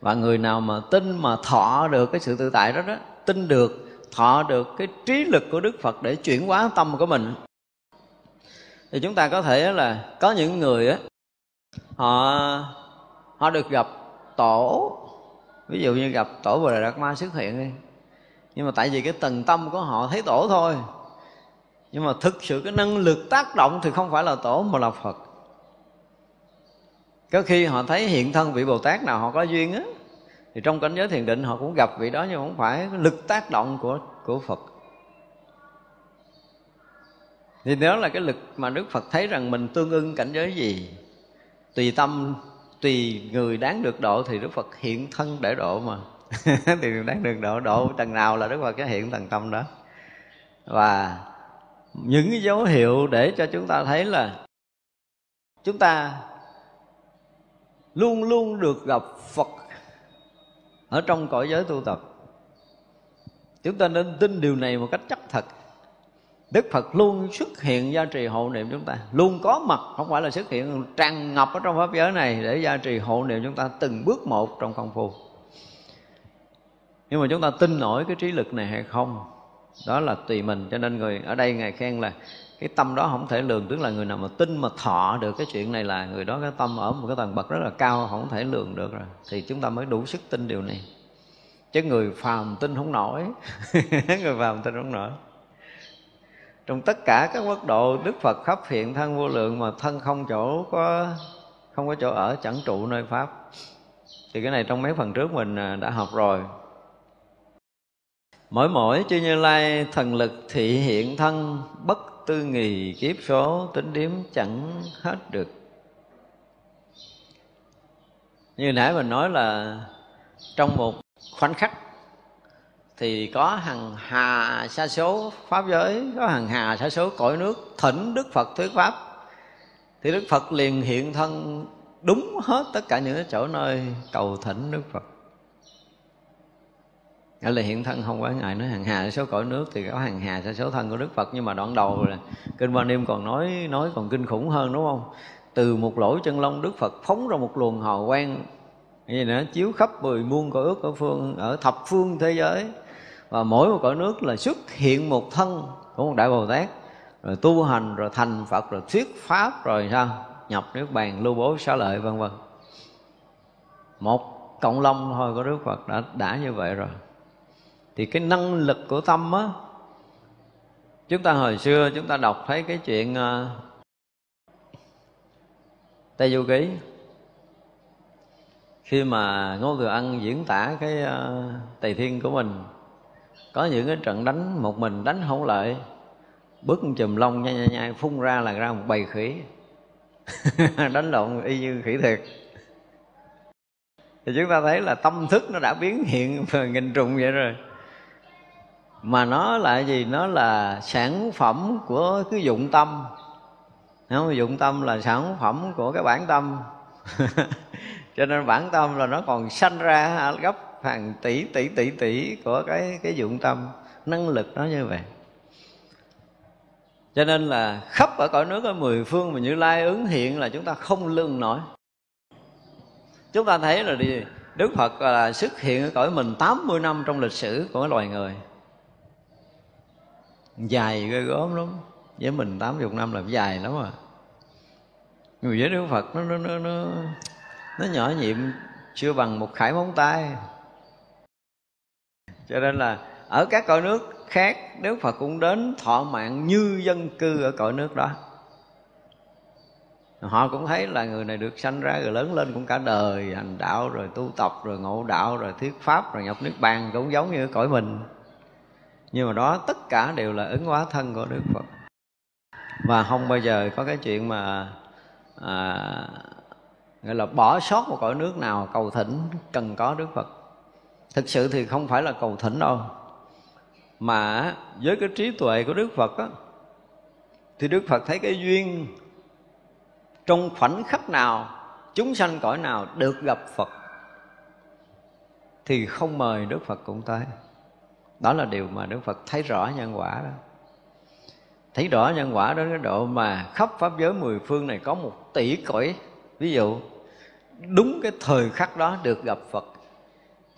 Và người nào mà tin mà thọ được cái sự tự tại đó đó, tin được, thọ được cái trí lực của Đức Phật để chuyển hóa tâm của mình thì chúng ta có thể là có những người á, họ họ được gặp tổ. Ví dụ như gặp tổ Bồ Đề Đạt Ma xuất hiện đi. Nhưng mà tại vì cái tầng tâm của họ thấy tổ thôi. Nhưng mà thực sự cái năng lực tác động thì không phải là tổ mà là phật. Có khi họ thấy hiện thân vị bồ tát nào họ có duyên á, thì trong cảnh giới thiền định họ cũng gặp vị đó nhưng không phải lực tác động của của phật thì đó là cái lực mà đức phật thấy rằng mình tương ưng cảnh giới gì, tùy tâm, tùy người đáng được độ thì đức phật hiện thân để độ mà. Thì đáng được độ độ tầng nào là đức phật cái hiện tầng tâm đó. Và những cái dấu hiệu để cho chúng ta thấy là chúng ta luôn luôn được gặp Phật ở trong cõi giới tu tập. Chúng ta nên tin điều này một cách chắc thật. Đức Phật luôn xuất hiện gia trì hộ niệm chúng ta. Luôn có mặt, Không phải là xuất hiện, tràn ngập ở trong pháp giới này Để gia trì hộ niệm chúng ta từng bước một trong công phu. Nhưng mà chúng ta tin nổi cái trí lực này hay không? Đó là tùy mình. Cho nên người ở đây ngài khen là cái tâm đó không thể lường, tức là người nào mà tin mà thọ được cái chuyện này là người đó cái tâm ở một cái tầng bậc rất là cao, không thể lường được rồi. Thì chúng ta mới đủ sức tin điều này. Chứ người phàm tin không nổi. Người phàm tin không nổi trong tất cả các quốc độ, đức phật khắp hiện thân vô lượng mà thân không chỗ có, không có chỗ ở, chẳng trụ nơi pháp. Thì cái này trong mấy phần trước mình à, đã học rồi. Mỗi mỗi chư như lai, thần lực, thị hiện thân, bất tư nghì kiếp số, tính điếm chẳng hết được. Như nãy mình nói là trong một khoảnh khắc thì có hàng hà sa số pháp giới, có hàng hà sa số cõi nước thỉnh đức phật thuyết pháp. Thì đức phật liền hiện thân đúng hết tất cả những chỗ nơi cầu thỉnh đức phật. Nghĩa là hiện thân không quá ngại nói hàng hà số cõi nước thì có hàng hà sa số thân của Đức Phật. Nhưng mà đoạn đầu là kinh Quan Niêm còn nói nói còn kinh khủng hơn đúng không? Từ một lỗ chân lông Đức Phật phóng ra một luồng hào quang. Như nữa? Chiếu khắp mười muôn cõi ước ở phương, ở thập phương thế giới và mỗi một cõi nước là xuất hiện một thân của một đại bồ tát. Rồi tu hành rồi thành phật rồi thuyết pháp rồi sao? Nhập nước bàn lưu bố xá lợi vân vân. Một cộng long thôi của đức phật đã đã như vậy rồi. Thì cái năng lực của tâm á chúng ta hồi xưa chúng ta đọc thấy cái chuyện uh, tây du ký. Khi mà ngô thừa ân diễn tả cái uh, tề thiên của mình có những cái trận đánh một mình đánh không lợi. Bứt chùm lông nhai nhai nhai, phun ra là ra một bầy khỉ. Đánh lộn y như khỉ thiệt. Thì chúng ta thấy là tâm thức nó đã biến hiện nghìn trùng vậy rồi. Mà nó là gì? Nó là sản phẩm của cái dụng tâm. Không? dụng tâm là sản phẩm của cái bản tâm. Cho nên bản tâm là nó còn sanh ra gấp hàng tỷ tỷ tỷ tỷ của cái cái dụng tâm năng lực nó như vậy. Cho nên là khắp ở cõi nước ở mười phương mà như lai ứng hiện là chúng ta không lương nổi. Chúng ta thấy là gì? Đức phật là xuất hiện ở cõi mình 80 năm trong lịch sử của loài người. Dài ghê gớm lắm. Với mình 80 năm là dài lắm à. Người với đức phật nó nó nó nó, nó nhỏ nhiệm chưa bằng một khải móng tay cho nên là ở các cõi nước khác Đức Phật cũng đến thọ mạng như dân cư ở cõi nước đó. Họ cũng thấy là người này được sanh ra rồi lớn lên cũng cả đời hành đạo rồi tu tập rồi ngộ đạo rồi thuyết pháp rồi nhập nước bàn cũng giống như cõi mình. Nhưng mà đó tất cả đều là ứng hóa thân của đức phật. Và không bao giờ có cái chuyện mà à, gọi là bỏ sót một cõi nước nào cầu thỉnh cần có đức phật thực sự thì không phải là cầu thỉnh đâu. Mà với cái trí tuệ của đức phật á, thì đức phật thấy cái duyên trong khoảnh khắc nào, chúng sanh cõi nào được gặp phật, thì không mời đức phật cũng tới. Đó là điều mà đức phật thấy rõ nhân quả đó. Thấy rõ nhân quả đến cái độ mà khắp pháp giới mười phương này có một tỷ cõi. Ví dụ, đúng cái thời khắc đó được gặp phật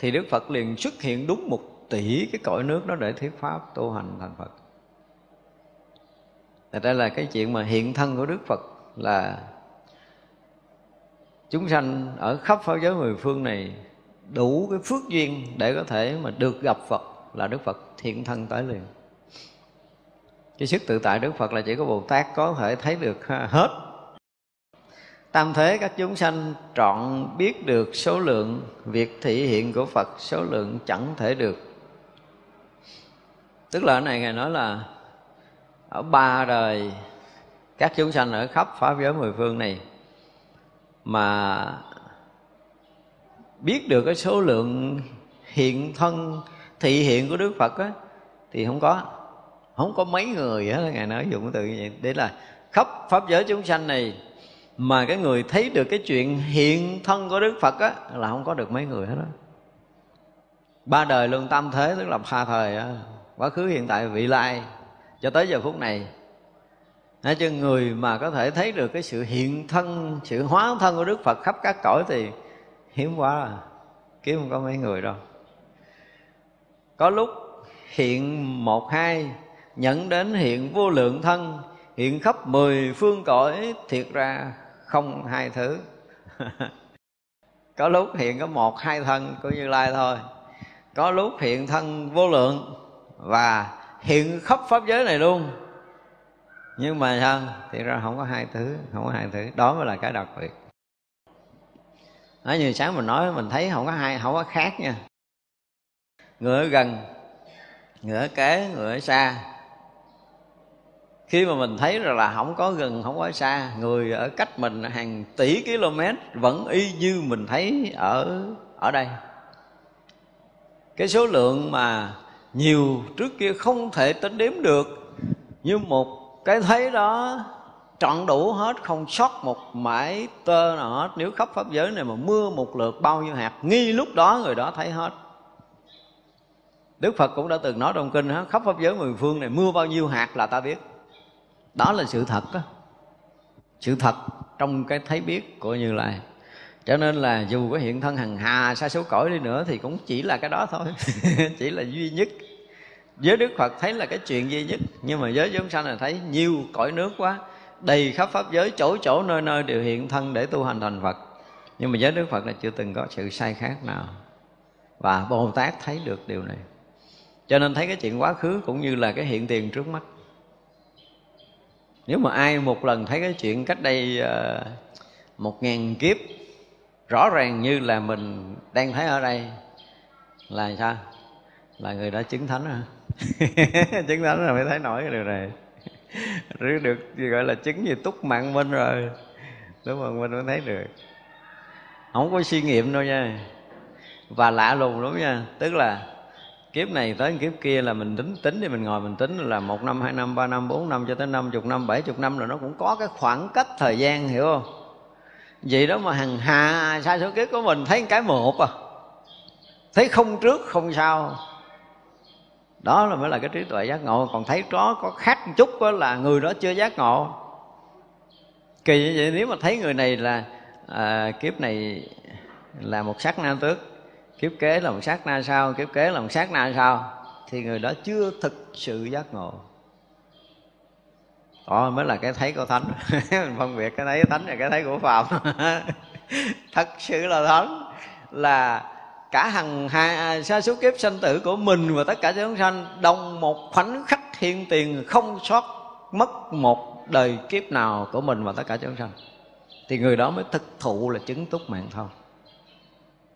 thì đức phật liền xuất hiện đúng một tỷ cái cõi nước đó để thuyết pháp tu hành thành phật Thật ra là cái chuyện mà hiện thân của Đức Phật là chúng sanh ở khắp pháp giới mười phương này đủ cái phước duyên để có thể mà được gặp Phật là Đức Phật hiện thân tới liền. Cái sức tự tại Đức Phật là chỉ có Bồ Tát có thể thấy được hết. Tam thế các chúng sanh trọn biết được số lượng, việc thị hiện của Phật số lượng chẳng thể được. Tức là ở này Ngài nói là ở ba đời, các chúng sanh ở khắp pháp giới mười phương này mà biết được cái số lượng hiện thân, thị hiện của Đức Phật á, thì không có không có mấy người á, ngài nói dụng từ như vậy để là khắp pháp giới chúng sanh này mà cái người thấy được cái chuyện hiện thân của Đức Phật á là không có được mấy người hết đó ba đời luôn tam thế tức là ba thời á. Quá khứ hiện tại vị lai. Cho tới giờ phút này. Nói cho người mà có thể thấy được cái sự hiện thân, sự hóa thân của Đức Phật khắp các cõi thì hiếm quá à. Kiếm không có mấy người đâu. Có lúc hiện một hai nhận đến hiện vô lượng thân hiện khắp mười phương cõi thiệt ra không hai thứ. Có lúc hiện có một, hai thân của như lai thôi. Có lúc hiện thân vô lượng và hiện khắp pháp giới này luôn. Nhưng mà sao? Thì ra không có hai thứ, không có hai thứ. Đó mới là cái đặc biệt. Nói như sáng mình nói, mình thấy không có hai, không có khác nha. Người ở gần người ở kế người ở xa khi mà mình thấy rồi là không có gần, không có xa, người ở cách mình hàng tỷ km vẫn y như mình thấy ở ở đây. Cái số lượng mà nhiều trước kia không thể tính đếm được như một cái thấy đó, trọn đủ hết, không sót một mãi tơ nào hết. Nếu khắp pháp giới này mà mưa một lượt bao nhiêu hạt, nghi lúc đó người đó thấy hết. Đức Phật cũng đã từng nói trong kinh khắp pháp giới mười phương này mưa bao nhiêu hạt là ta biết đó là sự thật đó sự thật trong cái thấy biết của như lai. Cho nên là dù có hiện thân hằng hà xa số cõi đi nữa thì cũng chỉ là cái đó thôi. Chỉ là duy nhất. Giới đức phật thấy là cái chuyện duy nhất. Nhưng mà giới chúng sanh là thấy nhiều cõi nước quá, đầy khắp pháp giới, chỗ chỗ, nơi nơi đều hiện thân để tu hành thành phật. Nhưng mà với đức phật là chưa từng có sự sai khác nào. Và bồ tát thấy được điều này. Cho nên thấy cái chuyện quá khứ cũng như là cái hiện tiền trước mắt nếu mà ai một lần thấy cái chuyện cách đây uh, một ngàn kiếp rõ ràng như là mình đang thấy ở đây là sao? Là người đã chứng thánh rồi chứng thánh rồi mới thấy nổi cái điều này. Rứa được gọi là chứng gì túc mạng minh rồi. Đúng không? Mình mới thấy được. Không có suy nghiệm đâu nha. Và lạ lùng lắm nha. Tức là kiếp này tới kiếp kia là mình tính tính thì mình ngồi mình tính là một năm hai năm ba năm bốn năm cho tới năm chục năm bảy chục năm là nó cũng có cái khoảng cách thời gian hiểu không? Vậy đó mà hằng hà sai số kiếp của mình thấy cái một à. Thấy không trước không sau. Đó là mới là cái trí tuệ giác ngộ. Còn thấy đó có khác một chút đó là người đó chưa giác ngộ. Kỳ như vậy nếu mà thấy người này là à, kiếp này là một sắc nam tước kiếp kế là một sát na sau kiếp kế là một sát na sau thì người đó chưa thực sự giác ngộ. Đó mới là cái thấy của thánh. Mình phân biệt cái thấy thánh và cái thấy của phạm. Thật sự là thánh là cả hằng hai sa số kiếp sanh tử của mình và tất cả chúng sanh đồng một khoảnh khắc thiên tiền không sót mất một đời kiếp nào của mình và tất cả chúng sanh thì người đó mới thực thụ là chứng túc mạng thông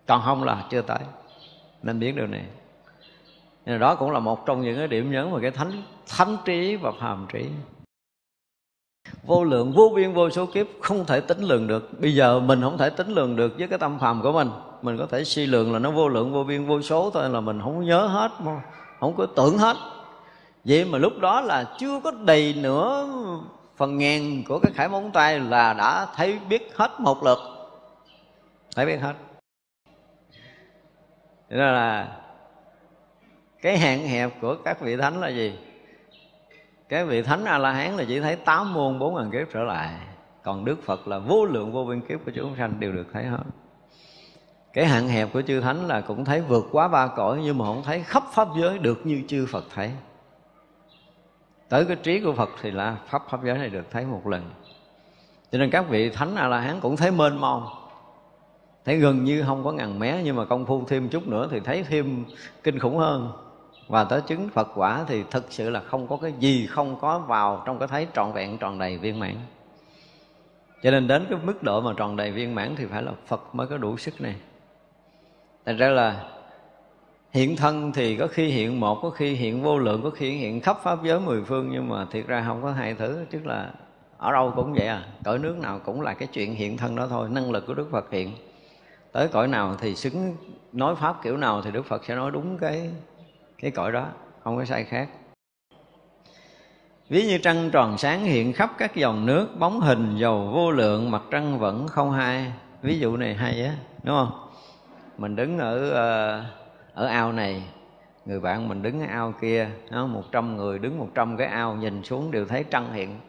còn không là chưa tới. Nên biết điều này. Nên đó cũng là một trong những cái điểm nhấn mà cái thánh thánh trí và phàm trí. Vô lượng, vô biên, vô số kiếp không thể tính lường được. Bây giờ mình không thể tính lường được với cái tâm phàm của mình. Mình có thể suy lượng là nó vô lượng, vô biên, vô số thôi là mình không nhớ hết, không có tưởng hết. Vậy mà lúc đó là chưa có đầy nữa phần ngàn của cái khải móng tay là đã thấy biết hết một lượt. Thấy biết hết. Thế nên là cái hạn hẹp của các vị thánh là gì? Cái vị thánh a la hán là chỉ thấy tám môn bốn ngàn kiếp trở lại. Còn đức phật là vô lượng vô biên kiếp của chúng sanh đều được thấy hết. Cái hạn hẹp của chư thánh là cũng thấy vượt quá ba cõi nhưng mà không thấy khắp pháp giới được như chư phật thấy. Tới cái trí của phật thì là pháp pháp giới này được thấy một lần. Cho nên các vị thánh a la hán cũng thấy mênh mông thấy gần như không có ngàn mé, nhưng mà công phu thêm chút nữa thì thấy thêm kinh khủng hơn. Và tới chứng Phật quả thì thực sự là không có cái gì không có vào trong cái thấy trọn vẹn tròn đầy viên mãn. Cho nên đến cái mức độ mà tròn đầy viên mãn thì phải là Phật mới có đủ sức này. Thành ra là hiện thân thì có khi hiện một, có khi hiện vô lượng, có khi hiện khắp pháp giới mười phương, nhưng mà thiệt ra không có hai thứ tức là ở đâu cũng vậy à. Cõi nước nào cũng là cái chuyện hiện thân đó thôi, năng lực của đức phật hiện tới cõi nào thì xứng, nói pháp kiểu nào thì đức phật sẽ nói đúng cái cái cõi đó, không có sai khác. Ví như trăng tròn sáng hiện khắp các dòng nước, bóng hình, dầu, vô lượng, mặt trăng vẫn không hai. Ví dụ này hay á, đúng không? Mình đứng ở ờ, ở ao này, người bạn mình đứng ở ao kia một trăm người đứng một trăm cái ao, nhìn xuống đều thấy trăng hiện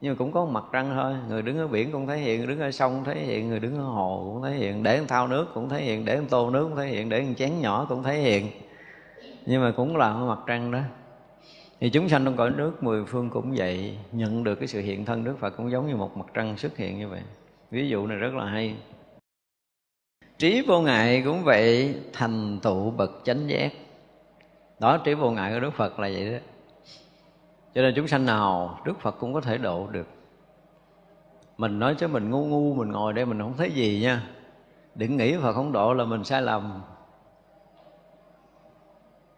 nhưng mà cũng có một mặt trăng thôi. Người đứng ở biển cũng thấy hiện, đứng ở sông cũng thấy hiện, người đứng ở hồ cũng thấy hiện, để thao nước cũng thấy hiện, để tô nước cũng thấy hiện, để chén nhỏ cũng thấy hiện. Nhưng mà cũng là mặt trăng đó. Thì chúng sanh trong cõi nước mười phương cũng vậy, nhận được cái sự hiện thân đức phật cũng giống như một mặt trăng xuất hiện như vậy. Ví dụ này rất là hay. Trí vô ngại cũng vậy, thành tựu bậc chánh giác. Đó, trí vô ngại của đức phật là vậy đó cho nên chúng sanh nào đức phật cũng có thể độ được. Mình nói chứ mình ngu ngu mình ngồi đây mình không thấy gì nha. Đừng nghĩ phật không độ là mình sai lầm.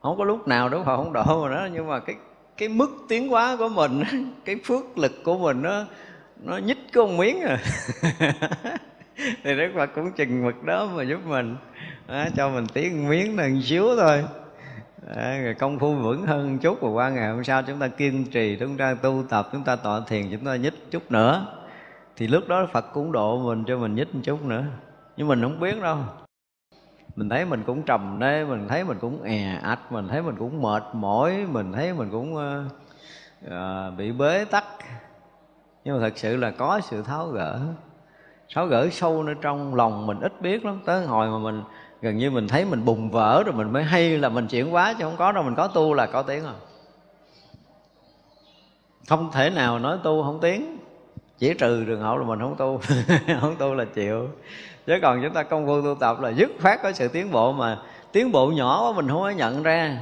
Không có lúc nào đức phật không độ mà đó nhưng mà cái cái mức tiến hóa của mình cái phước lực của mình nó nó nhích có một miếng à. Thì đức phật cũng chừng mực đó mà giúp mình. Đó, cho mình tiến miếng là xíu thôi. Đấy, công phu vững hơn chút và qua ngày hôm sau chúng ta kiên trì chúng ta tu tập chúng ta tọa thiền chúng ta nhích chút nữa. Thì lúc đó phật cũng độ mình cho mình nhích một chút nữa. Nhưng mình không biết đâu. Mình thấy mình cũng trầm đây mình thấy mình cũng è ạch mình thấy mình cũng mệt mỏi mình thấy mình cũng uh, uh, bị bế tắc. Nhưng mà thật sự là có sự tháo gỡ. Tháo gỡ sâu nơi trong lòng mình ít biết lắm. Tới hồi mà mình gần như mình thấy mình bùng vỡ rồi mình mới hay là mình chuyển quá chứ không có đâu, mình có tu là có tiếng rồi. Không thể nào nói tu không tiếng. Chỉ trừ trường hợp là mình không tu không tu là chịu. Chứ còn chúng ta công phu tu tập là dứt phát có sự tiến bộ mà tiến bộ nhỏ quá mình không có nhận ra.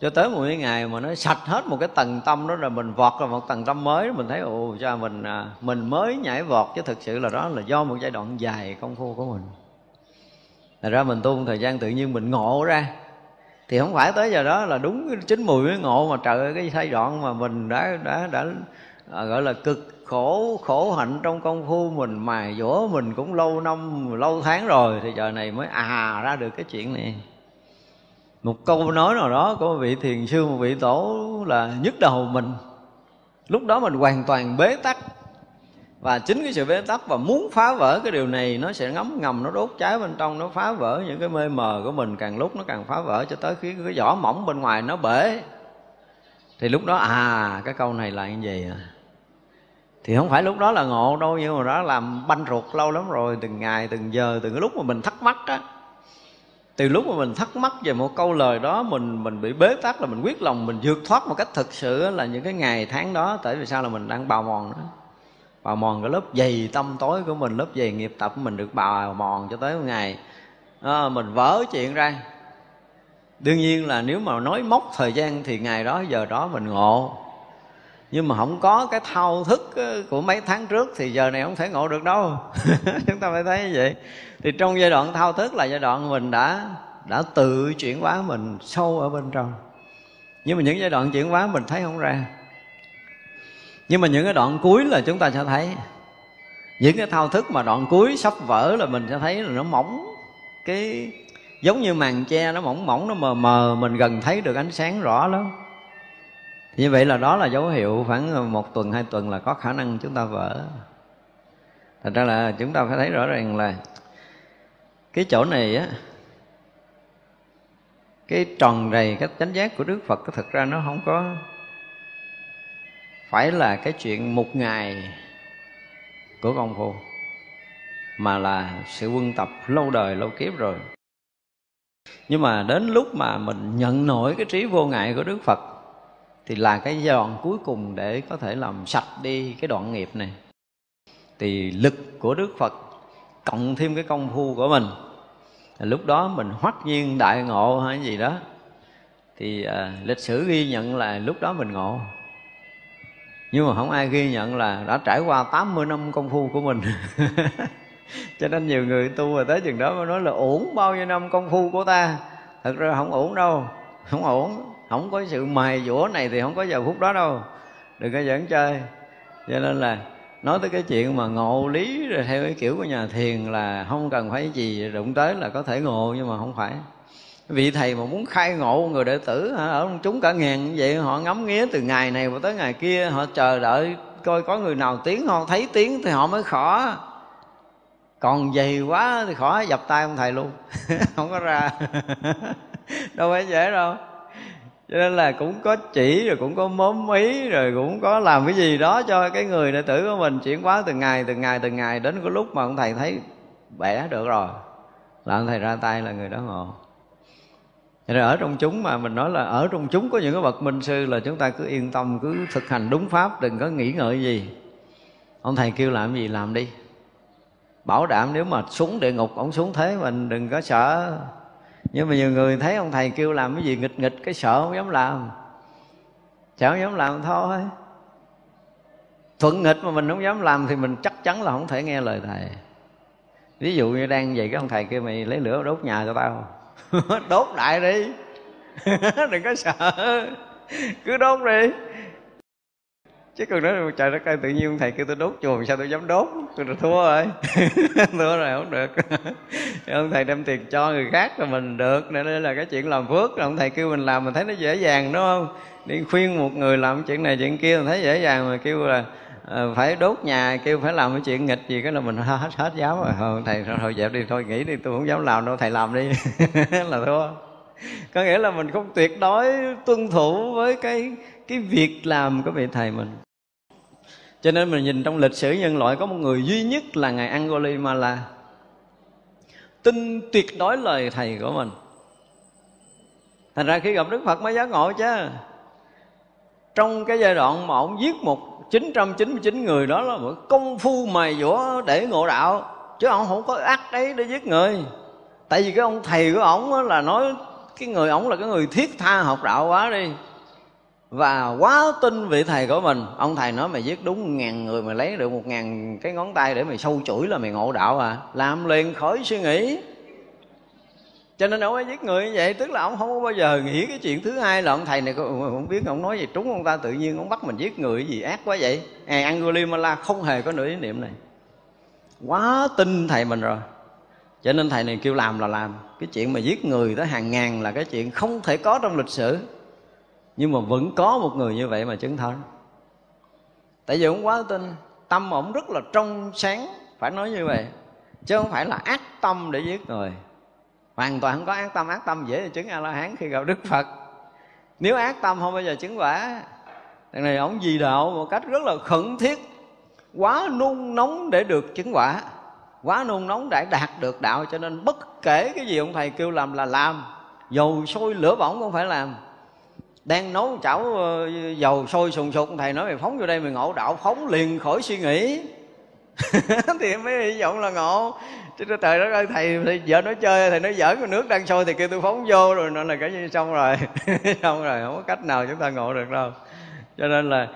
Cho tới một cái ngày mà nó sạch hết một cái tầng tâm đó rồi mình vọt ra một tầng tâm mới, mình thấy, ồ cha mình à, mình mới nhảy vọt. Chứ thực sự là đó là do một giai đoạn dài công phu của mình. Thật ra mình tu một thời gian tự nhiên mình ngộ ra. Thì không phải tới giờ đó là đúng chín mùi mới ngộ Mà trời ơi cái giai đoạn mà mình đã đã đã à, gọi là cực khổ khổ hạnh trong công phu mình mài dũa mình cũng lâu năm lâu tháng rồi thì giờ này mới à ra được cái chuyện này. Một câu nói nào đó của một vị thiền sư một vị tổ là nhức đầu mình. Lúc đó mình hoàn toàn bế tắc và chính cái sự bế tắc và muốn phá vỡ cái điều này, nó sẽ ngấm ngầm, nó đốt cháy bên trong, nó phá vỡ những cái mê mờ của mình. Càng lúc nó càng phá vỡ cho tới khi cái vỏ mỏng bên ngoài nó bể. Thì lúc đó à cái câu này là như vậy à? Thì không phải lúc đó là ngộ đâu, nhưng mà đó làm banh ruột lâu lắm rồi, từng ngày, từng giờ, từng cái lúc mà mình thắc mắc á. Từ lúc mà mình thắc mắc về một câu lời đó, mình mình bị bế tắc là mình quyết lòng mình vượt thoát một cách thực sự là những cái ngày tháng đó. Tại vì sao là mình đang bào mòn đó bào mòn cái lớp dày tâm tối của mình lớp dày nghiệp tập của mình được bào mòn cho tới một ngày. À, mình vỡ chuyện ra. Đương nhiên là nếu mà nói mốc thời gian thì ngày đó giờ đó mình ngộ. Nhưng mà không có cái thao thức ờ, của mấy tháng trước thì giờ này không thể ngộ được đâu. Chúng ta phải thấy như vậy. Thì trong giai đoạn thao thức là giai đoạn mình đã đã tự chuyển hóa mình sâu ở bên trong. Nhưng mà những giai đoạn chuyển hóa mình thấy không ra nhưng mà những cái đoạn cuối là chúng ta sẽ thấy. Những cái thao thức mà đoạn cuối sắp vỡ là mình sẽ thấy là nó mỏng. Cái giống như màn che nó mỏng mỏng, nó mờ mờ, mình gần thấy được ánh sáng rõ lắm. Như vậy là đó là dấu hiệu khoảng một tuần, hai tuần là có khả năng chúng ta vỡ. Thật ra là chúng ta phải thấy rõ ràng là cái chỗ này á, cái tròn đầy cái chánh giác của đức phật, thực ra nó không có phải là cái chuyện một ngày của công phu mà là sự quân tập lâu đời lâu kiếp rồi. Nhưng mà đến lúc mà mình nhận nổi cái trí vô ngại của đức phật thì là cái giai đoạn cuối cùng để có thể làm sạch đi cái đoạn nghiệp này. Thì lực của đức phật cộng thêm cái công phu của mình. Lúc đó mình hoắc nhiên đại ngộ hay gì đó thì à, lịch sử ghi nhận là lúc đó mình ngộ nhưng mà không ai ghi nhận là đã trải qua 80 năm công phu của mình. Cho nên nhiều người tu rồi tới chừng đó mới nói là ổn bao nhiêu năm công phu của ta. Thật ra không ổn đâu. Không ổn không có sự mài dũa này thì không có giờ phút đó đâu. Đừng có dẫn chơi. Cho nên là nói tới cái chuyện mà ngộ lý rồi theo cái kiểu của nhà thiền là không cần phải gì đụng tới là có thể ngộ nhưng mà không phải vị thầy mà muốn khai ngộ người đệ tử ở chúng cả ngàn như vậy, họ ngắm nghía từ ngày này tới ngày kia, họ chờ đợi coi có người nào tiếng không thấy tiếng thì họ mới khó còn dày quá thì khỏi dập tay ông thầy luôn. Không có ra. Đâu phải dễ đâu. Cho nên là cũng có chỉ, rồi cũng có mớm ý rồi cũng có làm cái gì đó cho cái người đệ tử của mình. Chuyển hóa từng ngày từng ngày từng ngày đến cái lúc mà ông thầy thấy bẻ được rồi. Là ông thầy ra tay là người đó ngộ cho ở trong chúng mà mình nói là ở trong chúng có những cái bậc minh sư là chúng ta cứ yên tâm, cứ thực hành đúng pháp, đừng có nghĩ ngợi gì. Ông thầy kêu làm gì làm đi. Bảo đảm nếu mà xuống địa ngục, ông xuống thế mình đừng có sợ. Nhưng mà nhiều người thấy ông thầy kêu làm cái gì, nghịch nghịch, cái sợ không dám làm. Sợ không dám làm thôi. Thuận nghịch mà mình không dám làm thì mình chắc chắn là không thể nghe lời thầy. Ví dụ như đang vậy, cái ông thầy kêu mày lấy lửa đốt nhà cho tao. đốt đại đi. Đừng có sợ. Cứ đốt đi. Chứ còn nói, trời đất ơi, tự nhiên thầy kêu tôi đốt chùa, sao tôi dám đốt? Tôi đã thua rồi. Thua rồi, không được. Ông thầy đem tiền cho người khác là mình được. Nên đây là cái chuyện làm phước. Ông thầy kêu mình làm, mình thấy nó dễ dàng, đúng không? Đi khuyên một người làm chuyện này chuyện kia, mình thấy dễ dàng mà kêu là Ờ, phải đốt nhà, kêu phải làm cái chuyện nghịch gì cái là mình hết hết giáo rồi. Thôi thầy thôi dẹp đi, thôi nghĩ đi, tôi không dám làm đâu, thầy làm đi. Là thua. Có nghĩa là mình không tuyệt đối tuân thủ với cái cái việc làm của vị thầy mình. Cho nên mình nhìn trong lịch sử nhân loại có một người duy nhất là ngài là tin tuyệt đối lời thầy của mình. Thành ra khi gặp đức phật mới giác ngộ chứ. Trong cái giai đoạn mà ông giết một 999 người đó là một công phu mài dũa để ngộ đạo, chứ ông không có ác đấy để giết người. Tại vì cái ông thầy của ổng là nói cái người ổng là cái người thiết tha học đạo quá đi. Và quá tin vị thầy của mình. Ông thầy nói mày giết đúng ngàn người, mày lấy được một ngàn cái ngón tay để mày sâu chuỗi là mày ngộ đạo à. Làm liền khỏi suy nghĩ cho nên ông ấy giết người như vậy, tức là ông không có bao giờ nghĩ cái chuyện thứ hai là ông thầy này không biết ông nói gì. Trúng ông ta tự nhiên ông bắt mình giết người gì ác quá vậy. Ngài Angulimala không hề có nửa ý niệm này. Quá tin thầy mình rồi. Cho nên thầy này kêu làm là làm. Cái chuyện mà giết người tới hàng ngàn là cái chuyện không thể có trong lịch sử. Nhưng mà vẫn có một người như vậy mà chứng thân tại vì ông quá tin, tâm ổng rất là trong sáng. Phải nói như vậy. Chứ không phải là ác tâm để giết người hoàn toàn không có ác tâm. Ác tâm dễ chứng a la hán khi gặp đức phật. Nếu ác tâm không bao giờ chứng quả đằng này ổng di đạo một cách rất là khẩn thiết, quá nung nóng để được chứng quả, quá nung nóng để đạt được đạo. Cho nên bất kể cái gì ông thầy kêu làm là làm. Dầu sôi lửa bỏng cũng phải làm. Đang nấu chảo ờ, dầu sôi sùng sục, thầy nói mày phóng vô đây mày ngộ đạo phóng liền khỏi suy nghĩ. thì mới hy vọng là ngộ. Chứ trời đất ơi thầy, thầy vợ nói chơi thầy nói giỡn cái nước đang sôi thì kêu tôi phóng vô rồi nó là cái gì xong rồi. Xong rồi không có cách nào chúng ta ngộ được đâu. Cho nên là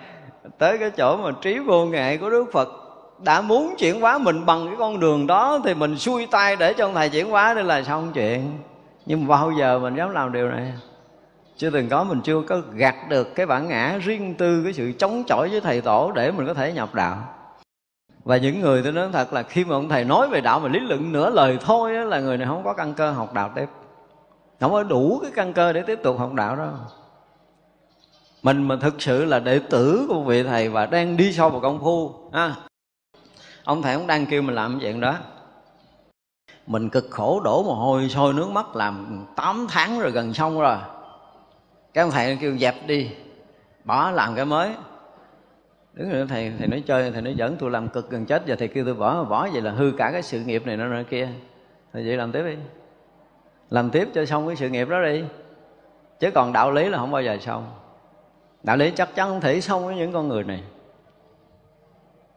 tới cái chỗ mà trí vô ngại của đức phật đã muốn chuyển hóa mình bằng cái con đường đó thì mình xuôi tay để cho ông thầy chuyển hóa đây là xong chuyện. Nhưng mà bao giờ mình dám làm điều này? Chưa từng có mình chưa có gạt được cái bản ngã riêng tư cái sự chống chọi với thầy tổ để mình có thể nhập đạo và những người tôi nói thật là khi mà ông thầy nói về đạo mà lý luận nửa lời thôi á, là người này không có căn cơ học đạo tiếp. Không có đủ cái căn cơ để tiếp tục học đạo đó. Mình mà thực sự là đệ tử của vị thầy và đang đi sâu vào công phu ha. Ông thầy cũng đang kêu mình làm chuyện đó. Mình cực khổ đổ mồ hôi sôi nước mắt làm 8 tháng rồi gần xong rồi. Cái ông thầy kêu dẹp đi bỏ làm cái mới đứng rồi, thầy thầy nói chơi, thầy nói dẫn tôi làm cực gần chết giờ. Thầy kêu, tôi bỏ bỏ vậy là hư cả cái sự nghiệp này nó nữa kia. Thì vậy làm tiếp đi. Làm tiếp cho xong cái sự nghiệp đó đi. Chứ còn đạo lý là không bao giờ xong. Đạo lý chắc chắn không thể xong với những con người này.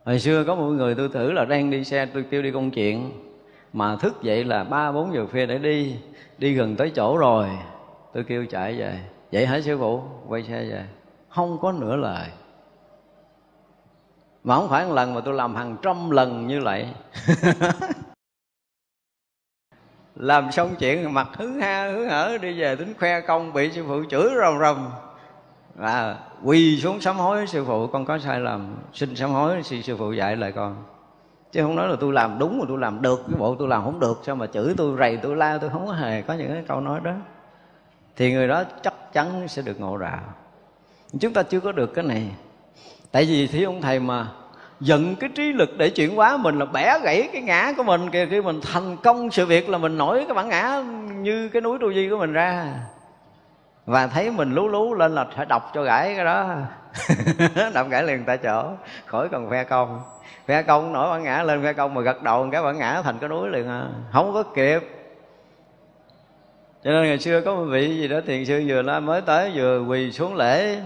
Hồi xưa có một người tôi thử là đang đi xe, tôi kêu đi công chuyện, mà thức dậy là ba, bốn giờ khuya để đi đi gần tới chỗ rồi. Tôi kêu chạy về. Vậy hả, sư phụ? Quay xe về. Không có nửa lời mà không phải một lần mà tôi làm hàng trăm lần như vậy. Làm xong chuyện mặt hứ ha hứ hở đi về tính khoe công bị sư phụ chửi rồng rồng và quỳ xuống sám hối sư phụ con có sai lầm xin sám hối sư, sư phụ dạy lại con. Chứ không nói là tôi làm đúng mà tôi làm được cái bộ tôi làm không được sao mà chửi tôi rầy tôi la tôi không có hề có những cái câu nói đó. Thì người đó chắc chắn sẽ được ngộ đạo. Chúng ta chưa có được cái này tại vì thì ông thầy mà giận cái trí lực để chuyển hóa mình là bẻ gãy cái ngã của mình kìa. Khi mình thành công sự việc là mình nổi cái bản ngã như cái núi tu di của mình ra. Và thấy mình lú lú lên là phải đọc cho gãy cái đó. Đọc gãy liền tại chỗ, khỏi cần phe công. Phe công nổi bản ngã lên, phe công mà gật đầu cái bản ngã thành cái núi liền à. Không có kịp. Cho nên ngày xưa có một vị gì đó thiền sư vừa la mới tới, vừa quỳ xuống lễ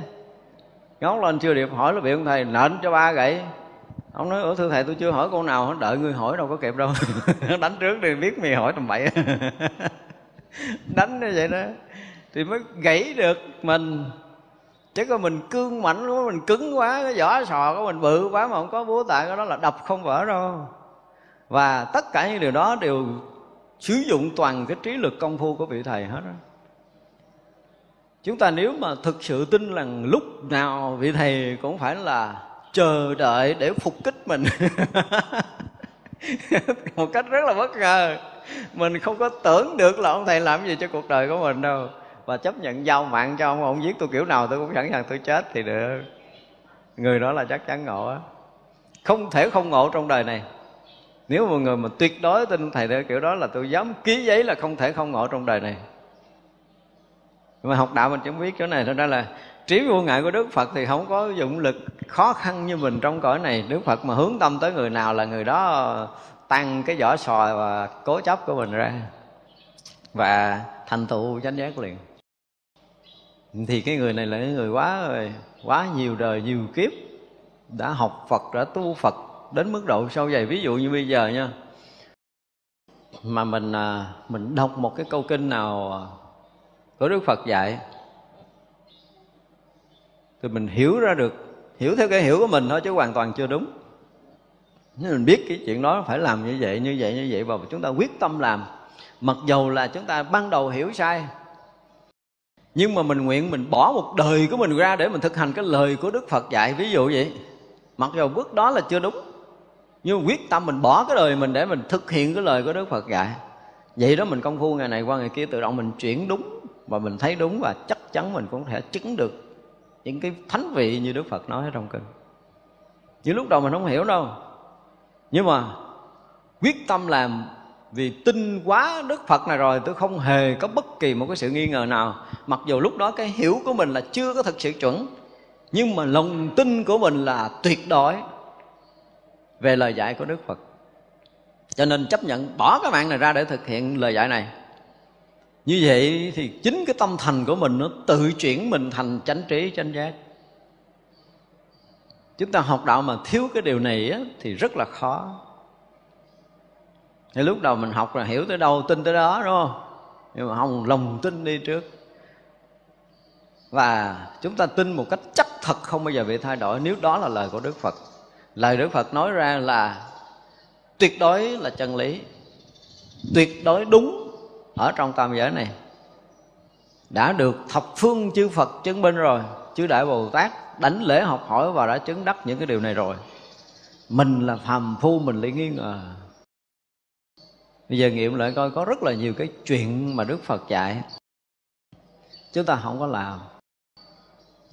ngóng lên chưa điệp, hỏi là bị ông thầy, nện cho ba gậy. Ông nói, ủa, thưa thầy, tôi chưa hỏi câu nào đợi ngươi hỏi đâu có kịp đâu. Đánh trước đi, biết mày hỏi tầm bậy. Đánh như vậy đó. Thì mới gãy được mình. Chứ còn mình cương mạnh quá mình cứng quá, cái vỏ sò của mình bự quá mà không có búa tạ, cái đó là đập không vỡ đâu. Và tất cả những điều đó đều sử dụng toàn cái trí lực công phu của vị thầy hết đó chúng ta nếu mà thực sự tin rằng lúc nào vị thầy cũng phải là chờ đợi để phục kích mình. Một cách rất là bất ngờ. Mình không có tưởng được là ông thầy làm gì cho cuộc đời của mình đâu. Và chấp nhận giao mạng cho ông ông giết tôi kiểu nào tôi cũng sẵn sàng tôi chết thì được. Người đó là chắc chắn ngộ á. Không thể không ngộ trong đời này. Nếu mà người mà tuyệt đối tin thầy theo kiểu đó là tôi dám ký giấy là không thể không ngộ trong đời này mà học đạo mình chẳng biết chỗ này. Thật ra là trí vô ngại của đức phật thì không có dụng lực khó khăn như mình trong cõi này. Đức phật mà hướng tâm tới người nào là người đó tăng cái vỏ sò và cố chấp của mình ra và thành tựu chánh giác liền. Thì cái người này là cái người quá rồi quá nhiều đời, nhiều kiếp đã học Phật, đã tu Phật đến mức độ sâu dày. Ví dụ như bây giờ nha, mà mình à, mình đọc một cái câu kinh nào của Đức Phật dạy thì mình hiểu ra được, hiểu theo cái hiểu của mình thôi chứ hoàn toàn chưa đúng. Nếu mình biết cái chuyện đó phải làm như vậy như vậy như vậy, và chúng ta quyết tâm làm. Mặc dầu là chúng ta ban đầu hiểu sai, nhưng mà mình nguyện mình bỏ một đời của mình ra để mình thực hành cái lời của đức phật dạy, ví dụ vậy. Mặc dầu bước đó là chưa đúng, nhưng quyết tâm mình bỏ cái đời mình để mình thực hiện cái lời của đức phật dạy. Vậy đó mình công phu ngày này qua ngày kia tự động mình chuyển đúng mà mình thấy đúng và chắc chắn mình cũng thể chứng được những cái thánh vị như đức phật nói ở trong kinh. Những lúc đầu mình không hiểu đâu. Nhưng mà quyết tâm làm vì tin quá đức phật này rồi, tôi không hề có bất kỳ một cái sự nghi ngờ nào. Mặc dù lúc đó cái hiểu của mình là chưa có thực sự chuẩn, nhưng mà lòng tin của mình là tuyệt đối về lời dạy của đức phật. Cho nên chấp nhận bỏ cái mạng này ra để thực hiện lời dạy này như vậy thì chính cái tâm thành của mình nó tự chuyển mình thành chánh trí chánh giác. Chúng ta học đạo mà thiếu cái điều này á, thì rất là khó. Thì lúc đầu mình học là hiểu tới đâu tin tới đó đúng không? Nhưng mà không lòng tin đi trước. Và chúng ta tin một cách chắc thật không bao giờ bị thay đổi. Nếu đó là lời của đức phật. Lời đức phật nói ra là tuyệt đối là chân lý. Tuyệt đối đúng ở trong tam giới này, đã được thập phương chư phật chứng minh rồi, chư đại bồ tát đánh lễ học hỏi và đã chứng đắc những cái điều này rồi. Mình là phàm phu, mình lại nghi ngờ. Bây giờ nghiệm lại coi, có rất là nhiều cái chuyện mà đức phật dạy. Chúng ta không có làm.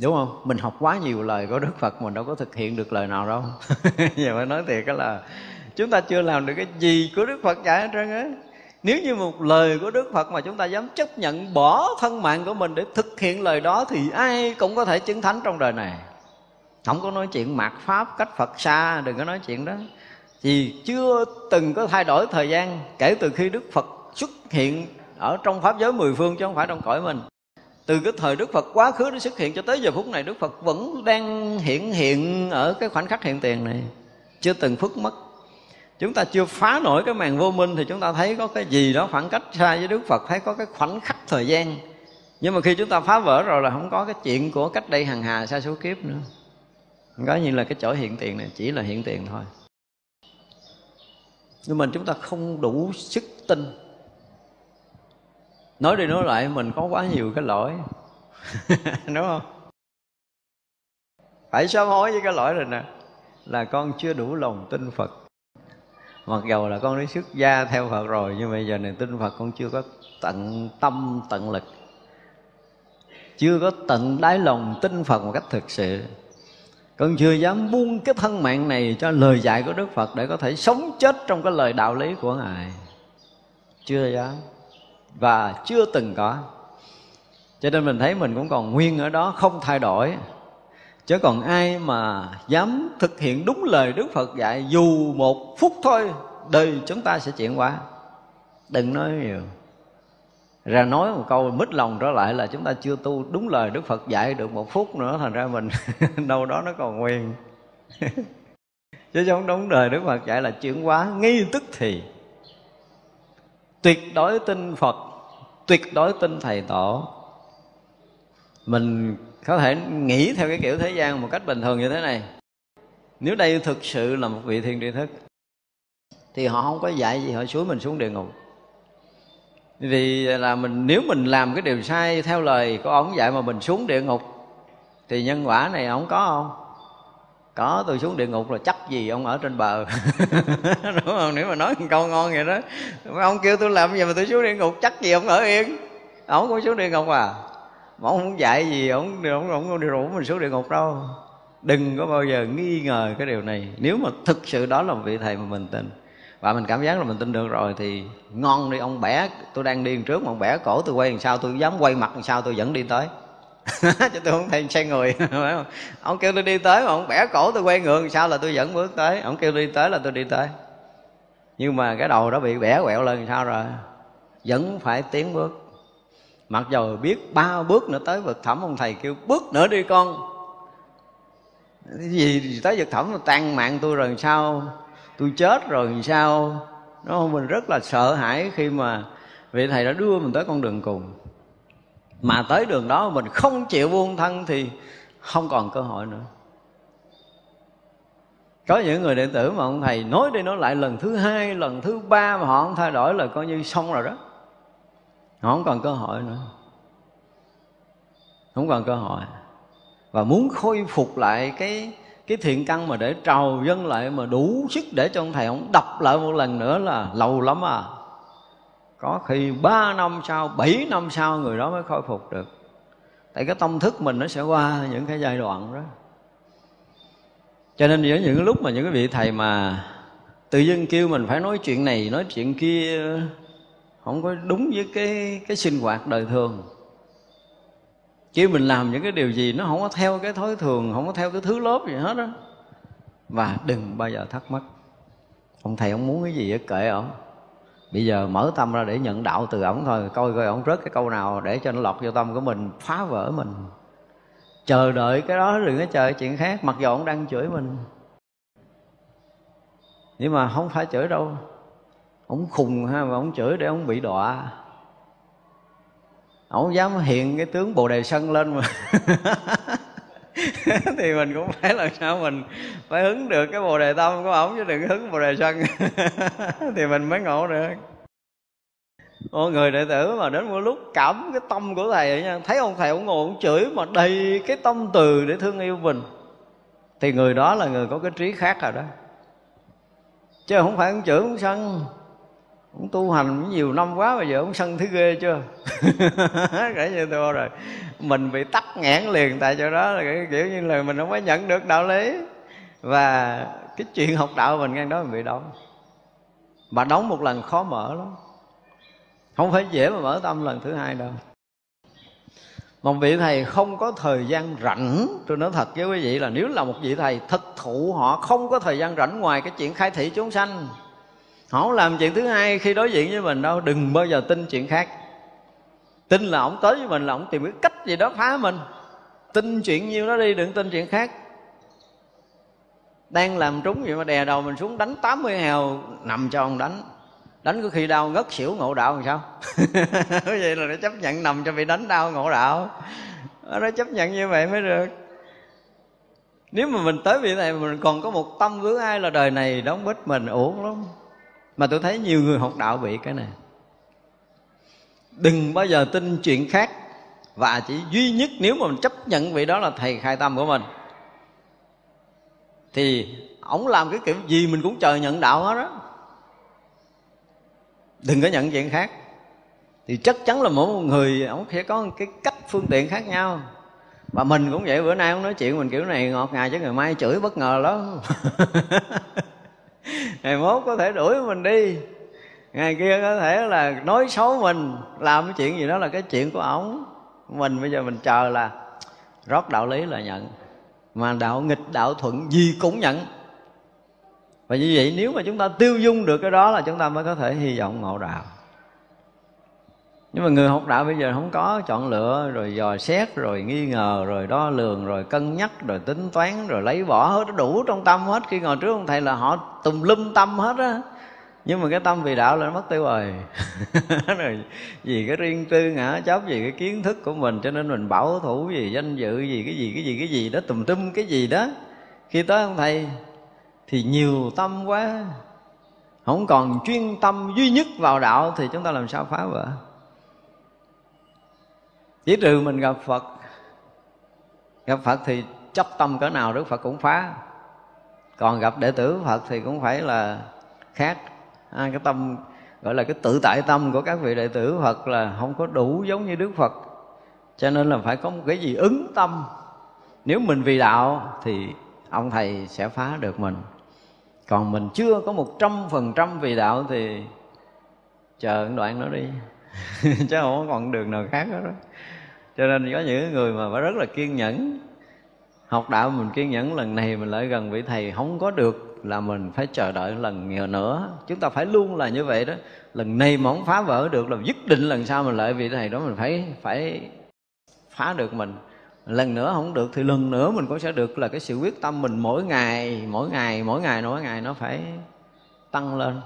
Đúng không? Mình học quá nhiều lời của đức phật mình đâu có thực hiện được lời nào đâu. Giờ mới nói thiệt cái là, chúng ta chưa làm được cái gì của đức phật dạy hết trơn á nếu như một lời của đức phật mà chúng ta dám chấp nhận bỏ thân mạng của mình để thực hiện lời đó thì ai cũng có thể chứng thánh trong đời này. Không có nói chuyện mạt pháp cách phật xa, đừng có nói chuyện đó. Vì chưa từng có thay đổi thời gian kể từ khi đức phật xuất hiện ở trong pháp giới mười phương chứ không phải trong cõi mình. Từ cái thời đức phật quá khứ nó xuất hiện cho tới giờ phút này, đức phật vẫn đang hiện hiện ở cái khoảnh khắc hiện tiền này. Chưa từng phức mất chúng ta chưa phá nổi cái màn vô minh thì chúng ta thấy có cái gì đó khoảng cách xa với đức phật, thấy có cái khoảnh khắc thời gian. Nhưng mà khi chúng ta phá vỡ rồi là không có cái chuyện của cách đây hàng hà xa số kiếp nữa. Không có như là cái chỗ hiện tiền này, chỉ là hiện tiền thôi. Nhưng mà chúng ta không đủ sức tin. Nói đi nói lại, mình có quá nhiều cái lỗi. Đúng không? Phải sám hối với cái lỗi rồi nè, là con chưa đủ lòng tin phật mặc dầu là con đi xuất gia theo phật rồi, nhưng bây giờ này tin phật con chưa có tận tâm, tận lực. Chưa có tận đáy lòng tin phật một cách thực sự. Con chưa dám buông cái thân mạng này cho lời dạy của đức phật để có thể sống chết trong cái lời đạo lý của ngài. Chưa dám và chưa từng có. Cho nên mình thấy mình cũng còn nguyên ở đó, không thay đổi chứ còn ai mà dám thực hiện đúng lời đức phật dạy, dù một phút thôi, đời chúng ta sẽ chuyển qua đừng nói nhiều. Ra nói một câu mít lòng trở lại là chúng ta chưa tu đúng lời đức phật dạy được một phút nữa, thành ra mình đâu đó nó còn nguyên. Chứ không đúng đời đức phật dạy là chuyển hóa ngay tức thì. Tuyệt đối tin phật, tuyệt đối tin thầy tổ. Mình có thể nghĩ theo cái kiểu thế gian một cách bình thường như thế này. Nếu đây thực sự là một vị thiên tri thức, thì họ không có dạy gì, họ suối mình xuống địa ngục. Vì là mình, nếu mình làm cái điều sai theo lời của ông dạy mà mình xuống địa ngục, thì nhân quả này ông có không? Có, tôi xuống địa ngục là chắc gì ông ở trên bờ. Đúng không? Nếu mà nói một câu ngon vậy đó. Ông kêu tôi làm gì mà tôi xuống địa ngục, chắc gì ông ở yên? Ông cũng xuống địa ngục à? Mà ông không dạy gì, ông ông ông rủ mình xuống địa ngục đâu. Đừng có bao giờ nghi ngờ cái điều này. Nếu mà thực sự đó là một vị thầy mà mình tin, và mình cảm giác là mình tin được rồi, thì ngon đi, ông bẻ, tôi đang đi trước mà ông bẻ cổ tôi quay làm sao, tôi dám quay mặt làm sao, tôi vẫn đi tới. Chứ tôi không thèm xe người, phải không? Ông kêu tôi đi tới mà ông bẻ cổ tôi quay ngược sao là tôi vẫn bước tới. Ông kêu tôi đi tới là tôi đi tới. Nhưng mà cái đầu đó bị bẻ quẹo lên sao rồi? Vẫn phải tiến bước mặc dầu biết ba bước nữa tới vực thẳm ông thầy kêu, bước nữa đi con. Cái gì tới vực thẳm tan mạng tôi rồi sao? Tôi chết rồi sao? Nó mình rất là sợ hãi khi mà vị thầy đã đưa mình tới con đường cùng. Mà tới đường đó mình không chịu buông thân thì không còn cơ hội nữa. Có những người đệ tử mà ông thầy nói đi nói lại lần thứ hai, lần thứ ba mà họ không thay đổi là coi như xong rồi đó họ không còn cơ hội nữa. Không còn cơ hội. Và muốn khôi phục lại cái cái thiện căn mà để trào dân lại mà đủ sức để cho ông thầy ông đọc lại một lần nữa là lâu lắm à. Có khi ba năm sau, bảy năm sau người đó mới khôi phục được. Tại cái tâm thức mình nó sẽ qua những cái giai đoạn đó. Cho nên giữa những lúc mà những cái vị thầy mà tự dưng kêu mình phải nói chuyện này, nói chuyện kia không có đúng với cái cái sinh hoạt đời thường. Chứ mình làm những cái điều gì nó không có theo cái thói thường, không có theo cái thứ lớp gì hết á. Và đừng bao giờ thắc mắc, ông thầy ông muốn cái gì kệ ổng bây giờ mở tâm ra để nhận đạo từ ổng thôi, coi coi ổng rớt cái câu nào để cho nó lọt vô tâm của mình, phá vỡ mình. Chờ đợi cái đó đừng có chờ chuyện khác, mặc dù ổng đang chửi mình. Nhưng mà không phải chửi đâu ổng khùng ha mà ổng chửi để ổng bị đọa. Ổng dám hiện cái tướng bồ đề sân lên mà. Thì mình cũng phải làm sao mình phải hứng được cái bồ đề tâm của ổng chứ đừng hứng bồ đề sân. Thì mình mới ngộ được. Ô, người đệ tử mà đến một lúc cảm cái tâm của thầy nha. Thấy ông thầy ông ngồi ông chửi mà đầy cái tâm từ để thương yêu mình. Thì người đó là người có cái trí khác rồi đó. Chứ không phải ông chửi ông sân. Ông tu hành nhiều năm quá bây giờ ông sân thứ ghê chưa? Kể như tôi rồi. Mình bị tắt nghẽn liền tại chỗ đó, là kiểu như là mình không có nhận được đạo lý. Và cái chuyện học đạo mình ngang đó mình bị đóng. Mà đóng một lần khó mở lắm. Không phải dễ mà mở tâm lần thứ hai đâu. Một vị thầy không có thời gian rảnh. Tôi nói thật với quý vị là nếu là một vị thầy thực thụ họ không có thời gian rảnh ngoài cái chuyện khai thị chúng sanh không làm chuyện thứ hai khi đối diện với mình đâu, đừng bao giờ tin chuyện khác. Tin là ổng tới với mình là ổng tìm cái cách gì đó phá mình. Tin chuyện nhiêu đó đi, đừng tin chuyện khác. Đang làm trúng vậy mà đè đầu mình xuống, đánh 80 hào nằm cho ông đánh. Đánh có khi đau ngất xỉu ngộ đạo làm sao? Vậy là nó chấp nhận nằm cho bị đánh đau ngộ đạo. Nó chấp nhận như vậy mới được. Nếu mà mình tới vị này mình còn có một tâm với ai là đời này, đóng bít mình uổng lắm mà tôi thấy nhiều người học đạo bị cái này. Đừng bao giờ tin chuyện khác. Và chỉ duy nhất nếu mà mình chấp nhận vị đó là thầy khai tâm của mình. Thì ổng làm cái kiểu gì mình cũng chờ nhận đạo hết đó đừng có nhận chuyện khác. Thì chắc chắn là mỗi một người ổng sẽ có cái cách phương tiện khác nhau. Và mình cũng vậy, bữa nay ông nói chuyện mình kiểu này ngọt ngào chứ ngày mai chửi bất ngờ lắm. ngày mốt có thể đuổi mình đi. Ngày kia có thể là nói xấu mình, làm cái chuyện gì đó là cái chuyện của ổng. Mình bây giờ mình chờ là rót đạo lý là nhận. Mà đạo nghịch, đạo thuận gì cũng nhận. Và như vậy nếu mà chúng ta tiêu dung được cái đó là chúng ta mới có thể hy vọng ngộ đạo nhưng mà người học đạo bây giờ không có chọn lựa, rồi dò xét, rồi nghi ngờ, rồi đo lường, rồi cân nhắc, rồi tính toán, rồi lấy bỏ hết, đủ trong tâm hết. Khi ngồi trước ông thầy là họ tùm lum tâm hết á. Nhưng mà cái tâm vì đạo là nó mất tiêu rồi. Rồi vì cái riêng tư ngã chấp vì cái kiến thức của mình, cho nên mình bảo thủ gì danh dự gì cái gì cái gì cái gì đó, tùm tum cái gì đó. Khi tới ông thầy thì nhiều tâm quá. Không còn chuyên tâm duy nhất vào đạo thì chúng ta làm sao phá vỡ? Chỉ trừ mình gặp phật. Gặp phật thì chấp tâm cỡ nào đức phật cũng phá. Còn gặp đệ tử phật thì cũng phải là khác. À, cái tâm gọi là cái tự tại tâm của các vị đệ tử phật là không có đủ giống như đức phật. Cho nên là phải có một cái gì ứng tâm. Nếu mình vì đạo thì ông thầy sẽ phá được mình. Còn mình chưa có một trăm phần trăm vì đạo thì chờ đoạn nó đi. Chứ không còn đường nào khác hết đó cho nên có những người mà phải rất là kiên nhẫn. Học đạo mình kiên nhẫn, lần này mình lại gần vị thầy không có được là mình phải chờ đợi lần nữa. Chúng ta phải luôn là như vậy đó. Lần này mà không phá vỡ được là nhất định lần sau mình lại vị thầy đó mình phải phải phá được mình. Lần nữa không được thì lần nữa mình cũng sẽ được là cái sự quyết tâm mình mỗi ngày mỗi ngày mỗi ngày mỗi ngày nó phải tăng lên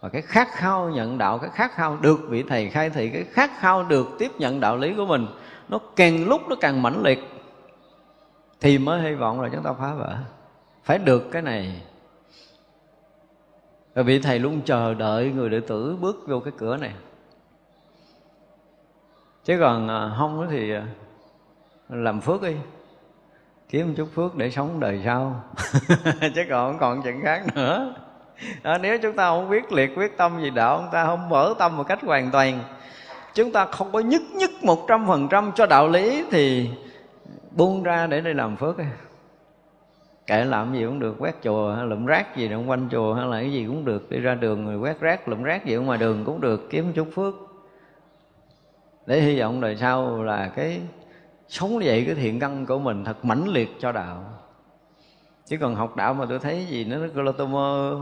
và cái khát khao nhận đạo, cái khát khao được vị thầy khai thị, cái khát khao được tiếp nhận đạo lý của mình, nó càng lúc nó càng mãnh liệt, thì mới hy vọng là chúng ta phá vỡ. Phải được cái này. Và vị thầy luôn chờ đợi người đệ tử bước vô cái cửa này. Chứ còn à, không thì à, làm phước đi. Kiếm một chút phước để sống đời sau. Chứ còn không còn chuyện khác nữa đó, nếu chúng ta không biết liệt quyết tâm gì đạo chúng ta không mở tâm một cách hoàn toàn. Chúng ta không có nhất nhất một trăm phần trăm cho đạo lý thì buông ra để đi làm phước kệ làm gì cũng được quét chùa hay lụm rác gì trong quanh chùa hay là cái gì cũng được. Đi ra đường rồi quét rác lụm rác gì ở ngoài đường cũng được kiếm chút phước. Để hy vọng đời sau là cái sống vậy cái thiện căn của mình thật mãnh liệt cho đạo. Chứ còn học đạo mà tôi thấy gì nó cứ là tôi mơ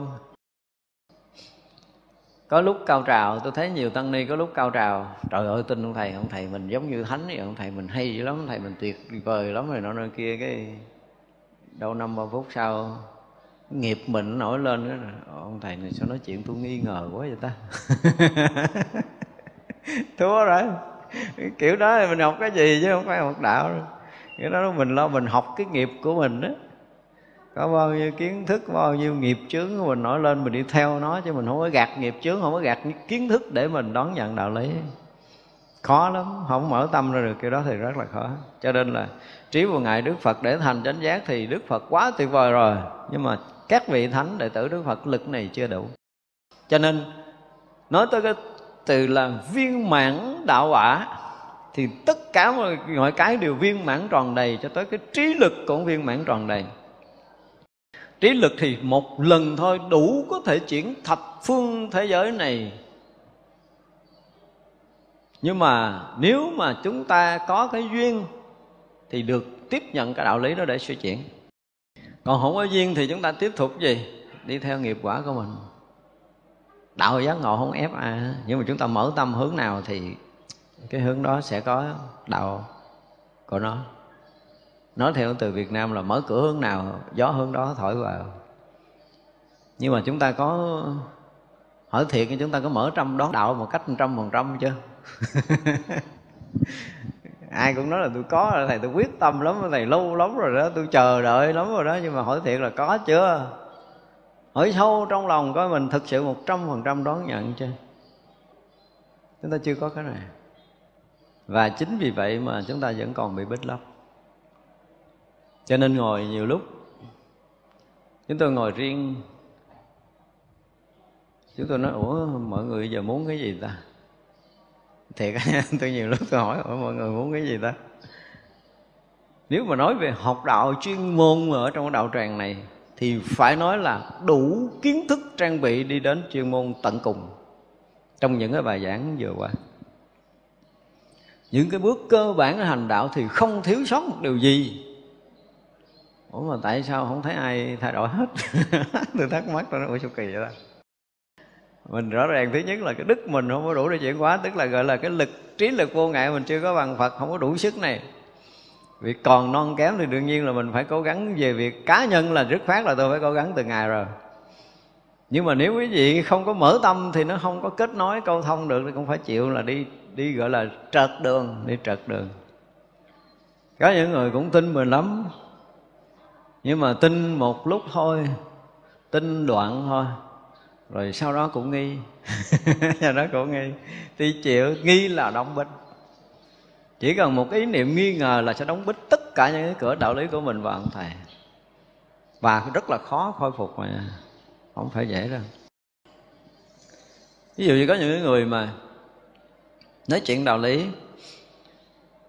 có lúc cao trào, tôi thấy nhiều tăng ni có lúc cao trào. Trời ơi, tin ông thầy ông thầy mình giống như thánh vậy, ông thầy mình hay dữ lắm, ông thầy mình tuyệt vời lắm rồi nọ nơi kia, cái đâu năm ba phút sau, nghiệp mình nổi lên đó ông thầy này sao nói chuyện tôi nghi ngờ quá vậy ta? Thua rồi. Kiểu đó thì mình học cái gì chứ không phải học đạo đâu. Cái đó mình lo mình học cái nghiệp của mình đó có bao nhiêu kiến thức bao nhiêu nghiệp chướng của mình nổi lên mình đi theo nó chứ mình không có gạt nghiệp chướng, không có gạt kiến thức để mình đón nhận đạo lý. Khó lắm, không mở tâm ra được, cái đó thì rất là khó. Cho nên là trí của ngài đức phật để thành chánh giác thì đức phật quá tuyệt vời rồi. Nhưng mà các vị thánh đệ tử đức phật lực này chưa đủ. Cho nên, nói tới cái từ là viên mãn đạo quả, thì tất cả mọi cái đều viên mãn tròn đầy, cho tới cái trí lực cũng viên mãn tròn đầy trí lực thì một lần thôi, đủ có thể chuyển thập phương thế giới này. Nhưng mà nếu mà chúng ta có cái duyên, thì được tiếp nhận cái đạo lý đó để suy chuyển. Còn không có duyên thì chúng ta tiếp tục gì? Đi theo nghiệp quả của mình. Đạo giác ngộ không ép ai nhưng mà chúng ta mở tâm hướng nào thì cái hướng đó sẽ có đạo của nó nói theo từ Việt Nam là mở cửa hướng nào, gió hướng đó thổi vào. Nhưng mà chúng ta có hỏi thiệt chúng ta có mở trăm đón đạo một cách trăm phần trăm chưa? Ai cũng nói là tôi có, thầy tôi quyết tâm lắm, thầy lâu lắm rồi đó tôi chờ đợi lắm rồi đó, nhưng mà hỏi thiệt là có chưa? Hỏi sâu trong lòng coi mình thực sự một trăm phần trăm đón nhận chưa? Chúng ta chưa có cái này. Và chính vì vậy mà chúng ta vẫn còn bị bích lấp cho nên ngồi nhiều lúc, chúng tôi ngồi riêng. Chúng tôi nói, ủa, mọi người giờ muốn cái gì ta? Thiệt tôi nhiều lúc tôi hỏi, ủa, mọi người muốn cái gì ta? Nếu mà nói về học đạo chuyên môn ở trong đạo tràng này, thì phải nói là đủ kiến thức trang bị đi đến chuyên môn tận cùng trong những cái bài giảng vừa qua. Những cái bước cơ bản hành đạo thì không thiếu sót một điều gì ủa mà tại sao không thấy ai thay đổi hết? Tôi thắc mắc tôi nói ủa sao kỳ vậy đó mình rõ ràng, thứ nhất là cái đức mình không có đủ để chuyển hóa, tức là gọi là cái lực, trí lực vô ngại mình chưa có bằng phật, không có đủ sức này. Vì còn non kém thì đương nhiên là mình phải cố gắng về việc cá nhân là rất phát là tôi phải cố gắng từ ngày rồi. Nhưng mà nếu quý vị không có mở tâm thì nó không có kết nối câu thông được, thì cũng phải chịu là đi đi gọi là trật đường, đi trật đường. Có những người cũng tin mình lắm nhưng mà tin một lúc thôi, tin đoạn thôi, rồi sau đó cũng nghi. Sau đó cũng nghi. Thì chịu, nghi là đóng bích. Chỉ cần một ý niệm nghi ngờ là sẽ đóng bích tất cả những cái cửa đạo lý của mình vào ông thầy. Và rất là khó khôi phục mà, không phải dễ đâu. Ví dụ như có những người mà nói chuyện đạo lý,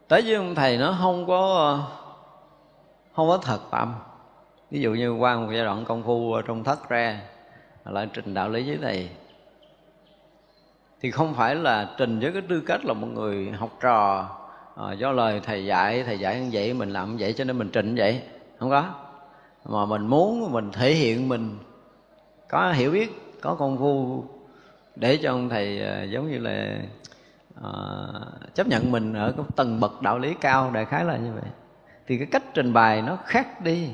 tới với ông thầy nó không có không có thật tâm ví dụ như qua một giai đoạn công phu trong thất ra lại trình đạo lý với thầy thì không phải là trình với cái tư cách là một người học trò à, do lời thầy dạy thầy dạy như vậy mình làm như vậy cho nên mình trình vậy. Không có. Mà mình muốn mình thể hiện mình có hiểu biết có công phu để cho ông thầy à, giống như là à, chấp nhận mình ở cái tầng bậc đạo lý cao đại khái là như vậy. Thì cái cách trình bày nó khác đi.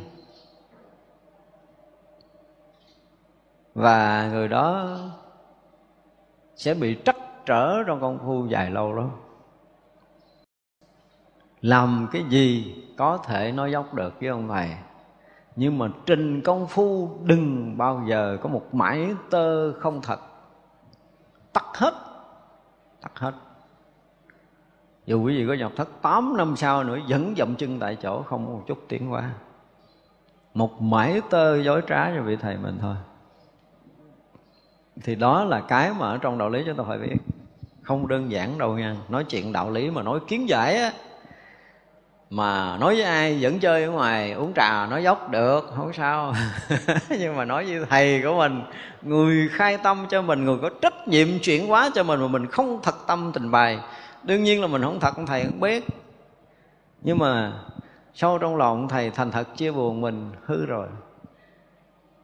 Và người đó sẽ bị trắc trở trong công phu dài lâu lắm làm cái gì có thể nói dốc được với ông thầy nhưng mà trình công phu đừng bao giờ có một mãi tơ không thật. Tắt hết tắt hết. Dù quý vị có nhập thất 8 năm sau nữa, vẫn dậm chân tại chỗ, không một chút tiến qua một mãi tơ dối trá cho vị thầy mình thôi thì đó là cái mà ở trong đạo lý chúng ta phải biết. Không đơn giản đâu nha. Nói chuyện đạo lý mà nói kiến giải á, mà nói với ai vẫn chơi ở ngoài, uống trà nói dốc được, không sao. Nhưng mà nói với thầy của mình, người khai tâm cho mình, người có trách nhiệm chuyển hóa cho mình mà mình không thật tâm trình bày. Đương nhiên là mình không thật, thầy không biết. Nhưng mà sâu trong lòng thầy thành thật chia buồn mình, hư rồi.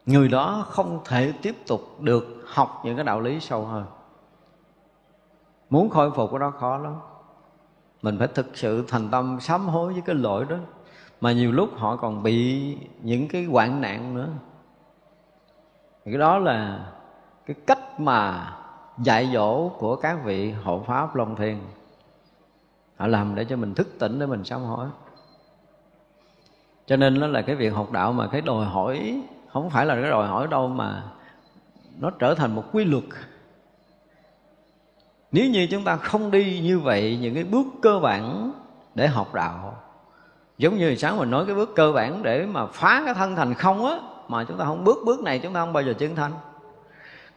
Người đó không thể tiếp tục được học những cái đạo lý sâu hơn. Muốn khôi phục cái đó khó lắm. Mình phải thực sự thành tâm sám hối với cái lỗi đó. Mà nhiều lúc họ còn bị những cái hoạn nạn nữa. Cái đó là cái cách mà dạy dỗ của các vị hộ pháp long thiên. Họ làm để cho mình thức tỉnh, để mình sám hối. Cho nên đó là cái việc học đạo mà cái đòi hỏi, không phải là cái đòi hỏi đâu mà nó trở thành một quy luật. Nếu như chúng ta không đi như vậy, những cái bước cơ bản để học đạo, giống như sáng mình nói cái bước cơ bản để mà phá cái thân thành không á, mà chúng ta không bước bước này chúng ta không bao giờ chứng thành.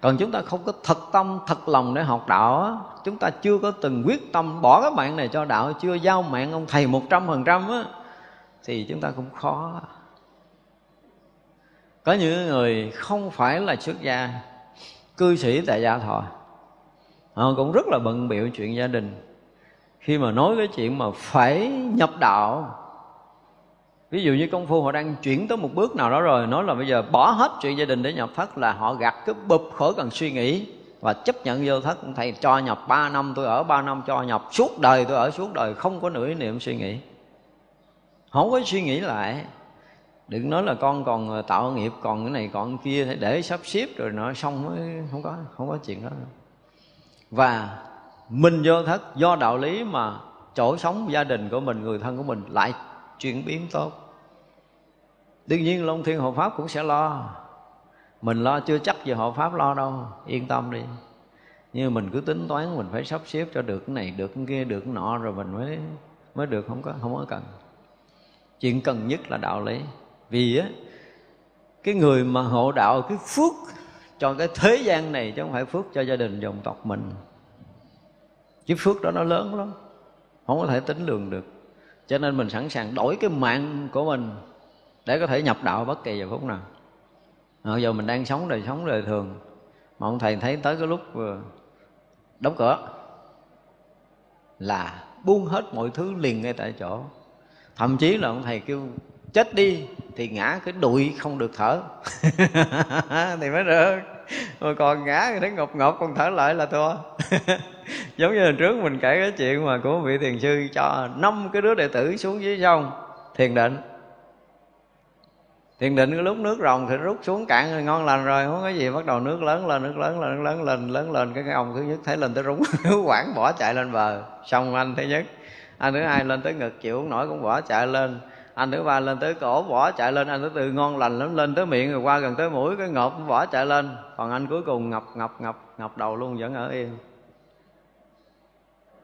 Còn chúng ta không có thật tâm, thật lòng để học đạo á, chúng ta chưa có từng quyết tâm bỏ cái mạng này cho đạo, chưa giao mạng ông thầy một trăm phần trăm á, thì chúng ta cũng khó. Có những người không phải là xuất gia cư sĩ tại gia thọ. Họ cũng rất là bận biểu chuyện gia đình. Khi mà nói cái chuyện mà phải nhập đạo, ví dụ như công phu họ đang chuyển tới một bước nào đó rồi, nói là bây giờ bỏ hết chuyện gia đình để nhập thất là họ gạt cái bụp khỏi cần suy nghĩ và chấp nhận vô thất. Thầy cho nhập 3 năm, tôi ở 3 năm, cho nhập suốt đời, tôi ở suốt đời, không có nửa niệm suy nghĩ. Không có suy nghĩ lại đừng nói là con còn ờ, tạo nghiệp, còn cái này còn cái kia, để sắp xếp rồi nó xong mới không có không có chuyện đó và mình vô thất, do đạo lý mà chỗ sống gia đình của mình, người thân của mình lại chuyển biến tốt. Đương nhiên long thiên hộ pháp cũng sẽ lo. Mình lo chưa chắc gì hộ pháp lo đâu, yên tâm đi. Nhưng mình cứ tính toán, mình phải sắp xếp cho được cái này, được cái kia, được cái nọ, rồi mình mới mới được, không có không có cần. Chuyện cần nhất là đạo lý vì á, cái người mà hộ đạo cái phước cho cái thế gian này chứ không phải phước cho gia đình, dòng tộc mình. Cái phước đó nó lớn lắm, không có thể tính lường được. Cho nên mình sẵn sàng đổi cái mạng của mình để có thể nhập đạo bất kỳ giờ phút nào. Hồi giờ mình đang sống đời sống đời thường, mà ông thầy thấy tới cái lúc đóng cửa là buông hết mọi thứ liền ngay tại chỗ. Thậm chí là ông thầy kêu chết đi thì ngã cái đuổi không được thở. Thì mới được. Mà còn ngã thì thấy ngọc ngọc còn thở lại là thua. Giống như hồi trước mình kể cái chuyện mà của vị thiền sư cho năm cái đứa đệ tử xuống dưới sông thiền định. Thiền định cái lúc nước rồng thì rút xuống cạn rồi ngon lành rồi không có gì bắt đầu nước lớn lên nước lớn lên nước lớn lên lớn lên. Cái, cái ông thứ nhất thấy lên tới rúng quảng bỏ chạy lên bờ. Xong anh thứ nhất anh thứ hai lên tới ngực chịu không nổi cũng bỏ chạy lên anh thứ ba lên tới cổ bỏ chạy lên. Anh thứ tư ngon lành lắm, lên tới miệng, rồi qua gần tới mũi, cái ngộp bỏ chạy lên. Còn anh cuối cùng ngập ngập ngập ngập đầu luôn, vẫn ở yên.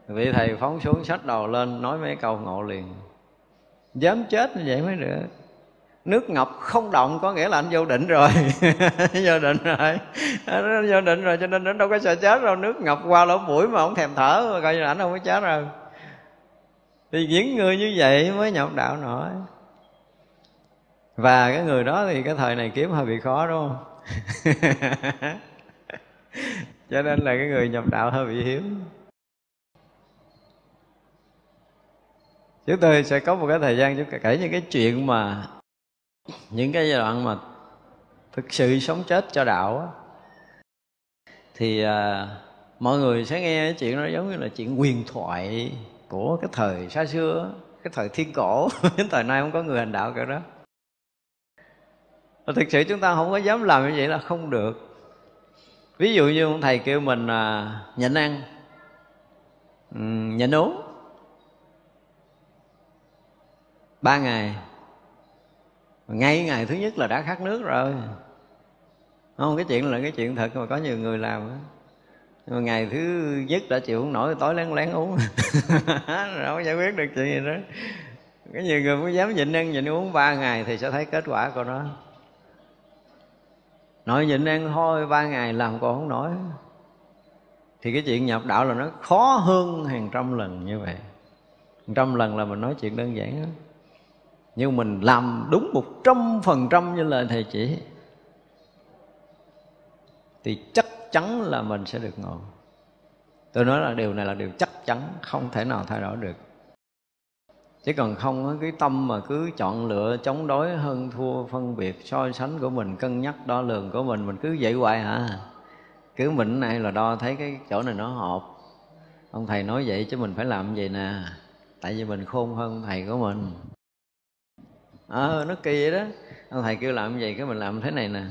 Vị thầy phóng xuống sách đầu lên, nói mấy câu ngộ liền. Dám chết như vậy mới được. Nước ngập không động, có nghĩa là anh vô định rồi. Vô định rồi. Vô định rồi, cho nên nó đâu có sợ chết đâu. Nước ngập qua lỗ mũi mà không thèm thở, coi như là anh không có chết rồi thì những người như vậy mới nhập đạo nổi. Và cái người đó thì cái thời này kiếm hơi bị khó đúng không? Cho nên là cái người nhập đạo hơi bị hiếm. Chúng tôi sẽ có một cái thời gian chúng kể những cái chuyện mà những cái giai đoạn mà thực sự sống chết cho đạo á. Thì à, mọi người sẽ nghe cái chuyện đó giống như là chuyện quyền thoại của cái thời xa xưa cái thời thiên cổ đến thời nay không có người hành đạo cả đó. Và thực sự chúng ta không có dám làm như vậy là không được. Ví dụ như ông thầy kêu mình à, nhịn ăn nhịn uống. Ba ngày ngay ngày thứ nhất là đã khát nước rồi. Không cái chuyện là cái chuyện thật mà có nhiều người làm nhưng mà ngày thứ nhất đã chịu không nổi, tối lén lén uống. Rồi không giải quyết được chuyện gì đó cái nhiều người mới dám nhịn ăn, nhịn uống ba ngày thì sẽ thấy kết quả của nó. Nội nhịn ăn thôi, ba ngày làm còn không nổi. Thì cái chuyện nhập đạo là nó khó hơn hàng trăm lần như vậy. Hàng trăm lần là mình nói chuyện đơn giản đó nhưng mình làm đúng một trăm phần trăm như lời thầy chỉ thì chắc chắn là mình sẽ được ngộ. Tôi nói là điều này là điều chắc chắn không thể nào thay đổi được. Chứ còn không cái tâm mà cứ chọn lựa chống đối hơn thua phân biệt so sánh của mình cân nhắc đo lường của mình mình cứ vậy hoài hả? Cứ mình này là đo thấy cái chỗ này nó hợp. Ông thầy nói vậy chứ mình phải làm vậy nè? Tại vì mình khôn hơn thầy của mình. Ờ à, nó kỳ vậy đó. Ông thầy kêu làm vậy cái mình làm thế này nè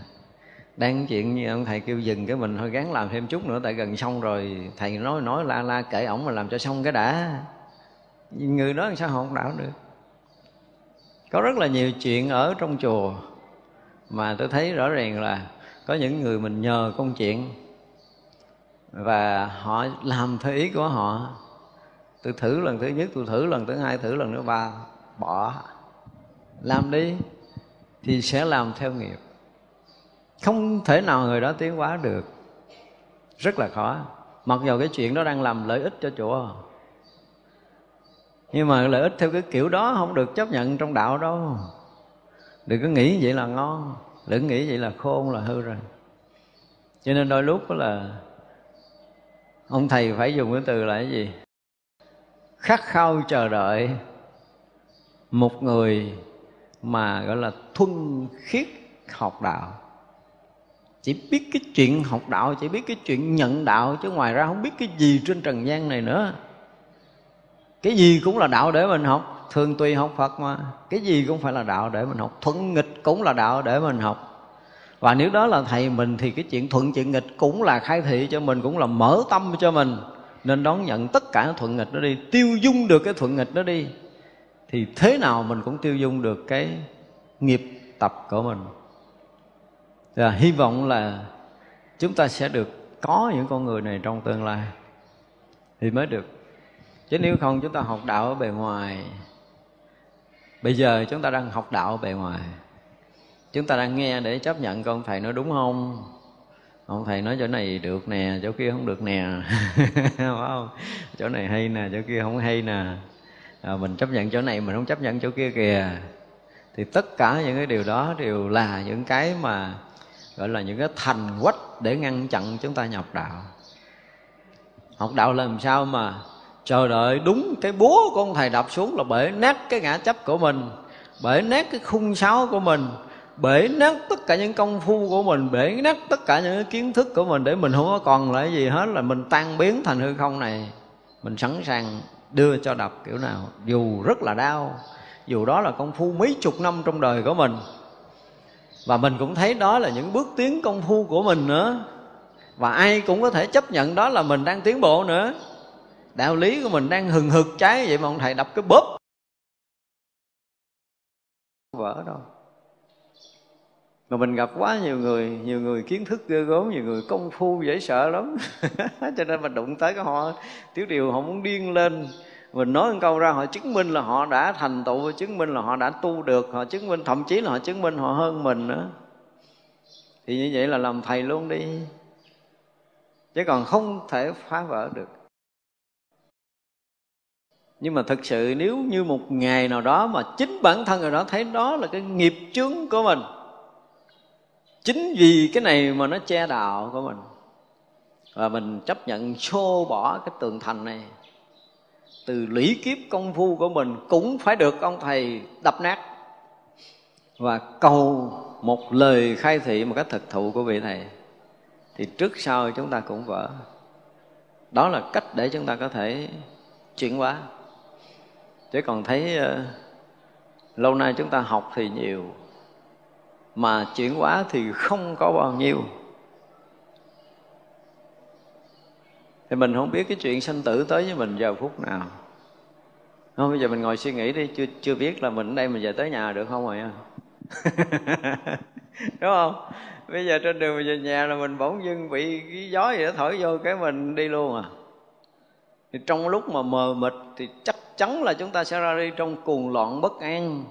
đang chuyện như ông thầy kêu dừng cái mình, thôi gắng làm thêm chút nữa, tại gần xong rồi. Thầy nói nói la la kể ổng mà làm cho xong cái đã. Người đó sao họ không đạo được? Có rất là nhiều chuyện ở trong chùa mà tôi thấy rõ ràng là có những người mình nhờ công chuyện và họ làm theo ý của họ. Tôi thử lần thứ nhất, tôi thử lần thứ hai, thử lần thứ ba, bỏ. Làm đi thì sẽ làm theo nghiệp không thể nào người đó tiến hóa được. Rất là khó. Mặc dù cái chuyện đó đang làm lợi ích cho chùa nhưng mà lợi ích theo cái kiểu đó không được chấp nhận trong đạo đâu. Đừng có nghĩ vậy là ngon. Đừng nghĩ vậy là khôn, là hư rồi. Cho nên đôi lúc đó là ông thầy phải dùng cái từ là cái gì? Khát khao chờ đợi một người mà gọi là thuần khiết học đạo chỉ biết cái chuyện học đạo, chỉ biết cái chuyện nhận đạo, chứ ngoài ra không biết cái gì trên trần gian này nữa. Cái gì cũng là đạo để mình học. Thường tùy học phật mà. Cái gì cũng phải là đạo để mình học. Thuận nghịch cũng là đạo để mình học. Và nếu đó là thầy mình thì cái chuyện thuận chuyện nghịch cũng là khai thị cho mình, cũng là mở tâm cho mình. Nên đón nhận tất cả thuận nghịch đó đi. Tiêu dung được cái thuận nghịch đó đi. Thì thế nào mình cũng tiêu dung được cái nghiệp tập của mình và hy vọng là chúng ta sẽ được có những con người này trong tương lai thì mới được. Chứ nếu không chúng ta học đạo ở bề ngoài. Bây giờ chúng ta đang học đạo ở bề ngoài. Chúng ta đang nghe để chấp nhận con thầy nói đúng không? Ông thầy nói chỗ này được nè chỗ kia không được nè. Phải không? Chỗ này hay nè chỗ kia không hay nè. À, mình chấp nhận chỗ này mình không chấp nhận chỗ kia kìa. Thì tất cả những cái điều đó đều là những cái mà gọi là những cái thành quách để ngăn chặn chúng ta nhập đạo. Học đạo làm sao mà chờ đợi đúng cái búa của ông thầy đập xuống là bể nát cái ngã chấp của mình, bể nát cái khung sáo của mình, bể nát tất cả những công phu của mình, bể nát tất cả những kiến thức của mình để mình không có còn lại gì hết, là mình tan biến thành hư không này. Mình sẵn sàng đưa cho đập kiểu nào, dù rất là đau, dù đó là công phu mấy chục năm trong đời của mình và mình cũng thấy đó là những bước tiến công phu của mình nữa. Và ai cũng có thể chấp nhận đó là mình đang tiến bộ nữa. Đạo lý của mình đang hừng hực cháy vậy mà ông thầy đập cái bóp. Vỡ đâu mà mình gặp quá nhiều người nhiều người kiến thức ghê gớm, nhiều người công phu dễ sợ lắm. Cho nên mình đụng tới cái họ, tiểu điều họ muốn điên lên mình nói một câu ra, họ chứng minh là họ đã thành tựu chứng minh là họ đã tu được, họ chứng minh, thậm chí là họ chứng minh họ hơn mình nữa. Thì như vậy là làm thầy luôn đi. Chứ còn không thể phá vỡ được. Nhưng mà thực sự nếu như một ngày nào đó mà chính bản thân người đó thấy đó là cái nghiệp chướng của mình, chính vì cái này mà nó che đạo của mình, và mình chấp nhận xô bỏ cái tường thành này từ lũy kiếp công phu của mình cũng phải được ông thầy đập nát. Và cầu một lời khai thị một cách thực thụ của vị thầy thì trước sau chúng ta cũng vỡ. Đó là cách để chúng ta có thể chuyển hóa. Chứ còn thấy uh, lâu nay chúng ta học thì nhiều mà chuyển hóa thì không có bao nhiêu. Thì mình không biết cái chuyện sanh tử tới với mình giờ phút nào. Không, bây giờ mình ngồi suy nghĩ đi, chưa chưa biết là mình ở đây mình về tới nhà được không rồi đúng không? Bây giờ trên đường mình về nhà là mình bỗng dưng bị cái gió gì đó thổi vô cái mình đi luôn à. Thì trong lúc mà mờ mịt thì chắc chắn là chúng ta sẽ ra đi trong cuồng loạn bất an.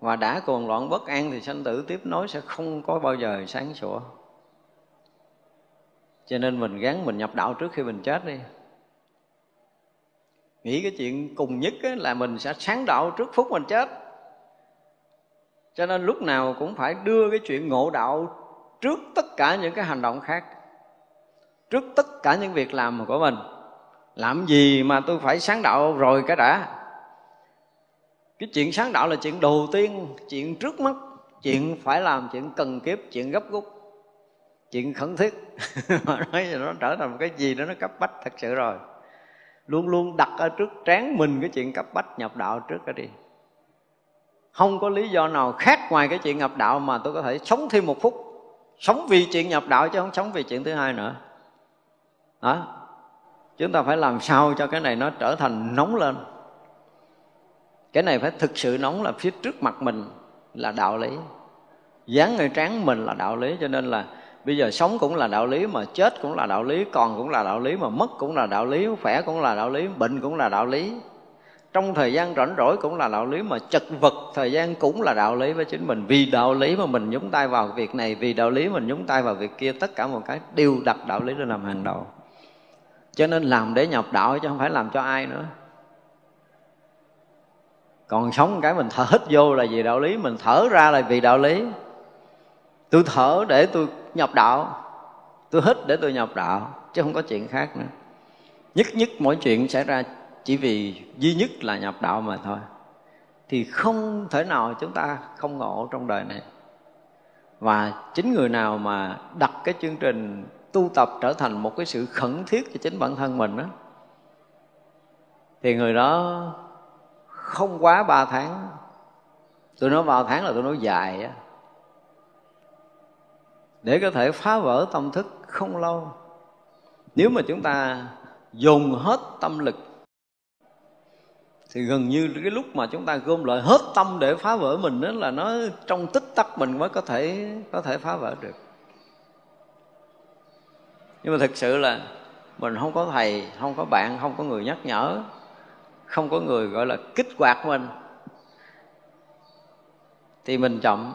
Và đã cuồng loạn bất an thì sanh tử tiếp nối sẽ không có bao giờ sáng sủa cho nên mình gắn mình nhập đạo trước khi mình chết đi. Nghĩ cái chuyện cùng nhất là mình sẽ sáng đạo trước phút mình chết. Cho nên lúc nào cũng phải đưa cái chuyện ngộ đạo trước tất cả những cái hành động khác, trước tất cả những việc làm của mình. Làm gì mà tôi phải sáng đạo rồi cái đã? Cái chuyện sáng đạo là chuyện đầu tiên, chuyện trước mắt, chuyện phải làm, chuyện cần kiếp, chuyện gấp rút chuyện khẩn thiết. Mà nói nó trở thành một cái gì đó nó cấp bách thật sự rồi. Luôn luôn đặt ở trước trán mình cái chuyện cấp bách nhập đạo trước cái đi. Không có lý do nào khác ngoài cái chuyện nhập đạo mà tôi có thể sống thêm một phút. Sống vì chuyện nhập đạo chứ không sống vì chuyện thứ hai nữa. Đó chúng ta phải làm sao cho cái này nó trở thành nóng lên? Cái này phải thực sự nóng là phía trước mặt mình là đạo lý. Dán người trán mình là đạo lý, cho nên là bây giờ sống cũng là đạo lý, mà chết cũng là đạo lý, còn cũng là đạo lý, mà mất cũng là đạo lý, khỏe cũng là đạo lý, bệnh cũng là đạo lý. Trong thời gian rảnh rỗi cũng là đạo lý, mà chật vật thời gian cũng là đạo lý với chính mình. Vì đạo lý mà mình nhúng tay vào việc này, vì đạo lý mình nhúng tay vào việc kia, tất cả một cái đều đặt đạo lý lên làm hàng đầu. Cho nên làm để nhập đạo chứ không phải làm cho ai nữa. Còn sống cái mình thở hít vô là vì đạo lý, mình thở ra là vì đạo lý. Tôi thở để tôi nhập đạo. Tôi hít để tôi nhập đạo, chứ không có chuyện khác nữa. Nhất nhất mỗi chuyện xảy ra chỉ vì duy nhất là nhập đạo mà thôi. Thì không thể nào chúng ta không ngộ trong đời này. Và chính người nào mà đặt cái chương trình tu tập trở thành một cái sự khẩn thiết cho chính bản thân mình đó thì người đó không quá ba tháng. Tôi nói ba tháng là tôi nói dài á để có thể phá vỡ tâm thức không lâu. Nếu mà chúng ta dùng hết tâm lực, thì gần như cái lúc mà chúng ta gom lại hết tâm để phá vỡ mình đó là nó trong tích tắc mình mới có thể có thể phá vỡ được. Nhưng mà thực sự là mình không có thầy, không có bạn, không có người nhắc nhở, không có người gọi là kích hoạt mình, thì mình chậm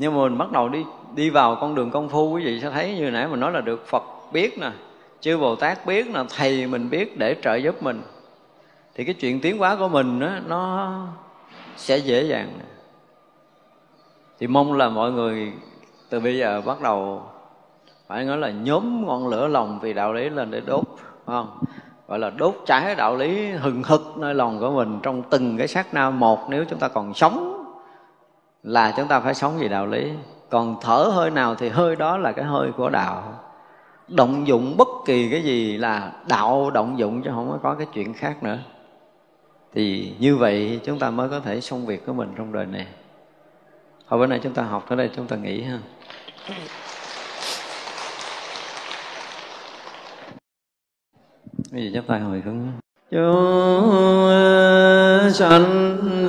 nhưng mà mình bắt đầu đi đi vào con đường công phu quý vị sẽ thấy như nãy mình nói là được phật biết nè chư bồ tát biết nè thầy mình biết để trợ giúp mình. Thì cái chuyện tiến hóa của mình đó, nó sẽ dễ dàng thì mong là mọi người từ bây giờ bắt đầu phải nói là nhóm ngọn lửa lòng vì đạo lý lên để đốt không? Gọi là đốt cháy đạo lý hừng hực nơi lòng của mình trong từng cái sát na một nếu chúng ta còn sống là chúng ta phải sống vì đạo lý. Còn thở hơi nào thì hơi đó là cái hơi của đạo. Động dụng bất kỳ cái gì là đạo động dụng chứ không có cái chuyện khác nữa. Thì như vậy chúng ta mới có thể xong việc của mình trong đời này. Hồi bữa nay chúng ta học tới đây, chúng ta nghỉ ha. Bây giờ chắp tay hồi hướng. Chúng sanh